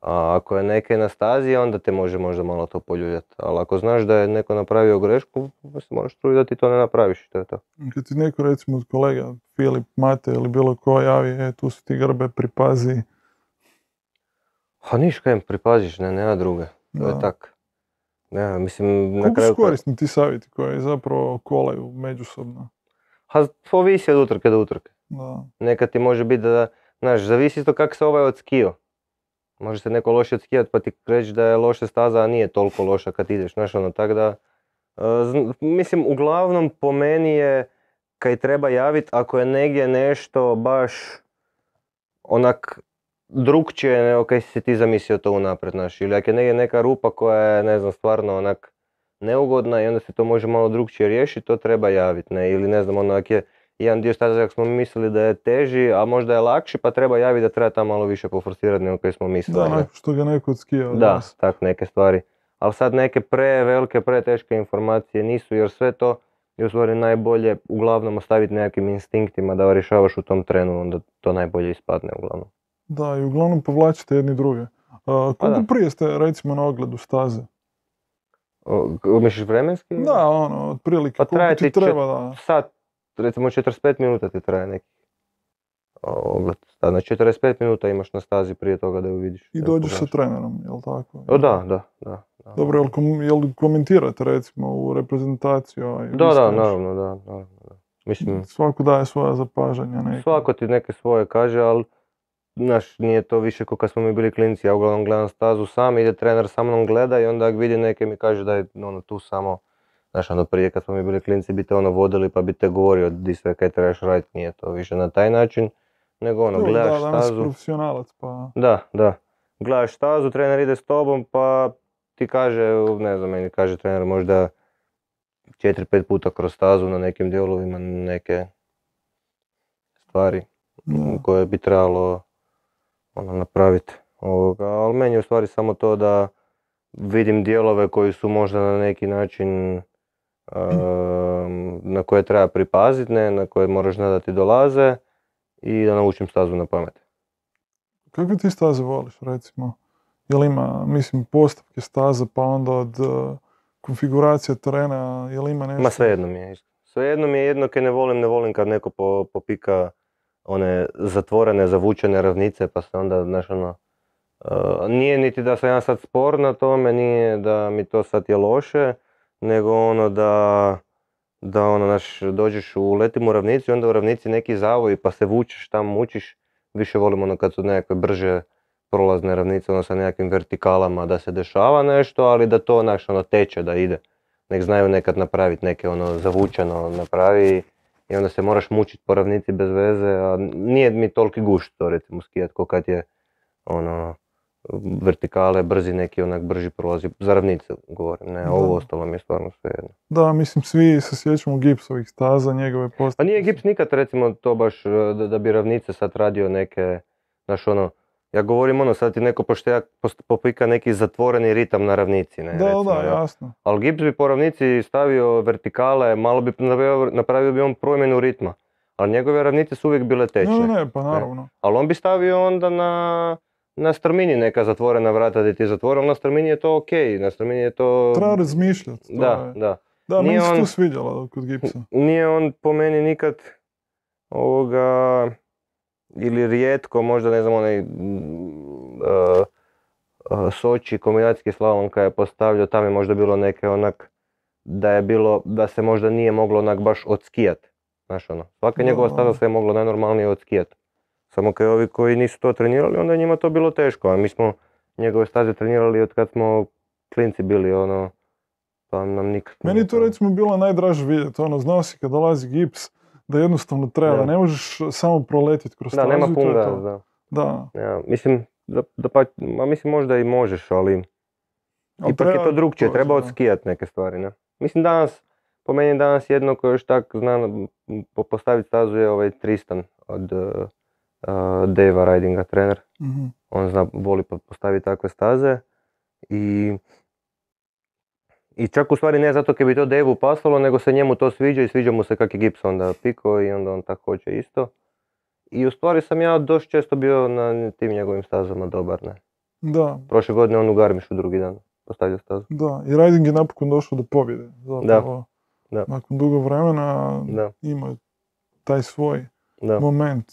A ako je neke na stazi, onda te može možda malo to poljuljati. Ali ako znaš da je neko napravio grešku, se moraš truditi da ti to ne napraviš, to je to. Kad ti neko recimo od kolega, Filip, Mate ili bilo ko javi, e, tu su ti grbe, pripazi. Pa niš kaj im pripaziš, ne, nema druge. To je tak. Ne, mislim, na Koliko kraju... su korisni ti savjeti koji zapravo kolaju međusobno? Ha, ovisi od utrke do utrke. Da. Nekad ti može biti da, znaš, zavisi isto kako se ovaj odskio. Može se neko loše odskijat pa ti reći da je loša staza, a nije toliko loša kad ideš, znaš ono, tak da... zn- mislim, uglavnom po meni je, kaj treba javit, ako je negdje nešto baš onak drukčije nego kaj si ti zamislio to unaprijed, znaš, ili ako je negdje neka rupa koja je, ne znam, stvarno onak neugodna i onda se to može malo drukčije riješiti, to treba javiti, ne, ili ne znam, ono, ako je jedan dio staze ako smo mi mislili da je teži, a možda je lakši, pa treba javiti da treba tamo malo više poforsirati nego kaj smo mislili. Da, ne. što ga neko odskija od Da, tak neke stvari. Ali sad neke prevelike, preteške informacije nisu, jer sve to je u stvari najbolje uglavnom ostaviti nekakvim instinktima da rješavaš u tom trenu, onda to najbolje ispadne uglavnom. Da, i uglavnom povlačite jedni druge. A, koliko da. prije ste recimo na ogledu staze? O, Misliš vremenski? Da, ono, otprilike, Pa koliko traje ti treba da... Sat, recimo 45 minuta ti traje neki ogled. Da, na 45 minuta imaš na stazi prije toga da ju vidiš. I da dođeš sa trenerom, jel tako? O, da, da, da. da. Dobro, jel, kom, jel komentirate recimo u reprezentaciju? Da, da, stojiš? naravno, da, naravno. da. Mislim, Svako daje svoja zapažanja neka. svako ti neke svoje kaže, ali znaš, nije to više kao kad smo mi bili klinci, ja uglavnom gledam stazu sam, ide trener sa mnom gleda i onda ako vidi neke mi kaže da je ono tu samo, znaš ono prije kad smo mi bili klinci bi te ono vodili pa bi te govorio di sve kaj trebaš raditi, nije to više na taj način, nego ono gledaš da, stazu. profesionalac, pa... Da, da. Gledaš stazu, trener ide s tobom pa ti kaže, ne znam, meni kaže trener možda 4-5 puta kroz stazu na nekim dijelovima neke stvari Da. koje bi trebalo ono, napraviti. Ovoga, ali meni je u stvari samo to da vidim dijelove koji su možda na neki način um, na koje treba pripaziti, ne, na koje moraš znati da ti dolaze i da naučim stazu na pamet. Kakve ti staze voliš, recimo? Jel ima, mislim, postavke staze, pa onda od uh, konfiguracije terena, jel ima nešto? Ma svejedno mi je isto. Svejedno mi je jedno kaj ne volim, ne volim kad neko po, popika one zatvorene, zavučene ravnice pa se onda, znaš ono, uh, nije niti da sam ja sad spor na tome, nije da mi to sad je loše, nego ono da, da ono, znaš, dođeš u letim u ravnici i onda u ravnici neki zavoj pa se vučeš tamo, mučiš, više volim ono kad su nekakve brže prolazne ravnice, ono sa nekakvim vertikalama da se dešava nešto, ali da to, znaš, ono, teče, da ide. Nek znaju nekad napraviti neke ono zavučeno napravi i onda se moraš mučiti po ravnici bez veze, a nije mi toliki gušt to recimo skijat ko kad je ono vertikale, brzi neki onak brži prolazi, za ravnice govorim, ne, Da. ovo ostalo mi je stvarno svejedno. Da, mislim, svi se sjećamo gipsovih staza, njegove postavke. Pa nije gips nikad recimo to baš da, da bi ravnice sad radio neke, znaš ono, ja govorim ono, sad ti neko pošteja, post- popika neki zatvoreni ritam na ravnici, ne, Da, recimo, da, ja. jasno. Ali gips bi po ravnici stavio vertikale, malo bi napravio, napravio bi on promjenu ritma. Ali njegove ravnice su uvijek bile tečne. Ne, ne, ne, pa naravno. Ali on bi stavio onda na, na strmini neka zatvorena vrata gdje ti je zatvoreno, na strmini je to ok, na strmini je to... Treba razmišljati. Da, je- da. Da, Nije meni se on- to svidjelo kod gipsa. Nije on po meni nikad ovoga, ili rijetko, možda ne znam, onaj mm, uh, uh, Soči kombinacijski slalom kad je postavljao, tam je možda bilo neke onak, da je bilo, da se možda nije moglo onak baš odskijat. Znaš ono, svaka njegova staza se je moglo najnormalnije odskijat. Samo kad ovi koji nisu to trenirali, onda je njima to bilo teško, a mi smo njegove staze trenirali od kad smo klinci bili, ono, pa nam nikad... Meni to recimo bilo najdraže vidjeti, ono, znao si kad dolazi gips, da jednostavno treba, Da. da ne možeš samo proletiti kroz Da, nema punga, to. da. Da, Ja, mislim, da, da pa, ma mislim možda i možeš, ali Ali ipak je to drugčije, treba da. odskijat neke stvari, ne? Mislim danas, po meni danas jedno koje još tak zna m, po- postaviti stazu je ovaj Tristan od uh, Dave Ridinga, trener. Mhm. On zna, voli po- postaviti takve staze i i čak u stvari ne zato kaj bi to Dave pasalo, nego se njemu to sviđa i sviđa mu se kak je gips onda piko i onda on tako hoće isto. I u stvari sam ja dosta često bio na tim njegovim stazama dobar, ne. Da, Prošle godine on u Garmišu drugi dan postavio stazu. da. I Riding je napokon došao do pobjede. Zapravo, da. nakon dugo vremena Da, ima taj svoj da. moment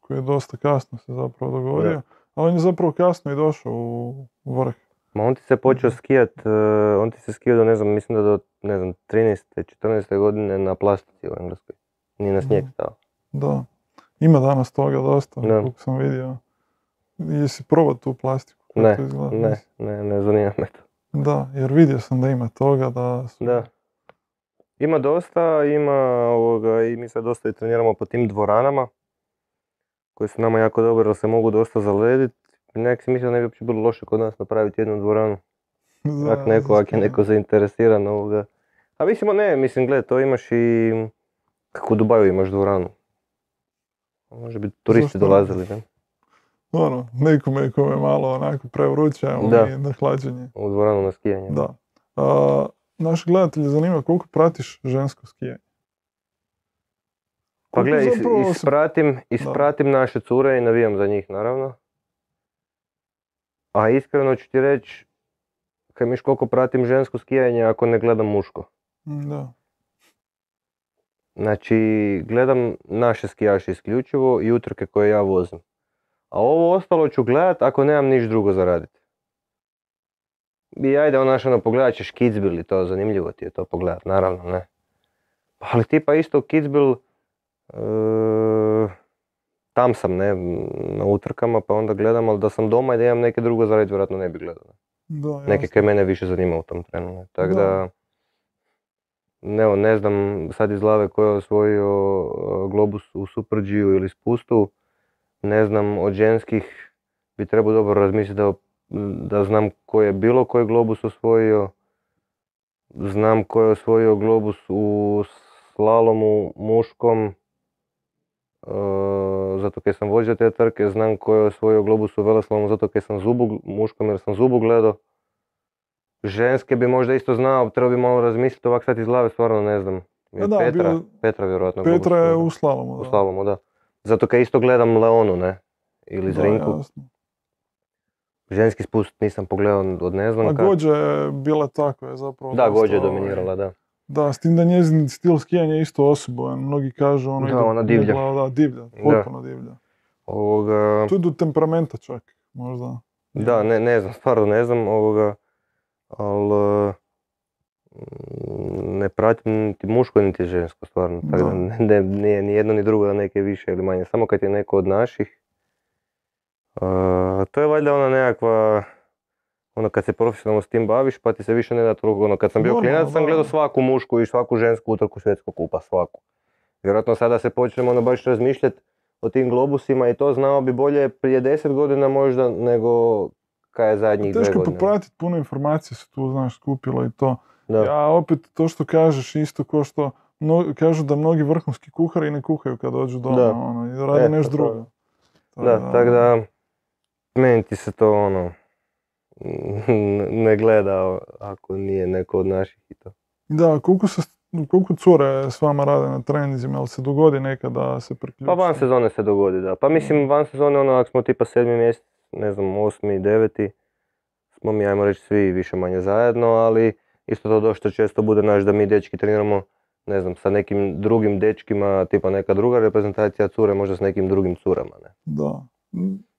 koji je dosta kasno se zapravo dogodio. Da. Ali on je zapravo kasno i došao u vrh. Ma on ti se počeo skijat, eh, on ti se skijao do, ne znam, mislim da do, ne znam, 13. 14. godine na plastici u Engleskoj. Nije na snijeg Mhm. stao. Da. Ima danas toga dosta, Da. koliko sam vidio. Jesi probao tu plastiku? kako Ne, to? Ne, ne, ne zanima me to. Da, jer vidio sam da ima toga, da su... Da. Ima dosta, ima ovoga, i mi sad dosta i treniramo po tim dvoranama koje su nama jako dobre, jer se mogu dosta zalediti. Nek si mislio da ne bi uopće bilo loše kod nas napraviti jednu dvoranu. Da, Ak neko, ak je neko zainteresiran ovoga. A mislimo ne, mislim gle, to imaš i kako u Dubaju imaš dvoranu. Može biti turisti Zašto dolazili, ne? Ono, nekome kome je malo onako prevruće, a Da. na hlađenje. U dvoranu na skijanje. Da. A, naš gledatelj zanima koliko pratiš žensko skijanje. Pa Koliko gle, is, zapravo se- ispratim, ispratim naše cure i navijam za njih, naravno. A iskreno ću ti reći, kaj miš koliko pratim žensko skijanje ako ne gledam muško. Mm, Da. Znači, gledam naše skijaše isključivo i utrke koje ja vozim. A ovo ostalo ću gledat ako nemam niš drugo za radit. I ajde, ono, znaš, ono, pogledat ćeš Kitzbühel i to, zanimljivo ti je to pogledat, naravno, ne. Pa Ali tipa isto e, tam sam ne, na utrkama pa onda gledam, ali da sam doma i da imam neke drugo za raditi, vjerojatno ne bi gledao. Da, Neke koje mene više zanima u tom trenu. Ne. Tako Da. da, ne, ne znam sad iz glave ko je osvojio uh, Globus u Super G-u ili spustu. Ne znam od ženskih bi trebao dobro razmisliti da, da znam ko je bilo koji Globus osvojio. Znam ko je osvojio Globus u slalomu muškom. Uh, zato kaj sam vođa te trke, znam ko je osvojio Globus u veleslalomu zato kaj sam zubu muškom jer sam zubu gledao. Ženske bi možda isto znao, trebao bi malo razmisliti, ovak sad iz glave stvarno ne znam. Da, Petra, Petra vjerojatno. Petra je u slalomu. U slalomu, da. Zato kaj isto gledam Leonu, ne? Ili Zrinku. Ženski spust nisam pogledao od ne znam A kako. Gođa je bila tako je zapravo. Da, Gođa je ovaj, dominirala, da. Da, s tim da njezin stil skijanja je isto osobojan. Mnogi kažu ono Da, ide ona divlja. negla- Da, divlja, potpuno divlja. Ovoga, Tu je do temperamenta čak, možda. da, ne, ne znam, stvarno ne znam ovoga, ali ne pratim niti muško niti žensko stvarno, tako da Da. ne, ne- nije ni jedno ni drugo da neke više ili manje, samo kad je neko od naših. A, to je valjda ona nekakva, ono kad se profesionalno s tim baviš pa ti se više ne da toliko, ono kad sam bio Normalno, klinac sam da. gledao svaku mušku i svaku žensku utrku svjetskog kupa, svaku. Vjerojatno sada se počnemo ono baš razmišljati o tim globusima i to znao bi bolje prije 10 godina možda nego kaj je zadnjih dve Teško godine. popratiti, puno informacija se tu, znaš, skupilo i to. Da. Ja opet to što kažeš isto ko što kažu da mnogi vrhunski kuhari ne kuhaju kad dođu doma, Da. ono, i rade E, nešto to- drugo. Da, tako da meni ti se to ono ne gleda ako nije neko od naših i to. Da, koliko, se, koliko cure s vama rade na treninzima, jel se dogodi nekada da se priključi? Pa van sezone se dogodi, da. Pa mislim van sezone ono ako smo tipa sedmi mjesec, ne znam, osmi, deveti, smo mi ajmo reći svi više manje zajedno, ali isto to dosta često bude naš da mi dečki treniramo ne znam, sa nekim drugim dečkima, tipa neka druga reprezentacija cure, možda s nekim drugim curama, ne. Da.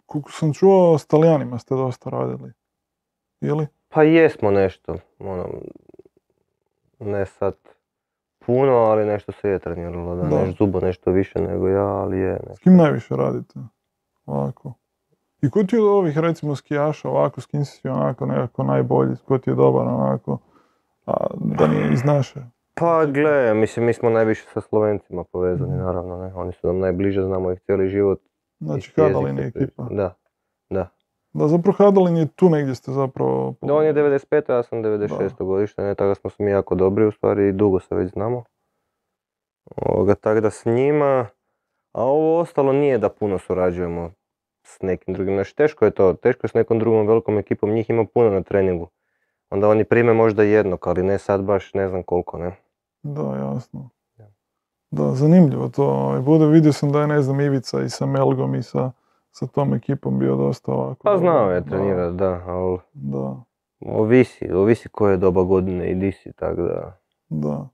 Koliko sam čuo, s Talijanima ste dosta radili. Ili? Pa jesmo nešto, ono, ne sad puno, ali nešto se je treniralo, da, Da. nešto zubo nešto više nego ja, ali je S nešto. kim najviše radite? Ovako. I ko ti je od ovih, recimo, skijaša, ovako, s kim si onako nekako najbolji, ko ti je dobar, onako, a da nije iz naše? Pa gle, mislim, mi smo najviše sa Slovencima povezani, naravno, ne, oni su nam najbliže, znamo ih cijeli život. Znači, priča. ekipa. Da, da. Zapravo Hadalin je tu negdje ste zapravo... Da, on je 95. ja sam 96. godište, ne, tako smo se mi jako dobri, u stvari i dugo se već znamo. Ovoga, tako da s njima, a ovo ostalo nije da puno surađujemo s nekim drugim, znači teško je to, teško je s nekom drugom velikom ekipom, njih ima puno na treningu. Onda oni prime možda jednog, ali ne sad baš ne znam koliko, ne. Da, jasno. Ja. Da, zanimljivo to. i Bude, vidio sam da je, ne znam, Ivica i sa Melgom i sa, sa tom ekipom bio dosta ovako. Pa znao je trenirat, da, ali Da, ovisi, ovisi koje doba godine i di si, tako da. da.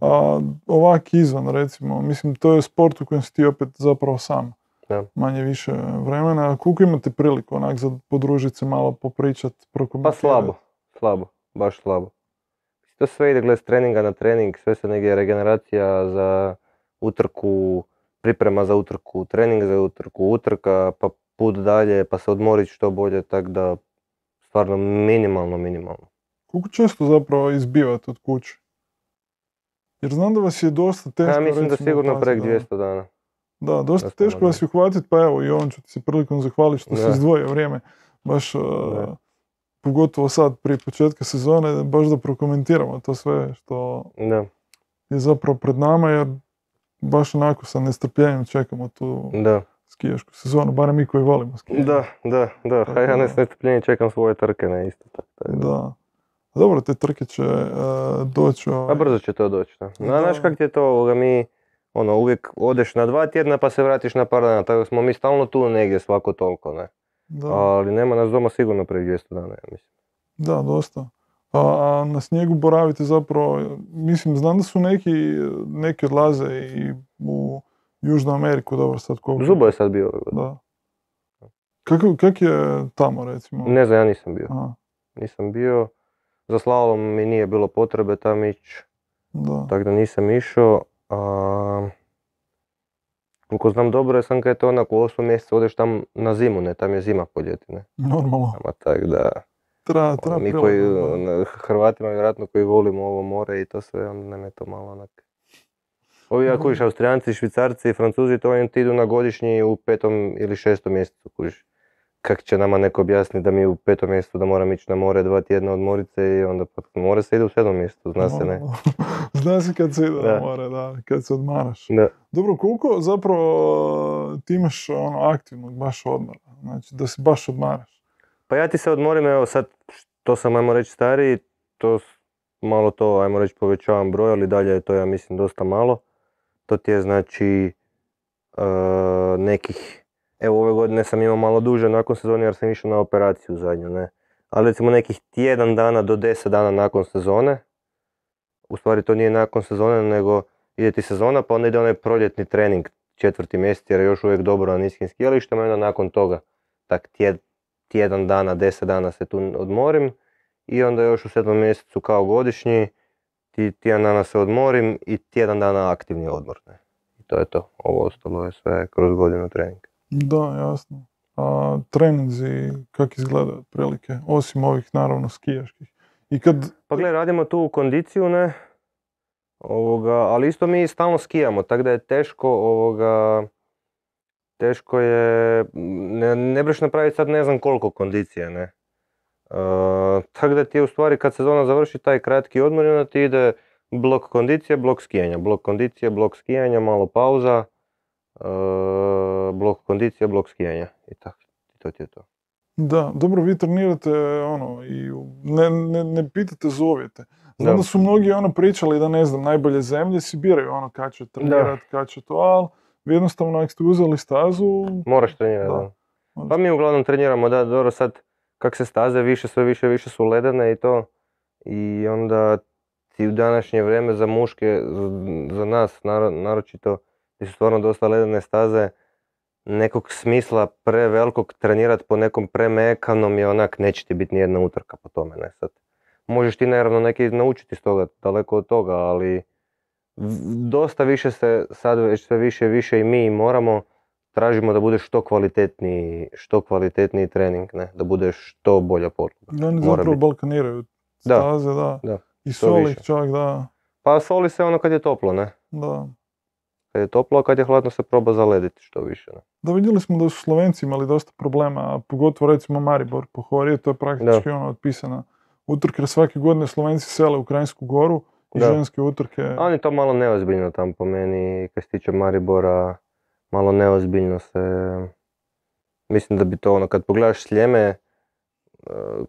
A ovak izvan, recimo, mislim, to je sport u kojem si ti opet zapravo sam. Da. Manje više vremena. A koliko imate priliku onak za podružiti se, malo popričat, Pa prokomentirati? slabo, slabo, baš slabo. To sve ide gled s treninga na trening, sve se negdje regeneracija za utrku, priprema za utrku, trening za utrku, utrka, pa put dalje, pa se odmorit što bolje, tako da stvarno minimalno, minimalno. Koliko često zapravo izbivate od kuće? Jer znam da vas je dosta teško, Ja mislim da sigurno prek da. 200 dana. Da, dosta Dosta teško malo, vas je uhvatiti, pa evo i ovom ću ti se prilikom zahvaliti što si Da. izdvojio vrijeme. Baš, uh, Da. pogotovo sad prije početka sezone, baš da prokomentiramo to sve što Da, je zapravo pred nama, jer baš onako sa nestrpljenjem čekamo tu da, skijašku sezonu, barem mi koji volimo skijanje. da, da, da, Tako a ja ne s nestrpljenjem čekam svoje trke, ne isto tako. tako da. Da. Dobro, te trke će uh, doći. Pa ovaj, brzo će to doći, da. Da. Znaš kak je to, ovoga, mi, ono, uvijek odeš na dva tjedna pa se vratiš na par dana, tako smo mi stalno tu negdje svako toliko, ne. da, Ali nema nas doma sigurno prije 200 dana, ja mislim. da, dosta. A, a na snijegu boravite zapravo, mislim, znam da su neki, neki odlaze i u Južnu Ameriku, dobro sad koliko. Zubo je sad bio ove godine. Da. Kako, kak je tamo recimo? Ne znam, ja nisam bio. Aha, Nisam bio. Za slalom mi nije bilo potrebe tam ići, da. tako da nisam išao. A... koliko znam dobro je sam kad je to onak u 8 mjesecu odeš tam na zimu, ne, tam je zima po ljeti, ne. Normalno. Ama tak da, Treba, treba mi koji, ono, Hrvatima vjerojatno koji volimo ovo more i to sve, onda nam je to malo onak. Ovi ja kužiš, Austrijanci, Švicarci i Francuzi, to oni ti idu na godišnji u petom ili šestom mjesecu, kužiš. Kak će nama neko objasniti da mi u petom mjesecu da moram ići na more dva tjedna odmoriti se i onda pa more se ide u sedmom mjesecu, zna se ne. Zna se kad se ide na more, da, kad se odmaraš. Da. Dobro, koliko zapravo ti imaš ono aktivnog baš odmora? Znači da se baš odmaraš. Pa ja ti se odmorim, evo sad, to sam ajmo reći stariji, to malo to, ajmo reći povećavam broj, ali dalje je to ja mislim dosta malo. To ti je znači e, nekih, evo ove godine sam imao malo duže nakon sezone jer sam išao na operaciju zadnju, ne. Ali recimo nekih tjedan dana do deset dana nakon sezone. U stvari to nije nakon sezone, nego ide ti sezona pa onda ide onaj proljetni trening četvrti mjesec jer je još uvijek dobro na niskim skijalištima i onda nakon toga tak tjed, tjedan dana, deset dana se tu odmorim i onda još u sedmom mjesecu kao godišnji ti tjedan dana se odmorim i tjedan dana aktivni odmor. Ne? I to je to. Ovo ostalo je sve kroz godinu trening. Da, jasno. A treninzi, kak izgledaju otprilike? Osim ovih, naravno, skijaških. I kad, Pa gle, radimo tu kondiciju, ne? Ovoga, ali isto mi stalno skijamo, tako da je teško ovoga, teško je, ne, ne breš napraviti sad ne znam koliko kondicije, ne. E, tako da ti u stvari kad sezona završi taj kratki odmor onda ti ide blok kondicije, blok skijanja, blok kondicije, blok skijanja, malo pauza, e, blok kondicije, blok skijanja i tako, i to ti je to. da, dobro, vi trenirate, ono, i ne, ne, ne pitate za uvjete. Znam Da. da su mnogi ono pričali da, ne znam, najbolje zemlje si biraju ono kad će trenirat, kad će to, ali vi jednostavno ako ste uzeli stazu, Moraš trenirati, Da. da. Pa mi uglavnom treniramo, da, dobro sad, kak se staze više, sve više, više su ledene i to. I onda ti u današnje vrijeme za muške, za- nas naro- naročito, gdje su stvarno dosta ledene staze, nekog smisla prevelikog trenirat po nekom premekanom je onak, neće ti biti nijedna utrka po tome, ne sad. Možeš ti naravno neki naučiti iz toga, daleko od toga, ali dosta više se sad već sve više i više i mi moramo tražimo da bude što kvalitetniji, što kvalitetniji trening, ne, da bude što bolja podloga. oni Mora zapravo biti. balkaniraju Da, staze, da. da, I što soli više. čak, da, Pa soli se ono kad je toplo, ne. da. Kad je toplo, a kad je hladno se proba zalediti što više, ne. Da, vidjeli smo da su Slovenci imali dosta problema, a pogotovo recimo Maribor pohorije, to je praktički ono otpisana utrka, jer svake godine Slovenci sele u Krajinsku goru i Da. ženske utrke. On je to malo neozbiljno tam po meni, kad se tiče Maribora, malo neozbiljno se, mislim da bi to ono, kad pogledaš sljeme, e,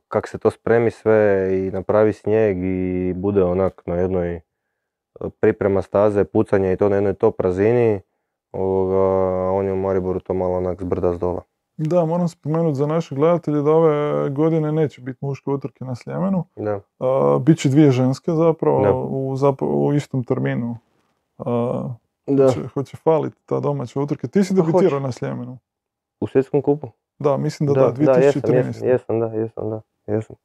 kak se to spremi sve i napravi snijeg i bude onak na jednoj e, priprema staze, pucanje i to na jednoj top razini, ovoga, on je u Mariboru to malo onak zbrda s dola. Da, moram spomenuti za naše gledatelje da ove godine neće biti muške utrke na Sljemenu. Da. A, Biće dvije ženske zapravo Da. u, istom terminu. Da. Hoće, hoće faliti ta domaća utrka. Ti si debitirao na Sljemenu. U svjetskom kupu? Da, mislim da da, 2013. jesam, jesam, jesam, da, jesam, da, jesam.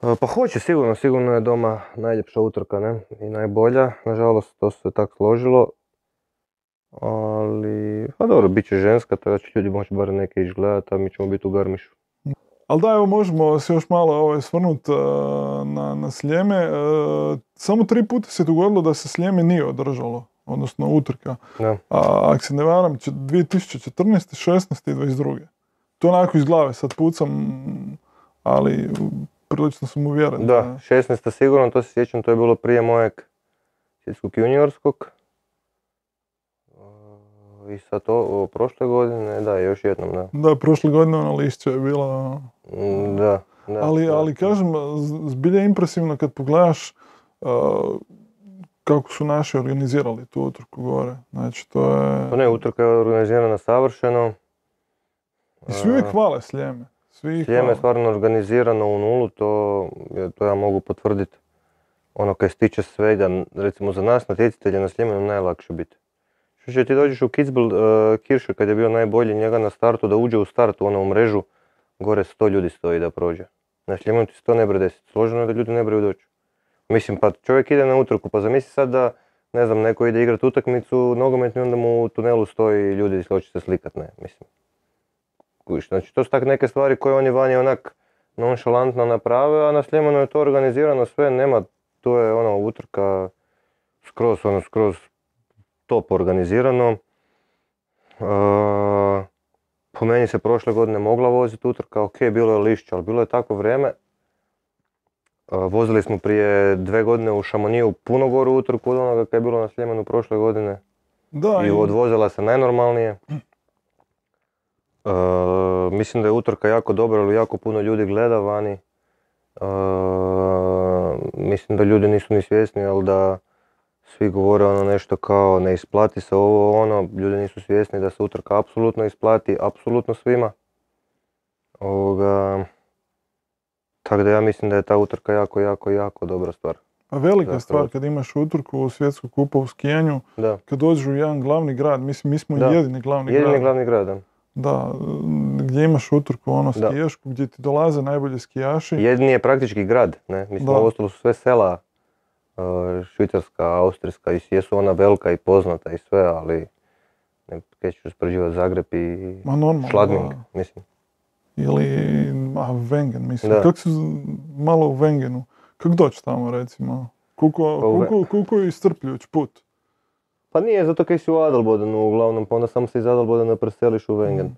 Pa hoće sigurno, sigurno je doma najljepša utrka, ne, i najbolja, nažalost to se tako složilo, ali, pa dobro, bit će ženska, tada će ljudi moći bar neke ići a mi ćemo biti u Garmišu. Ali da, evo možemo se još malo ovaj, svrnuti na, na Sljeme. E, samo tri puta se dogodilo da se Sljeme nije održalo, odnosno utrka. Da. A ako se ne varam, će- 2014. 16. i 22. To onako iz glave sad pucam, ali prilično sam uvjeren. Da, 16. sigurno, to se sjećam, to je bilo prije mojeg svjetskog juniorskog. I sad to, prošle godine, da, još jednom, da. Da, prošle godine ona lišća je bila Mm, Da, da. ali, da. ali kažem, z- zbilja je impresivno kad pogledaš uh, kako su naši organizirali tu utrku gore. Znači, to je... Pa ne, utrka je organizirana savršeno. I svi uvijek hvale Sljeme. Svi Sljeme je stvarno organizirano u nulu, to, to ja mogu potvrditi. Ono kaj se tiče svega, recimo za nas natjecatelje na Sljemenu najlakše biti. Što ti dođeš u Kitzbühel, uh, kad je bio najbolji njega na startu, da uđe u start u onu mrežu, gore sto ljudi stoji da prođe. Na Sljemenu ti se to ne bre desiti, složeno je da ljudi ne doći. Mislim, pa čovjek ide na utrku, pa zamisli sad da ne znam, neko ide igrati utakmicu nogometnu i onda mu u tunelu stoji ljudi i hoće se slikat, ne, mislim. Kužiš, znači to su tak neke stvari koje oni vani onak nonšalantno naprave, a na Sljemanu je to organizirano sve, nema, to je ono utrka skroz, ono skroz top organizirano. E, po meni se prošle godine mogla voziti utrka, ok, bilo je lišće, ali bilo je takvo vrijeme. E, vozili smo prije dve godine u Šamoniju puno goru utrku od onoga kad je bilo na Sljemanu prošle godine. Da, I odvozila se najnormalnije. E, mislim da je utrka jako dobra, ali jako puno ljudi gleda vani. E, mislim da ljudi nisu ni svjesni, ali da svi govore ono nešto kao ne isplati se ovo ono, ljudi nisu svjesni da se utrka apsolutno isplati, apsolutno svima. Ovoga, tako da ja mislim da je ta utrka jako, jako, jako dobra stvar. A velika za stvar kad imaš utrku u svjetsku kupa u skijanju, Da, kad dođeš u jedan glavni grad, mislim mi smo Da. jedini glavni jedini grad. glavni grad. da. Da, gdje imaš utrku ono skijašku, gdje ti dolaze najbolji skijaši. Jedini je praktički grad, ne? Mislim, ostalo su sve sela, Švicarska, Austrijska, i jesu ona velika i poznata i sve, ali kaj ću uspoređivati Zagreb i Ma normalno, da. mislim. Ili, a Wengen, mislim. Da. Kako z- malo u Wengenu? Kako doći tamo, recimo? Koliko, Pa je iscrpljujuć put? Pa nije, zato kaj si u Adelbodenu uglavnom, pa onda samo se iz Adelbodena preseliš u Wengen.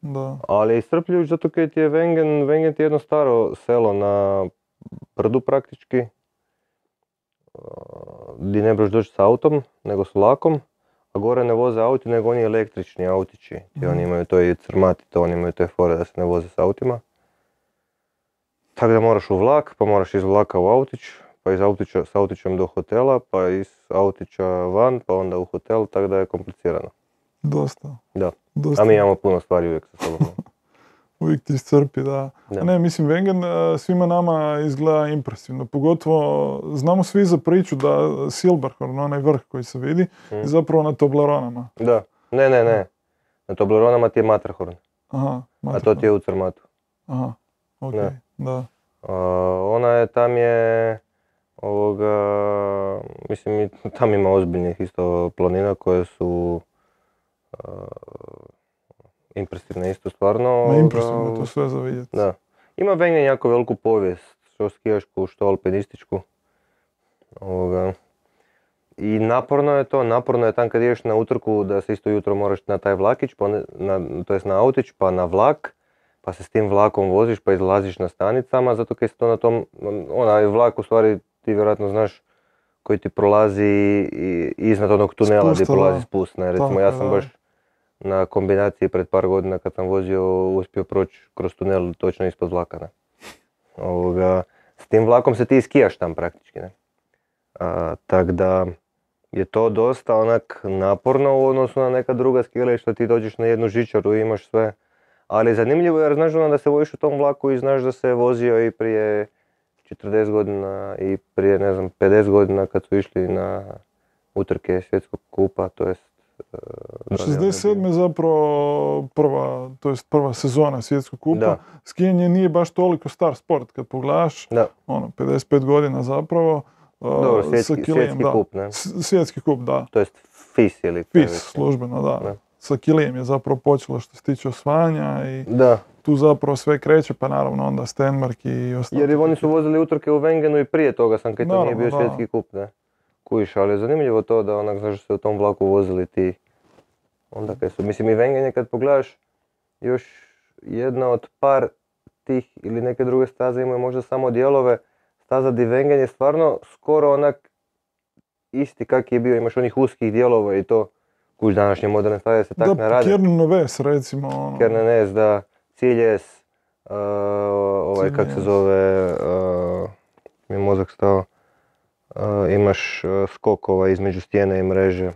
Da. Ali je iscrpljujuć zato kaj ti je Wengen, Wengen ti je jedno staro selo na brdu praktički, di ne možeš doći s autom, nego s vlakom, a gore ne voze auti, nego oni električni autići. Ti oni Mhm. imaju to i crmati, to oni imaju te fore da se ne voze s autima. Tako da moraš u vlak, pa moraš iz vlaka u autić, pa iz autića, s autićem do hotela, pa iz autića van, pa onda u hotel, tako da je komplicirano. Dosta. Da. Dosta. A mi imamo puno stvari uvijek sa sobom. Uvijek ti iscrpi, da. Da. A Ne, mislim, Wengen e, svima nama izgleda impresivno. Pogotovo, znamo svi za priču da Silberhorn, onaj vrh koji se vidi, Mhm. je zapravo na Tobleronama. Da, ne, ne, ne. Na Tobleronama ti je Matterhorn, Aha, a to ti je u Crmatu. Aha, ok, Da. da. A, ona je, tam je, ovoga, mislim, tam ima ozbiljnih isto planina koje su a, impresivne isto stvarno. Ma impresivno je to sve za vidjeti. Da. Ima Wengen jako veliku povijest, što skijašku, što alpinističku. Ovoga. I naporno je to, naporno je tam kad ideš na utrku da se isto jutro moraš na taj vlakić, pa na, to jest na autić, pa na vlak, pa se s tim vlakom voziš pa izlaziš na stanicama, zato kaj se to na tom, onaj vlak u stvari ti vjerojatno znaš koji ti prolazi iznad onog tunela gdje Spusta, prolazi spust. Ne? Recimo ja sam baš na kombinaciji pred par godina kad sam vozio uspio proći kroz tunel točno ispod vlaka. Ovoga, s tim vlakom se ti skijaš tam praktički. Ne? A, tak da je to dosta onak naporno u odnosu na neka druga skijališta, ti dođeš na jednu žičaru i imaš sve. Ali zanimljivo je jer znaš da se voziš u tom vlaku i znaš da se vozio i prije 40 godina i prije ne znam 50 godina kad su išli na utrke svjetskog kupa, to jest e, da li je ono 67. bio- je zapravo prva, to jest prva sezona svjetskog kupa. Da. Skijanje nije baš toliko star sport kad pogledaš, Da, ono, 55 godina zapravo. uh, dobro, sa svjetski, Kilijem, svjetski da. kup, ne? Svjetski kup, da. To jest FIS ili već. službeno, da. Da. Sa Kilijem je zapravo počelo što se tiče osvajanja i Da, tu zapravo sve kreće, pa naravno onda Stenmark i ostalo. jer oni su vozili utrke u Wengenu i prije toga sam kaj to nije bio da. svjetski kup, ne? Kujiš, ali je zanimljivo to da onak, znaš, da se u tom vlaku vozili ti. Onda kaj su, mislim i Wengen je kad pogledaš još jedna od par tih ili neke druge staze imaju možda samo dijelove. Staza di Wengen je stvarno skoro onak isti kak je bio, imaš onih uskih dijelova i to. Kuš današnje moderne staze se tak ne Da. Kjernin Ves, recimo. Ono. Kernanes, da, Ciljes, uh, ovaj kak se zove, uh, mi je mozak stao, imaš uh, skokova između stijene i mreže,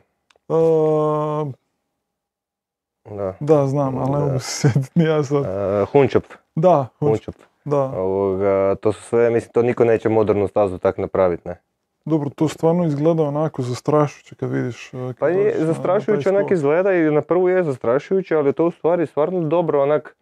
Uh, da. da, znam, ali ne mogu se ja sad. Uh, Hunčop, Da, Hunčop, da. ovoga, to su sve, mislim, to niko neće modernu stazu tak napraviti, ne. Dobro, to stvarno izgleda onako zastrašujuće kad vidiš. uh, kad Pa je zastrašujuće onak izgleda i na prvu je zastrašujuće, ali to u stvari stvarno dobro onak,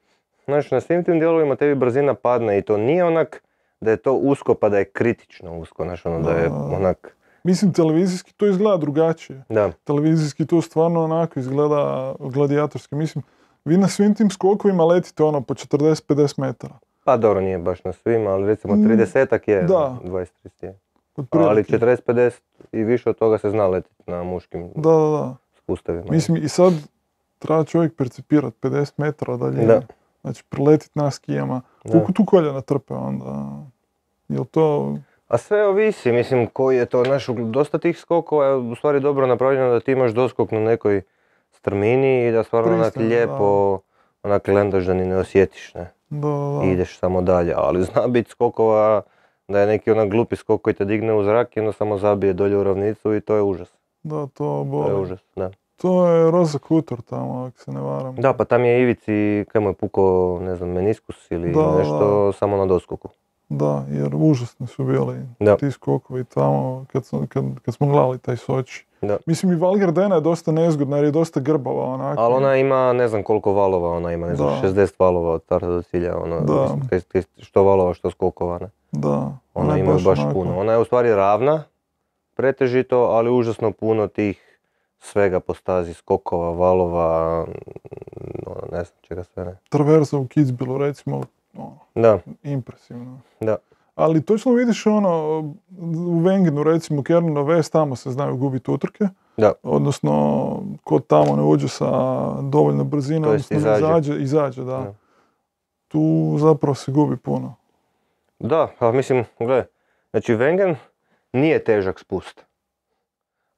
znaš, na svim tim dijelovima tebi brzina padne i to nije onak da je to usko pa da je kritično usko, znaš, ono da je onak Mislim, televizijski to izgleda drugačije. Da, Televizijski to stvarno onako izgleda gladijatorski. Mislim, vi na svim tim skokovima letite ono po 40-50 metara. pa dobro nije baš na svima, ali recimo Mm, 30 je, da. 20-30 je. Otprilike. Ali 40-50 i više od toga se zna letiti na muškim Da, da, da. spustavima. Mislim, i sad treba čovjek percipirati 50 metara daljine. Da. Znači, preletiti na skijama. Koliko tu koljena trpe onda? Jel to... A sve ovisi, mislim, koji je to, znaš, u- dosta tih skokova je u stvari dobro napravljeno da ti imaš doskok na nekoj strmini i da stvarno onak lijepo, onak lendaš da ni ne osjetiš, ne, Da, da, da. i ideš samo dalje, ali zna biti skokova da je neki onak glupi skok koji te digne u zrak i onda samo zabije dolje u ravnicu i to je užas, Da, to to je boli. užas, da. To je Roza Kutor tamo, ako se ne varam. Da, pa tam je Ivici, kaj mu je pukao, ne znam, meniskus ili Da, da, nešto samo na doskoku. Da, jer užasni su bili Da. ti skokovi tamo kad, kad, kad smo gledali taj Soči. Da. Mislim i Val Gardena je dosta nezgodna jer je dosta grbava onako. Ali ona ima ne znam koliko valova, ona ima ne znam Da. 60 valova od starta do cilja, ono, Da. što valova, što skokova, ne. Da, Ona je ima baš onako- puno. Ona je u stvari ravna, pretežito, ali užasno puno tih svega po stazi, skokova, valova, mm, ono, ne znam čega sve ne. Traverza u Kitzbühelu recimo, ono, Da, impresivno. da, Ali točno vidiš ono, u Wengenu recimo Kernino West, tamo se znaju gubiti utrke. da, Odnosno, ko tamo ne uđe sa dovoljno jest odnosno izađe. izađe, izađe, da. Da. Tu zapravo se gubi puno. da, pa mislim, gle, znači Wengen nije težak spust.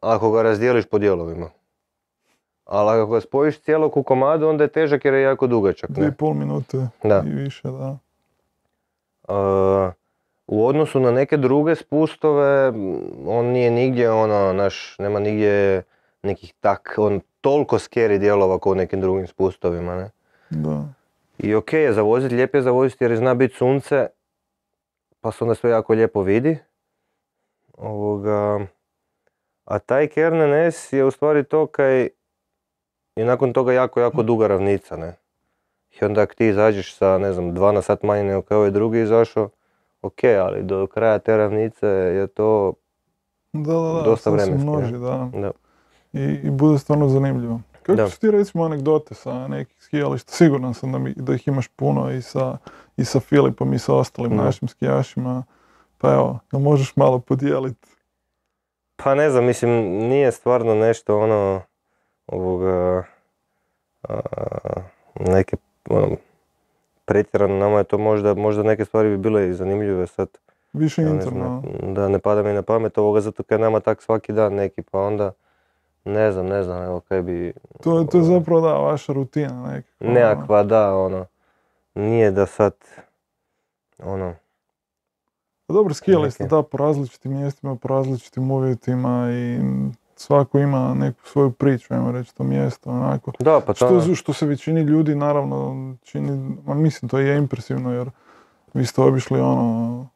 Ako ga razdijeliš po dijelovima. Ali ako ga spojiš cijelog u komadu, onda je težak jer je jako dugačak. Dvije i pol minute Da. i više, da. Uh, u odnosu na neke druge spustove, on nije nigdje ono, naš, nema nigdje nekih tak, on toliko scary dijelova kao u nekim drugim spustovima, ne. Da. I ok je zavoziti, lijepo je zavoziti jer zna biti sunce, pa se onda sve jako lijepo vidi. Ovoga, a taj Kernen S je u stvari to kaj je nakon toga jako, jako duga ravnica, ne. I onda ako ti izađeš sa, ne znam, dva na sat manje nego kao ovaj drugi izašao, ok, ali do kraja te ravnice je to, Da, da, da, Dosta vremenski, množi, da. da. I, I bude stvarno zanimljivo. Kako Da. su ti recimo anegdote sa nekih skijališta? Siguran sam da, mi, da ih imaš puno i sa, i sa Filipom i sa ostalim Da. našim skijašima. Pa evo, da možeš malo podijeliti. Pa ne znam, mislim, nije stvarno nešto ono, ovoga, a, neke, ono, pretjerano, nama je to možda, možda neke stvari bi bile i zanimljive sad, Više ja interno. znam, da ne pada mi na pamet ovoga, zato kaj nama tak svaki dan neki, pa onda, ne znam, ne znam, evo kaj bi, To, je- to je zapravo da, vaša rutina nekakva. nekakva, da, ono, nije da sad, ono, Pa Dobro, skijali ste da po različitim mjestima, po različitim uvjetima i svako ima neku svoju priču, ajmo reći, to mjesto, onako. da, pa to, Što, što se većini ljudi naravno čini, ma mislim to je impresivno jer vi ste obišli ono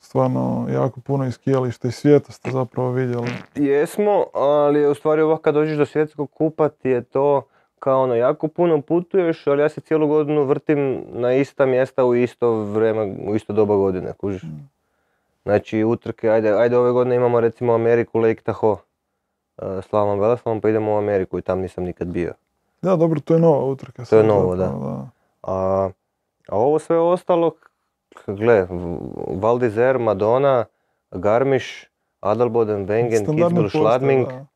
stvarno jako puno i skijališta i svijeta ste zapravo vidjeli. Jesmo, ali u stvari ovako kad dođeš do svjetskog kupa ti je to kao ono jako puno putuješ, ali ja se cijelu godinu vrtim na ista mjesta u isto vrijeme, u isto doba godine, kužiš. Mm. Znači utrke, ajde, ajde ove godine imamo recimo Ameriku, Lake Tahoe, slavom veleslavom, pa idemo u Ameriku i tam nisam nikad bio. Da, dobro, to je nova utrka. To je novo, zapravo, A, a ovo sve ostalo, gle, V- Val d'Isère, Madonna, Garmisch, Adelboden, Wengen, Kitzbühel, Schladming, da.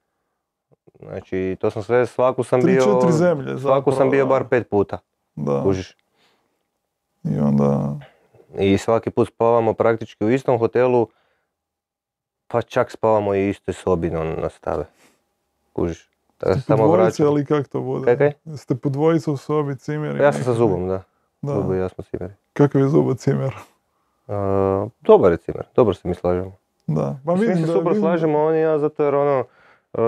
Znači, to sam sve, svaku sam Tri, bio, četiri zemlje svaku sam zapravo, bio da. bar pet puta, Da, kužiš. i onda, I svaki put spavamo praktički u istom hotelu, pa čak spavamo i istoj sobi no, na stave, kužiš. Da se ste samo vraćam. ali kak to bude? Kaj, kaj? Ste po dvojica u sobi, cimer? i Ja sam sa zubom, da. Da. Zubo i ja smo cimeri. Kakav je zubo cimer? Uh, dobar je cimer, dobro se mi slažemo. Da, pa vidim se da, super vidim- slažemo, on i ja, zato jer ono, e,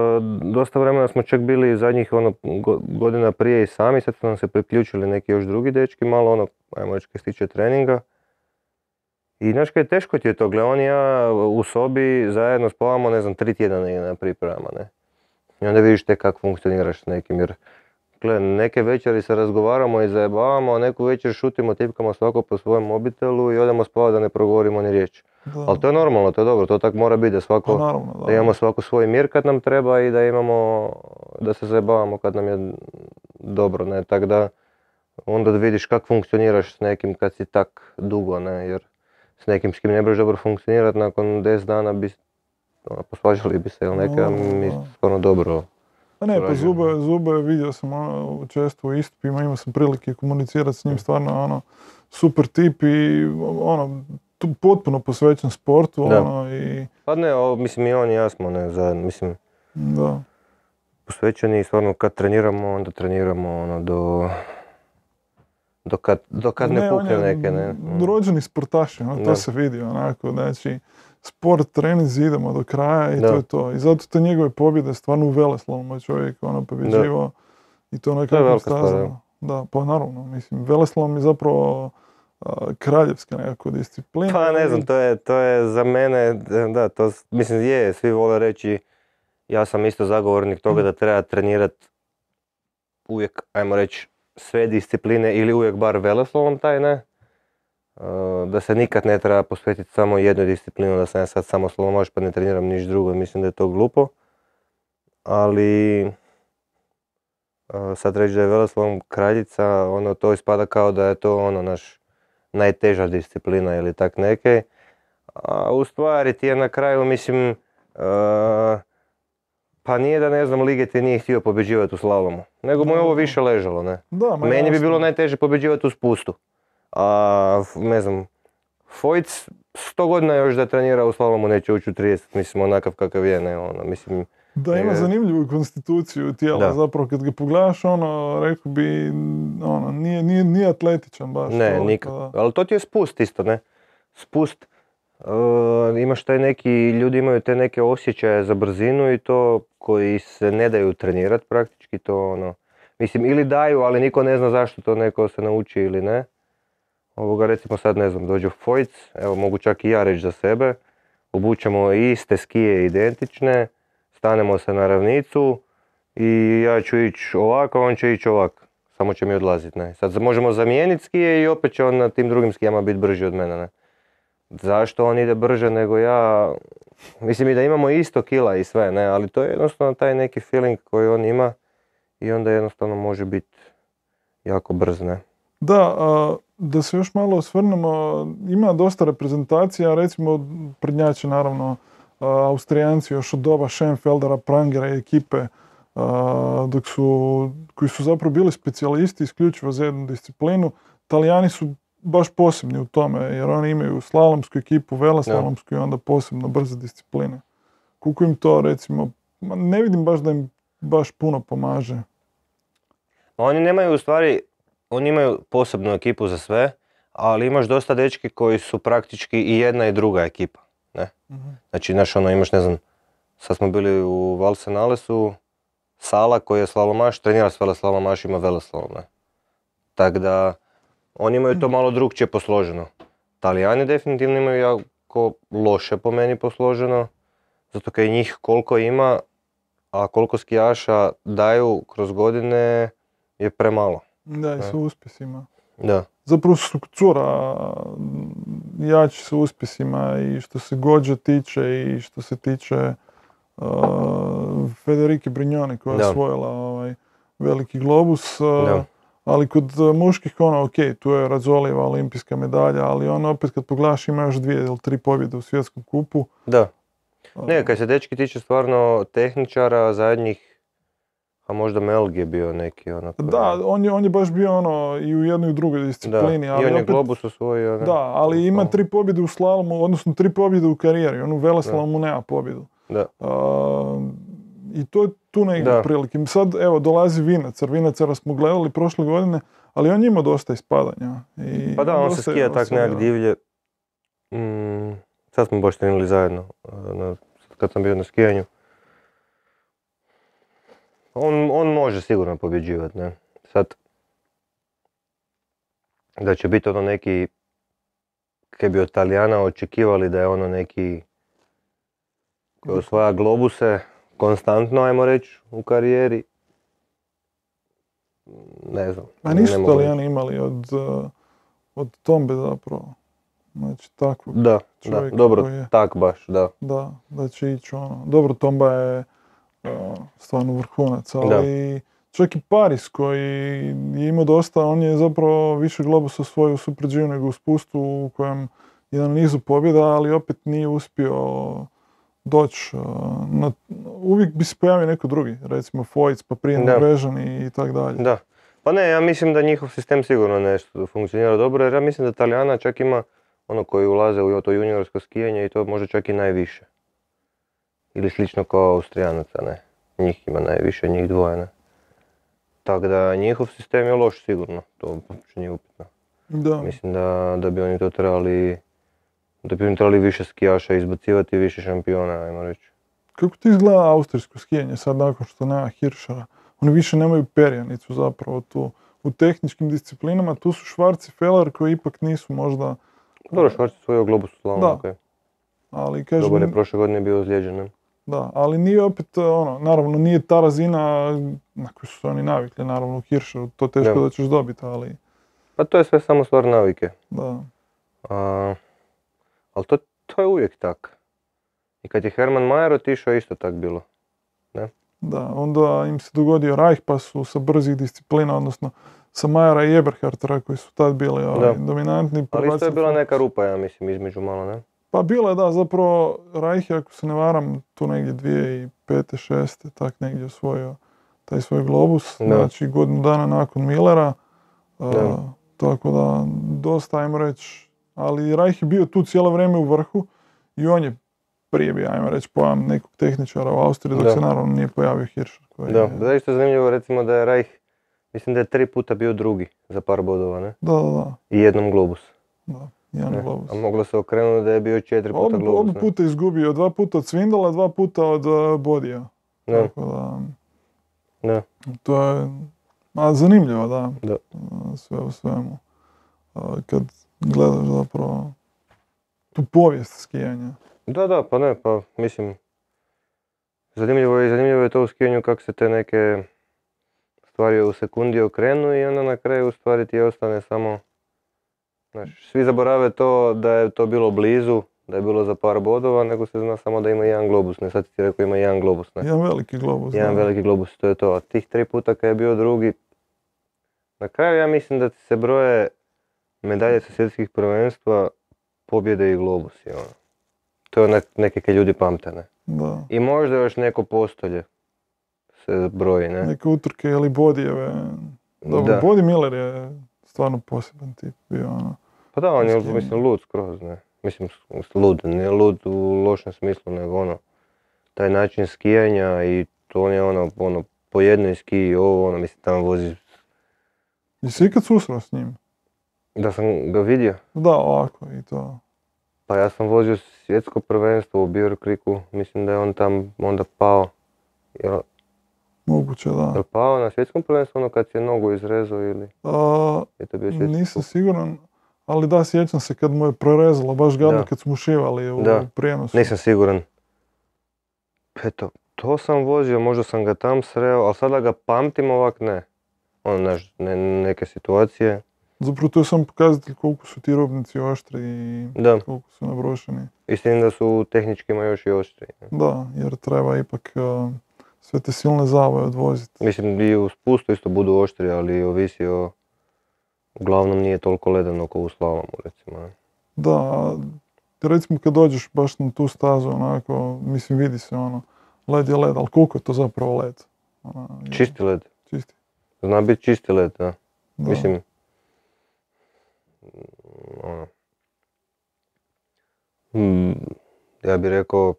dosta vremena smo čak bili zadnjih ono, go- godina prije i sami, sad su nam se priključili neki još drugi dečki, malo ono, ajmo reći kaj se tiče treninga. I znaš kaj, teško ti je to, gle, on i ja u sobi zajedno spavamo, ne znam, tri tjedna negdje na pripremama, ne. I onda vidiš te kako funkcioniraš s nekim, jer gle, neke večeri se razgovaramo i zajebavamo, a neku večer šutimo, tipkamo svako po svojem mobitelu i odemo spavati da ne progovorimo ni riječ. Da. Ali to je normalno, to je dobro, to tak mora biti da Pa svako, naravno, da. da imamo svako svoj mir kad nam treba i da imamo, da se zajebavamo kad nam je dobro, ne, tako da onda da vidiš kako funkcioniraš s nekim kad si tak dugo, ne, jer s nekim s kim ne budeš dobro funkcionirat, nakon 10 dana bi, ono, posvađali bi se ili neka, Normalno, mi stvarno dobro. Pa ne, pa. Zube, Zube vidio sam ono, često u istupima, imao sam prilike komunicirati s njim, stvarno ono, super tip i ono, tu potpuno posvećen sportu, Da. ono, i Pa ne, o, mislim i on i ja smo, ne, zajedno, mislim, da. posvećeni i stvarno kad treniramo, onda treniramo ono do, do kad, do kad ne, on pukne neke, ne. Mm. Rođeni sportaš, ono, to se vidi, onako, znači, sport, treninzi, idemo do kraja i Da. to je to. I zato te njegove pobjede stvarno u Veleslavom je čovjek, ono, pobjeđivao i to na stvar, stazama. Da, pa naravno, mislim, Veleslalom je zapravo a, kraljevska nekako disciplina. Pa ne znam, to je, to je za mene, da, to, mislim je, svi vole reći, ja sam isto zagovornik toga da treba trenirat uvijek, ajmo reći, sve discipline ili uvijek bar veleslalom taj, ne? E, Da se nikad ne treba posvetiti samo jednoj disciplini, da sam ja sad samo slalomaš pa ne treniram niš drugo, mislim da je to glupo. Ali e, sad reći da je veleslalom kraljica, ono to ispada kao da je to ono naš najteža disciplina ili tak neke. A u stvari ti je na kraju, mislim, e, pa nije da ne znam, Ligeti nije htio pobjeđivati u slalomu, nego mu je ovo više ležalo, ne. Da, ma Meni bi bilo najteže pobjeđivati u spustu. A, ne znam, Fojc, sto godina još da trenira u slalomu neće ući u 30, mislim, onakav kakav je, ne, ono, mislim, Da, ima zanimljivu konstituciju tijela, da. zapravo kad ga pogledaš, ono, rekao bi, ono, nije, nije, nije atletičan baš. ne, da. Ali to ti je spust isto, ne? Spust, e, imaš taj neki, ljudi imaju te neke osjećaje za brzinu i to koji se ne daju trenirati praktički, to ono, mislim, ili daju, ali niko ne zna zašto to neko se nauči ili ne. Ovoga, recimo sad, ne znam, dođe Fojc, evo mogu čak i ja reći za sebe, obučemo iste skije identične, stanemo se na ravnicu i ja ću ići ovako, on će ići ovako. Samo će mi odlaziti, ne. Sad možemo zamijeniti skije i opet će on na tim drugim skijama biti brži od mene, ne. Zašto on ide brže nego ja? Mislim i da imamo isto kila i sve, ne, ali to je jednostavno taj neki feeling koji on ima i onda jednostavno može biti jako brz, ne. Da, a, da se još malo osvrnemo, ima dosta reprezentacija, recimo prednjače naravno Austrijanci još od doba Schenfeldera, Prangera i ekipe, a, dok su, koji su zapravo bili specijalisti isključivo za jednu disciplinu. Talijani su baš posebni u tome, jer oni imaju slalomsku ekipu, veleslalomsku i onda posebno brze discipline. Koliko im to recimo, ma ne vidim baš da im baš puno pomaže. Ma Oni nemaju u stvari, oni imaju posebnu ekipu za sve, ali imaš dosta dečki koji su praktički i jedna i druga ekipa, ne. Znači, znaš, ono, imaš, ne znam, sad smo bili u Valsenalesu, Sala koji je slalomaš, trenira s veleslalomašima veleslalom, ne. Tako da, oni imaju to malo drugčije posloženo. Talijani definitivno imaju jako loše po meni posloženo, zato kaj njih koliko ima, a koliko skijaša daju kroz godine je premalo. Da, i sa uspjesima. Da, Zapravo su cura jači sa uspjesima i što se Gođa tiče i što se tiče uh, Federike Brignone koja je osvojila ovaj veliki globus. uh, Da. Ali kod uh, muških ono, ok, tu je Razolijeva olimpijska medalja, ali on opet kad pogledaš ima još dvije ili tri pobjede u svjetskom kupu. da. Ne, kad se dečki tiče stvarno tehničara, zadnjih, a možda Melg je bio neki onako. Da, on je, on je baš bio ono i u jednoj i u drugoj da. disciplini, I ali on je opet, globus osvojio. ne? Da, ali ima tri pobjede u slalomu, odnosno tri pobjede u karijeri. On u veleslalomu nema pobjedu. Da. I to je tu negdje Da. otprilike. Sad, evo, dolazi Vinacar. Vinacara smo gledali prošle godine, ali on je imao dosta ispadanja. I Pa da, on se skija tak nekak divlje. Mm, sad smo baš trenili zajedno, a, na- kad sam bio na skijanju. On, on može sigurno pobjeđivati, ne. Sad, da će biti ono neki, kaj bi od Talijana očekivali da je ono neki koji osvaja globuse konstantno, ajmo reći, u karijeri. Ne znam. A nisu. Italijani imali od, uh, od Tombe zapravo. Znači takvog Da, da, dobro, koji je- tak baš, da. Da, da će ići ono. Dobro, Tomba je uh, stvarno vrhunac, ali čak i Paris koji je imao dosta, on je zapravo više globusa osvojio u Super G nego u spustu u kojem je na nizu pobjeda, ali opet nije uspio doći uh, na... Uvijek bi se pojavio neko drugi, recimo Foyc, pa prije Da. Norvežani i tako dalje. Da. Pa ne, ja mislim da njihov sistem sigurno nešto funkcionira dobro, jer ja mislim da Talijana čak ima ono koji ulaze u to juniorsko skijanje i to može čak i najviše. Ili slično kao Austrijanaca, ne. Njih ima najviše, njih dvoje, ne. Tako da njihov sistem je loš sigurno, to uopće nije upitno. Da. Mislim da, da bi oni to trebali, da bi oni trebali više skijaša izbacivati, više šampiona, ajmo reći. Kako ti izgleda austrijsko skijanje sad nakon što nema Hiršara? Oni više nemaju perjanicu zapravo tu. U tehničkim disciplinama tu su Švarc i Feller koji ipak nisu možda, Dobro, Švarc je svojio globus slalomu, Da. okej. ali Dobar je kažem, prošle godine bio ozlijeđen, ne? da, ali nije opet ono, naravno nije ta razina na koju su se oni navikli, naravno u Hirscharu, to teško Da. da ćeš dobiti, ali Pa to je sve samo stvar navike. da. A, ali to, to je uvijek tak. I kad je Herman Mayer otišao, isto tak bilo. Da, onda im se dogodio Reich pa su sa brzih disciplina, odnosno sa Majera i Eberhartera koji su tad bili ovaj, Da. dominantni. Ali isto je bila neka rupa, ja mislim, između malo, ne? Pa bilo je da, zapravo je, ako se ne varam, tu negdje 2005. 6. tak negdje osvojio taj svoj globus, Da. znači godinu dana nakon Millera. A, Da. tako da, dosta ajmo reći, ali Reich je bio tu cijelo vrijeme u vrhu i on je prije bio, ajmo reći, pojam nekog tehničara u Austriji, dok Da. se naravno nije pojavio Hirscher. Koji Da, je, da je zanimljivo recimo da je Reich, mislim da je tri puta bio drugi za par bodova, ne? da, da, da, I jednom globus. da, jedan ne? globus. A moglo se okrenuti da je bio četiri puta Oba, globus, oba puta izgubio, dva puta od Svindala, dva puta od uh, Bodija. Da, Tako da, da, to je ma, zanimljivo, da, da. uh, sve u svemu. Uh, kad gledaš zapravo tu povijest skijanja. Da, da, pa ne, pa mislim, zanimljivo je, zanimljivo je to u skijanju kako se te neke stvari u sekundi okrenu i onda na kraju u stvari ti ostane samo, znaš, svi zaborave to da je to bilo blizu, da je bilo za par bodova, nego se zna samo da ima jedan globus, ne sad ti rekao ima jedan globus, ne, Jedan veliki globus. jedan da. veliki globus, to je to, a tih tri puta kad je bio drugi, na kraju ja mislim da ti se broje medalje sa svjetskih prvenstva, pobjede i globusi, ono. To je onak neke kaj ljudi pamte, ne. Da. I možda još neko postolje se broji, ne? Neke utrke ili Bodijeve. Dobro, Da. Bodi Miller je stvarno poseban tip bio. Ono. Pa da, on je, mislim, lud skroz, ne? Mislim, lud, ne lud u lošem smislu, nego ono, taj način skijanja i to on je ono, ono, po jednoj skiji, ovo, ono, mislim, tamo vozi, Jesi ikad susreo s njim? Da sam ga vidio, Da, ovako i to. pa ja sam vozio svjetsko prvenstvo u Bear Creeku, mislim da je on tam onda pao, jel, Moguće, da. jel pao na svjetskom prvenstvu ono kad si je nogu izrezao ili A, je to bio nisam siguran, ali da, sjećam se kad mu je prorezalo, baš gadno Da. kad smo šivali u Da. prijenosu. Nisam siguran. Eto, to sam vozio, možda sam ga tam sreo, ali sada ga pamtim ovak ne. Ono, ne, neke situacije. Zapravo to je samo pokazatelj koliko su ti robnici oštri i koliko su nabrošeni. istina da su tehničkima još i oštriji. ne. Da, jer treba ipak uh, sve te silne zavoje odvoziti. Mislim i u spustu isto budu oštri, ali ovisi o... Uglavnom nije toliko ledano kao u slalomu, recimo. ne. Da, recimo kad dođeš baš na tu stazu, onako, mislim vidi se ono, led je led, ali koliko je to zapravo led? Je- Čisti led. Čisti. Zna biti čisti led, da. Da. Mislim, ono, mm, ja bih rekao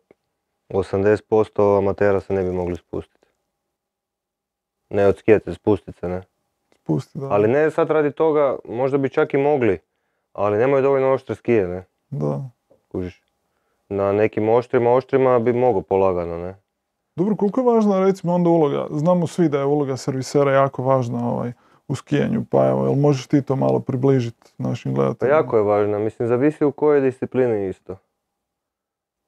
80% amatera se ne bi mogli spustiti. Ne od skijete, spustiti se, ne. Spusti, da. Ali ne sad radi toga, možda bi čak i mogli, ali nemaju dovoljno oštre skije, ne, Da. kužiš. Na nekim oštrima, oštrima bi mogao polagano, ne. Dobro, koliko je važna recimo onda uloga? Znamo svi da je uloga servisera jako važna ovaj, u skijanju, pa evo, jel možeš ti to malo približiti našim Pa gledateljima? jako je važno, mislim, zavisi u kojoj disciplini isto.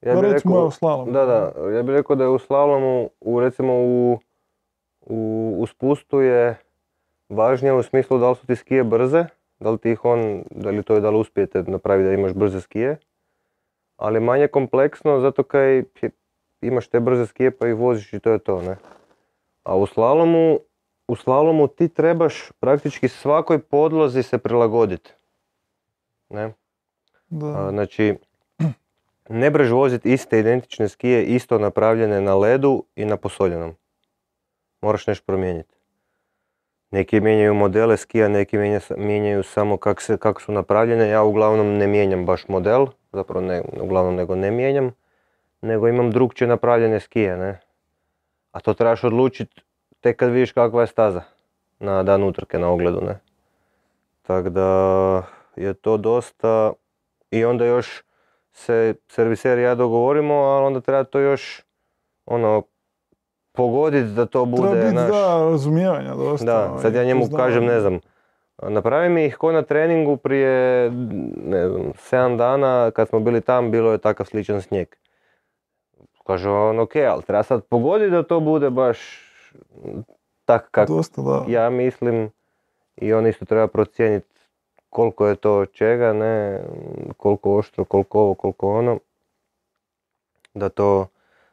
Ja Pa bih recimo rekao- evo slalom. Da, da, ja bih rekao da je u slalomu, u, recimo u, u, u spustu je važnije u smislu da li su ti skije brze da li ti ih on, da li to je da li uspijete napraviti da imaš brze skije, ali manje kompleksno zato kaj imaš te brze skije pa ih voziš i to je to, ne. A u slalomu, u slalomu ti trebaš praktički svakoj podlozi se prilagoditi. Ne? Da. znači, ne breš voziti iste identične skije, isto napravljene na ledu i na posoljenom. Moraš nešto promijeniti. Neki mijenjaju modele skija, neki mijenjaju samo kako, se, kako su napravljene. Ja uglavnom ne mijenjam baš model, zapravo ne, uglavnom nego ne mijenjam, nego imam drugčije napravljene skije, ne. A to trebaš odlučiti tek kad vidiš kakva je staza na dan utrke na ogledu, ne. Tako da je to dosta i onda još se serviser i ja dogovorimo, ali onda treba to još ono pogoditi da to bude Treba biti, naš... da, razumijevanja dosta. Da, ovaj, sad ja njemu kažem, ne znam, napravi mi ih ko na treningu prije, ne znam, 7 dana kad smo bili tam, bilo je takav sličan snijeg. Kaže on, ok, ali treba sad pogoditi da to bude baš tak kako ja mislim i on isto treba procijeniti koliko je to čega, ne, koliko oštro, koliko ovo, koliko ono, da to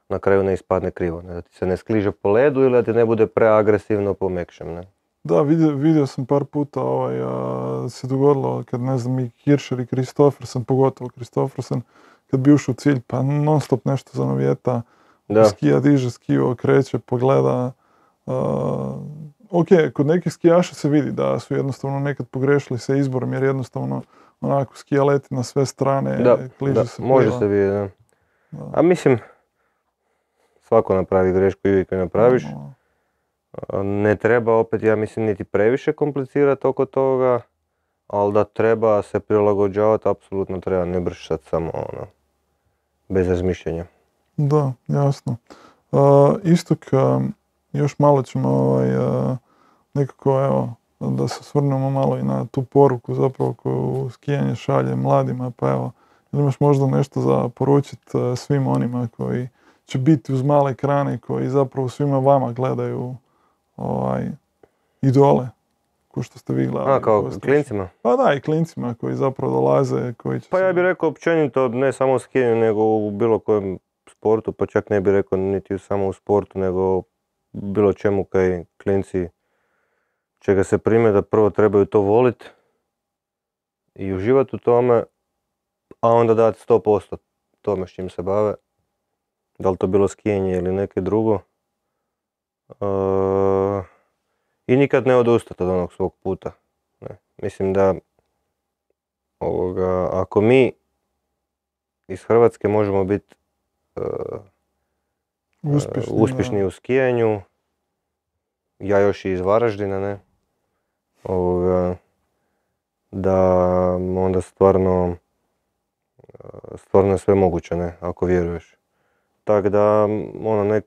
na kraju ne ispadne krivo, ne, da ti se ne skliže po ledu ili da ti ne bude preagresivno po mekšem, ne. Da, vidio, vidio sam par puta ovaj, a, se dogodilo kad ne znam i Kiršer i Kristofersen, pogotovo Kristofersen, kad bi ušao u cilj pa non stop nešto zanavijeta, Da, skija diže, skiju okreće, pogleda. Ok, kod nekih skijaša se vidi da su jednostavno nekad pogrešili sa izborom jer jednostavno onako skija leti na sve strane, da, kliže da, se može se vidjeti, da. Da. A mislim, svako napravi grešku i uvijek ju napraviš. Ne treba opet, ja mislim, niti previše komplicirati oko toga, ali da treba se prilagođavati, apsolutno treba, ne brš sad samo ono, bez razmišljanja. Da, jasno. A, Istok, još malo ćemo ovaj, a, nekako evo, da se osvrnemo malo i na tu poruku zapravo koju skijanje šalje mladima, pa evo, imaš možda nešto za poručiti a, svim onima koji će biti uz male ekrane, koji zapravo svima vama gledaju ovaj, idole, ko što ste vi gledali. A, kao klincima? Pa da, i klincima koji zapravo dolaze, koji će Pa ja bih rekao općenito, ne samo u skijanju, nego u bilo kojem sportu, pa čak ne bih rekao niti samo u sportu, nego bilo čemu kaj klinci čega se prime da prvo trebaju to voliti i uživati u tome, a onda dati 100% tome s čim se bave. Da li to bilo skijanje ili neke drugo. E, I nikad ne odustati od onog svog puta. Ne. Mislim da ovoga, ako mi iz Hrvatske možemo biti e, uspješni. e, uspješni da. u skijanju, ja još i iz Varaždina, ne, ovoga, da onda stvarno, e, stvarno je sve moguće, ne, ako vjeruješ. Tako da, ono, nek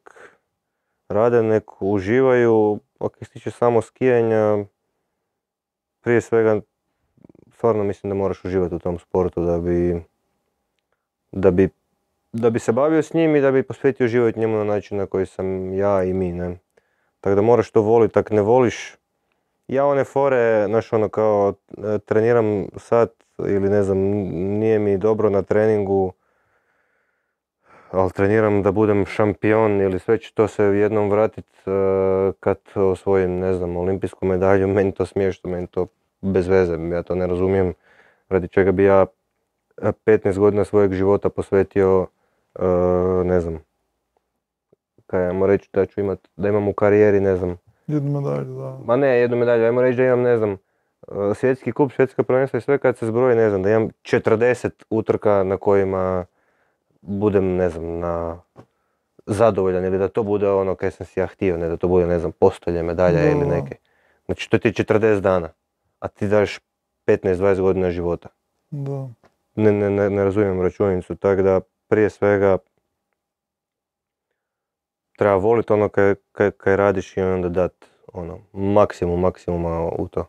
rade, nek uživaju, ako se tiče samo skijanja, prije svega, stvarno mislim da moraš uživati u tom sportu da bi, da bi, da bi se bavio s njim i da bi posvetio život njemu na način na koji sam ja i mi, ne. Tako da moraš to voliti, ako ne voliš, ja one fore, znaš ono kao e, treniram sat ili ne znam, nije mi dobro na treningu, ali treniram da budem šampion ili sve će to se jednom vratit e, kad osvojim, ne znam, olimpijsku medalju, meni to smiješno, meni to bez veze, ja to ne razumijem, radi čega bi ja e, 15 godina svojeg života posvetio, e, ne znam, kaj ajmo reći da ću imat, da imam u karijeri, ne znam, Jednu medalju, da. Ma ne, jednu medalju, ajmo reći da imam, ne znam, e, svjetski kup, svjetska prvenstva i sve kad se zbroji, ne znam, da imam 40 utrka na kojima budem, ne znam, na zadovoljan ili da to bude ono kaj sam si ja htio, ne da to bude, ne znam, postolje, medalja Da, ili neke. Znači to ti je 40 dana, a ti daš 15-20 godina života. Da. Ne, ne, ne, ne razumijem računicu, tako da prije svega treba voliti ono kaj, kaj, kaj radiš i onda dat ono, maksimum maksimuma u to.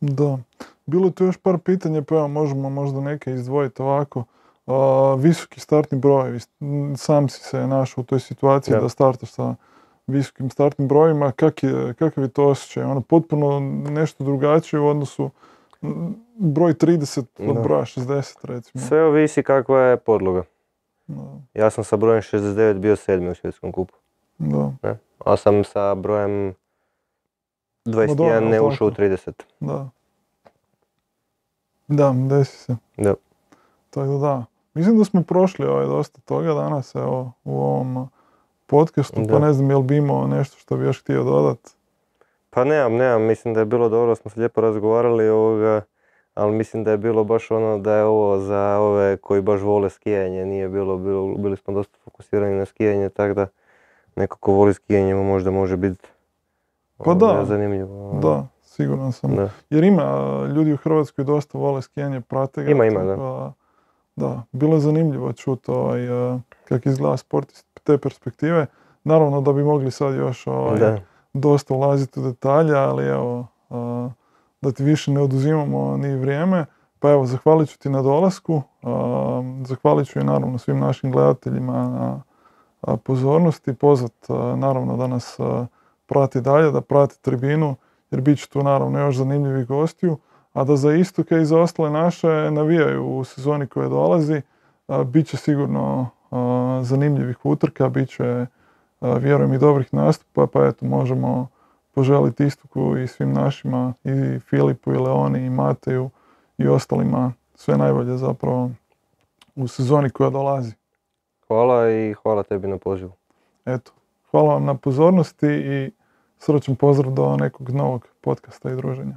Da. Bilo tu još par pitanja, pa evo možemo možda neke izdvojiti ovako. A, visoki startni brojevi, sam si se našao u toj situaciji Da. da startaš sa visokim startnim brojima, kak je, kakav je to osjećaj? Ono potpuno nešto drugačije u odnosu broj 30 od broja 60 recimo. Sve ovisi kakva je podloga. Da, Ja sam sa brojem 69 bio sedmi u svjetskom kupu. da, Ne? A sam sa brojem 21 Madonna, ne ušao u tako? 30. da. Da, desi se. Da. Tako da da. Mislim da smo prošli ovaj, dosta toga danas evo, u ovom podcastu, pa Da. ne znam jel bi imao nešto što bi još htio dodat. Pa nemam, nemam, mislim da je bilo dobro, smo se lijepo razgovarali ovoga, ali mislim da je bilo baš ono da je ovo za ove koji baš vole skijanje, nije bilo, bilo bili smo dosta fokusirani na skijanje, tako da neko ko voli skijanje možda može biti Pa da, ovoga, zanimljivo. ono. Da, siguran sam. Da. Jer ima ljudi u Hrvatskoj dosta vole skijanje, prate ga. Ima, ima, da. Da, bilo je zanimljivo čuti ovaj, uh, kako izgleda sport iz te perspektive. Naravno da bi mogli sad još ovaj, Da. dosta ulaziti u detalje, ali evo, a, da ti više ne oduzimamo ni vrijeme. Pa evo, zahvalit ću ti na dolasku, a, zahvalit ću i naravno svim našim gledateljima na pozornosti, pozvat naravno da nas prati dalje, da prati tribinu, jer bit će tu naravno još zanimljivih gostiju, a da za istoke i za ostale naše navijaju u sezoni koja dolazi, bit će sigurno zanimljivih utrka, bit će vjerujem i dobrih nastupa, pa eto možemo poželiti istoku i svim našima, i Filipu, i Leoni, i Mateju, i ostalima sve najbolje zapravo u sezoni koja dolazi. Hvala i hvala tebi na pozivu. Eto, hvala vam na pozornosti i srčan pozdrav do nekog novog podcasta i druženja.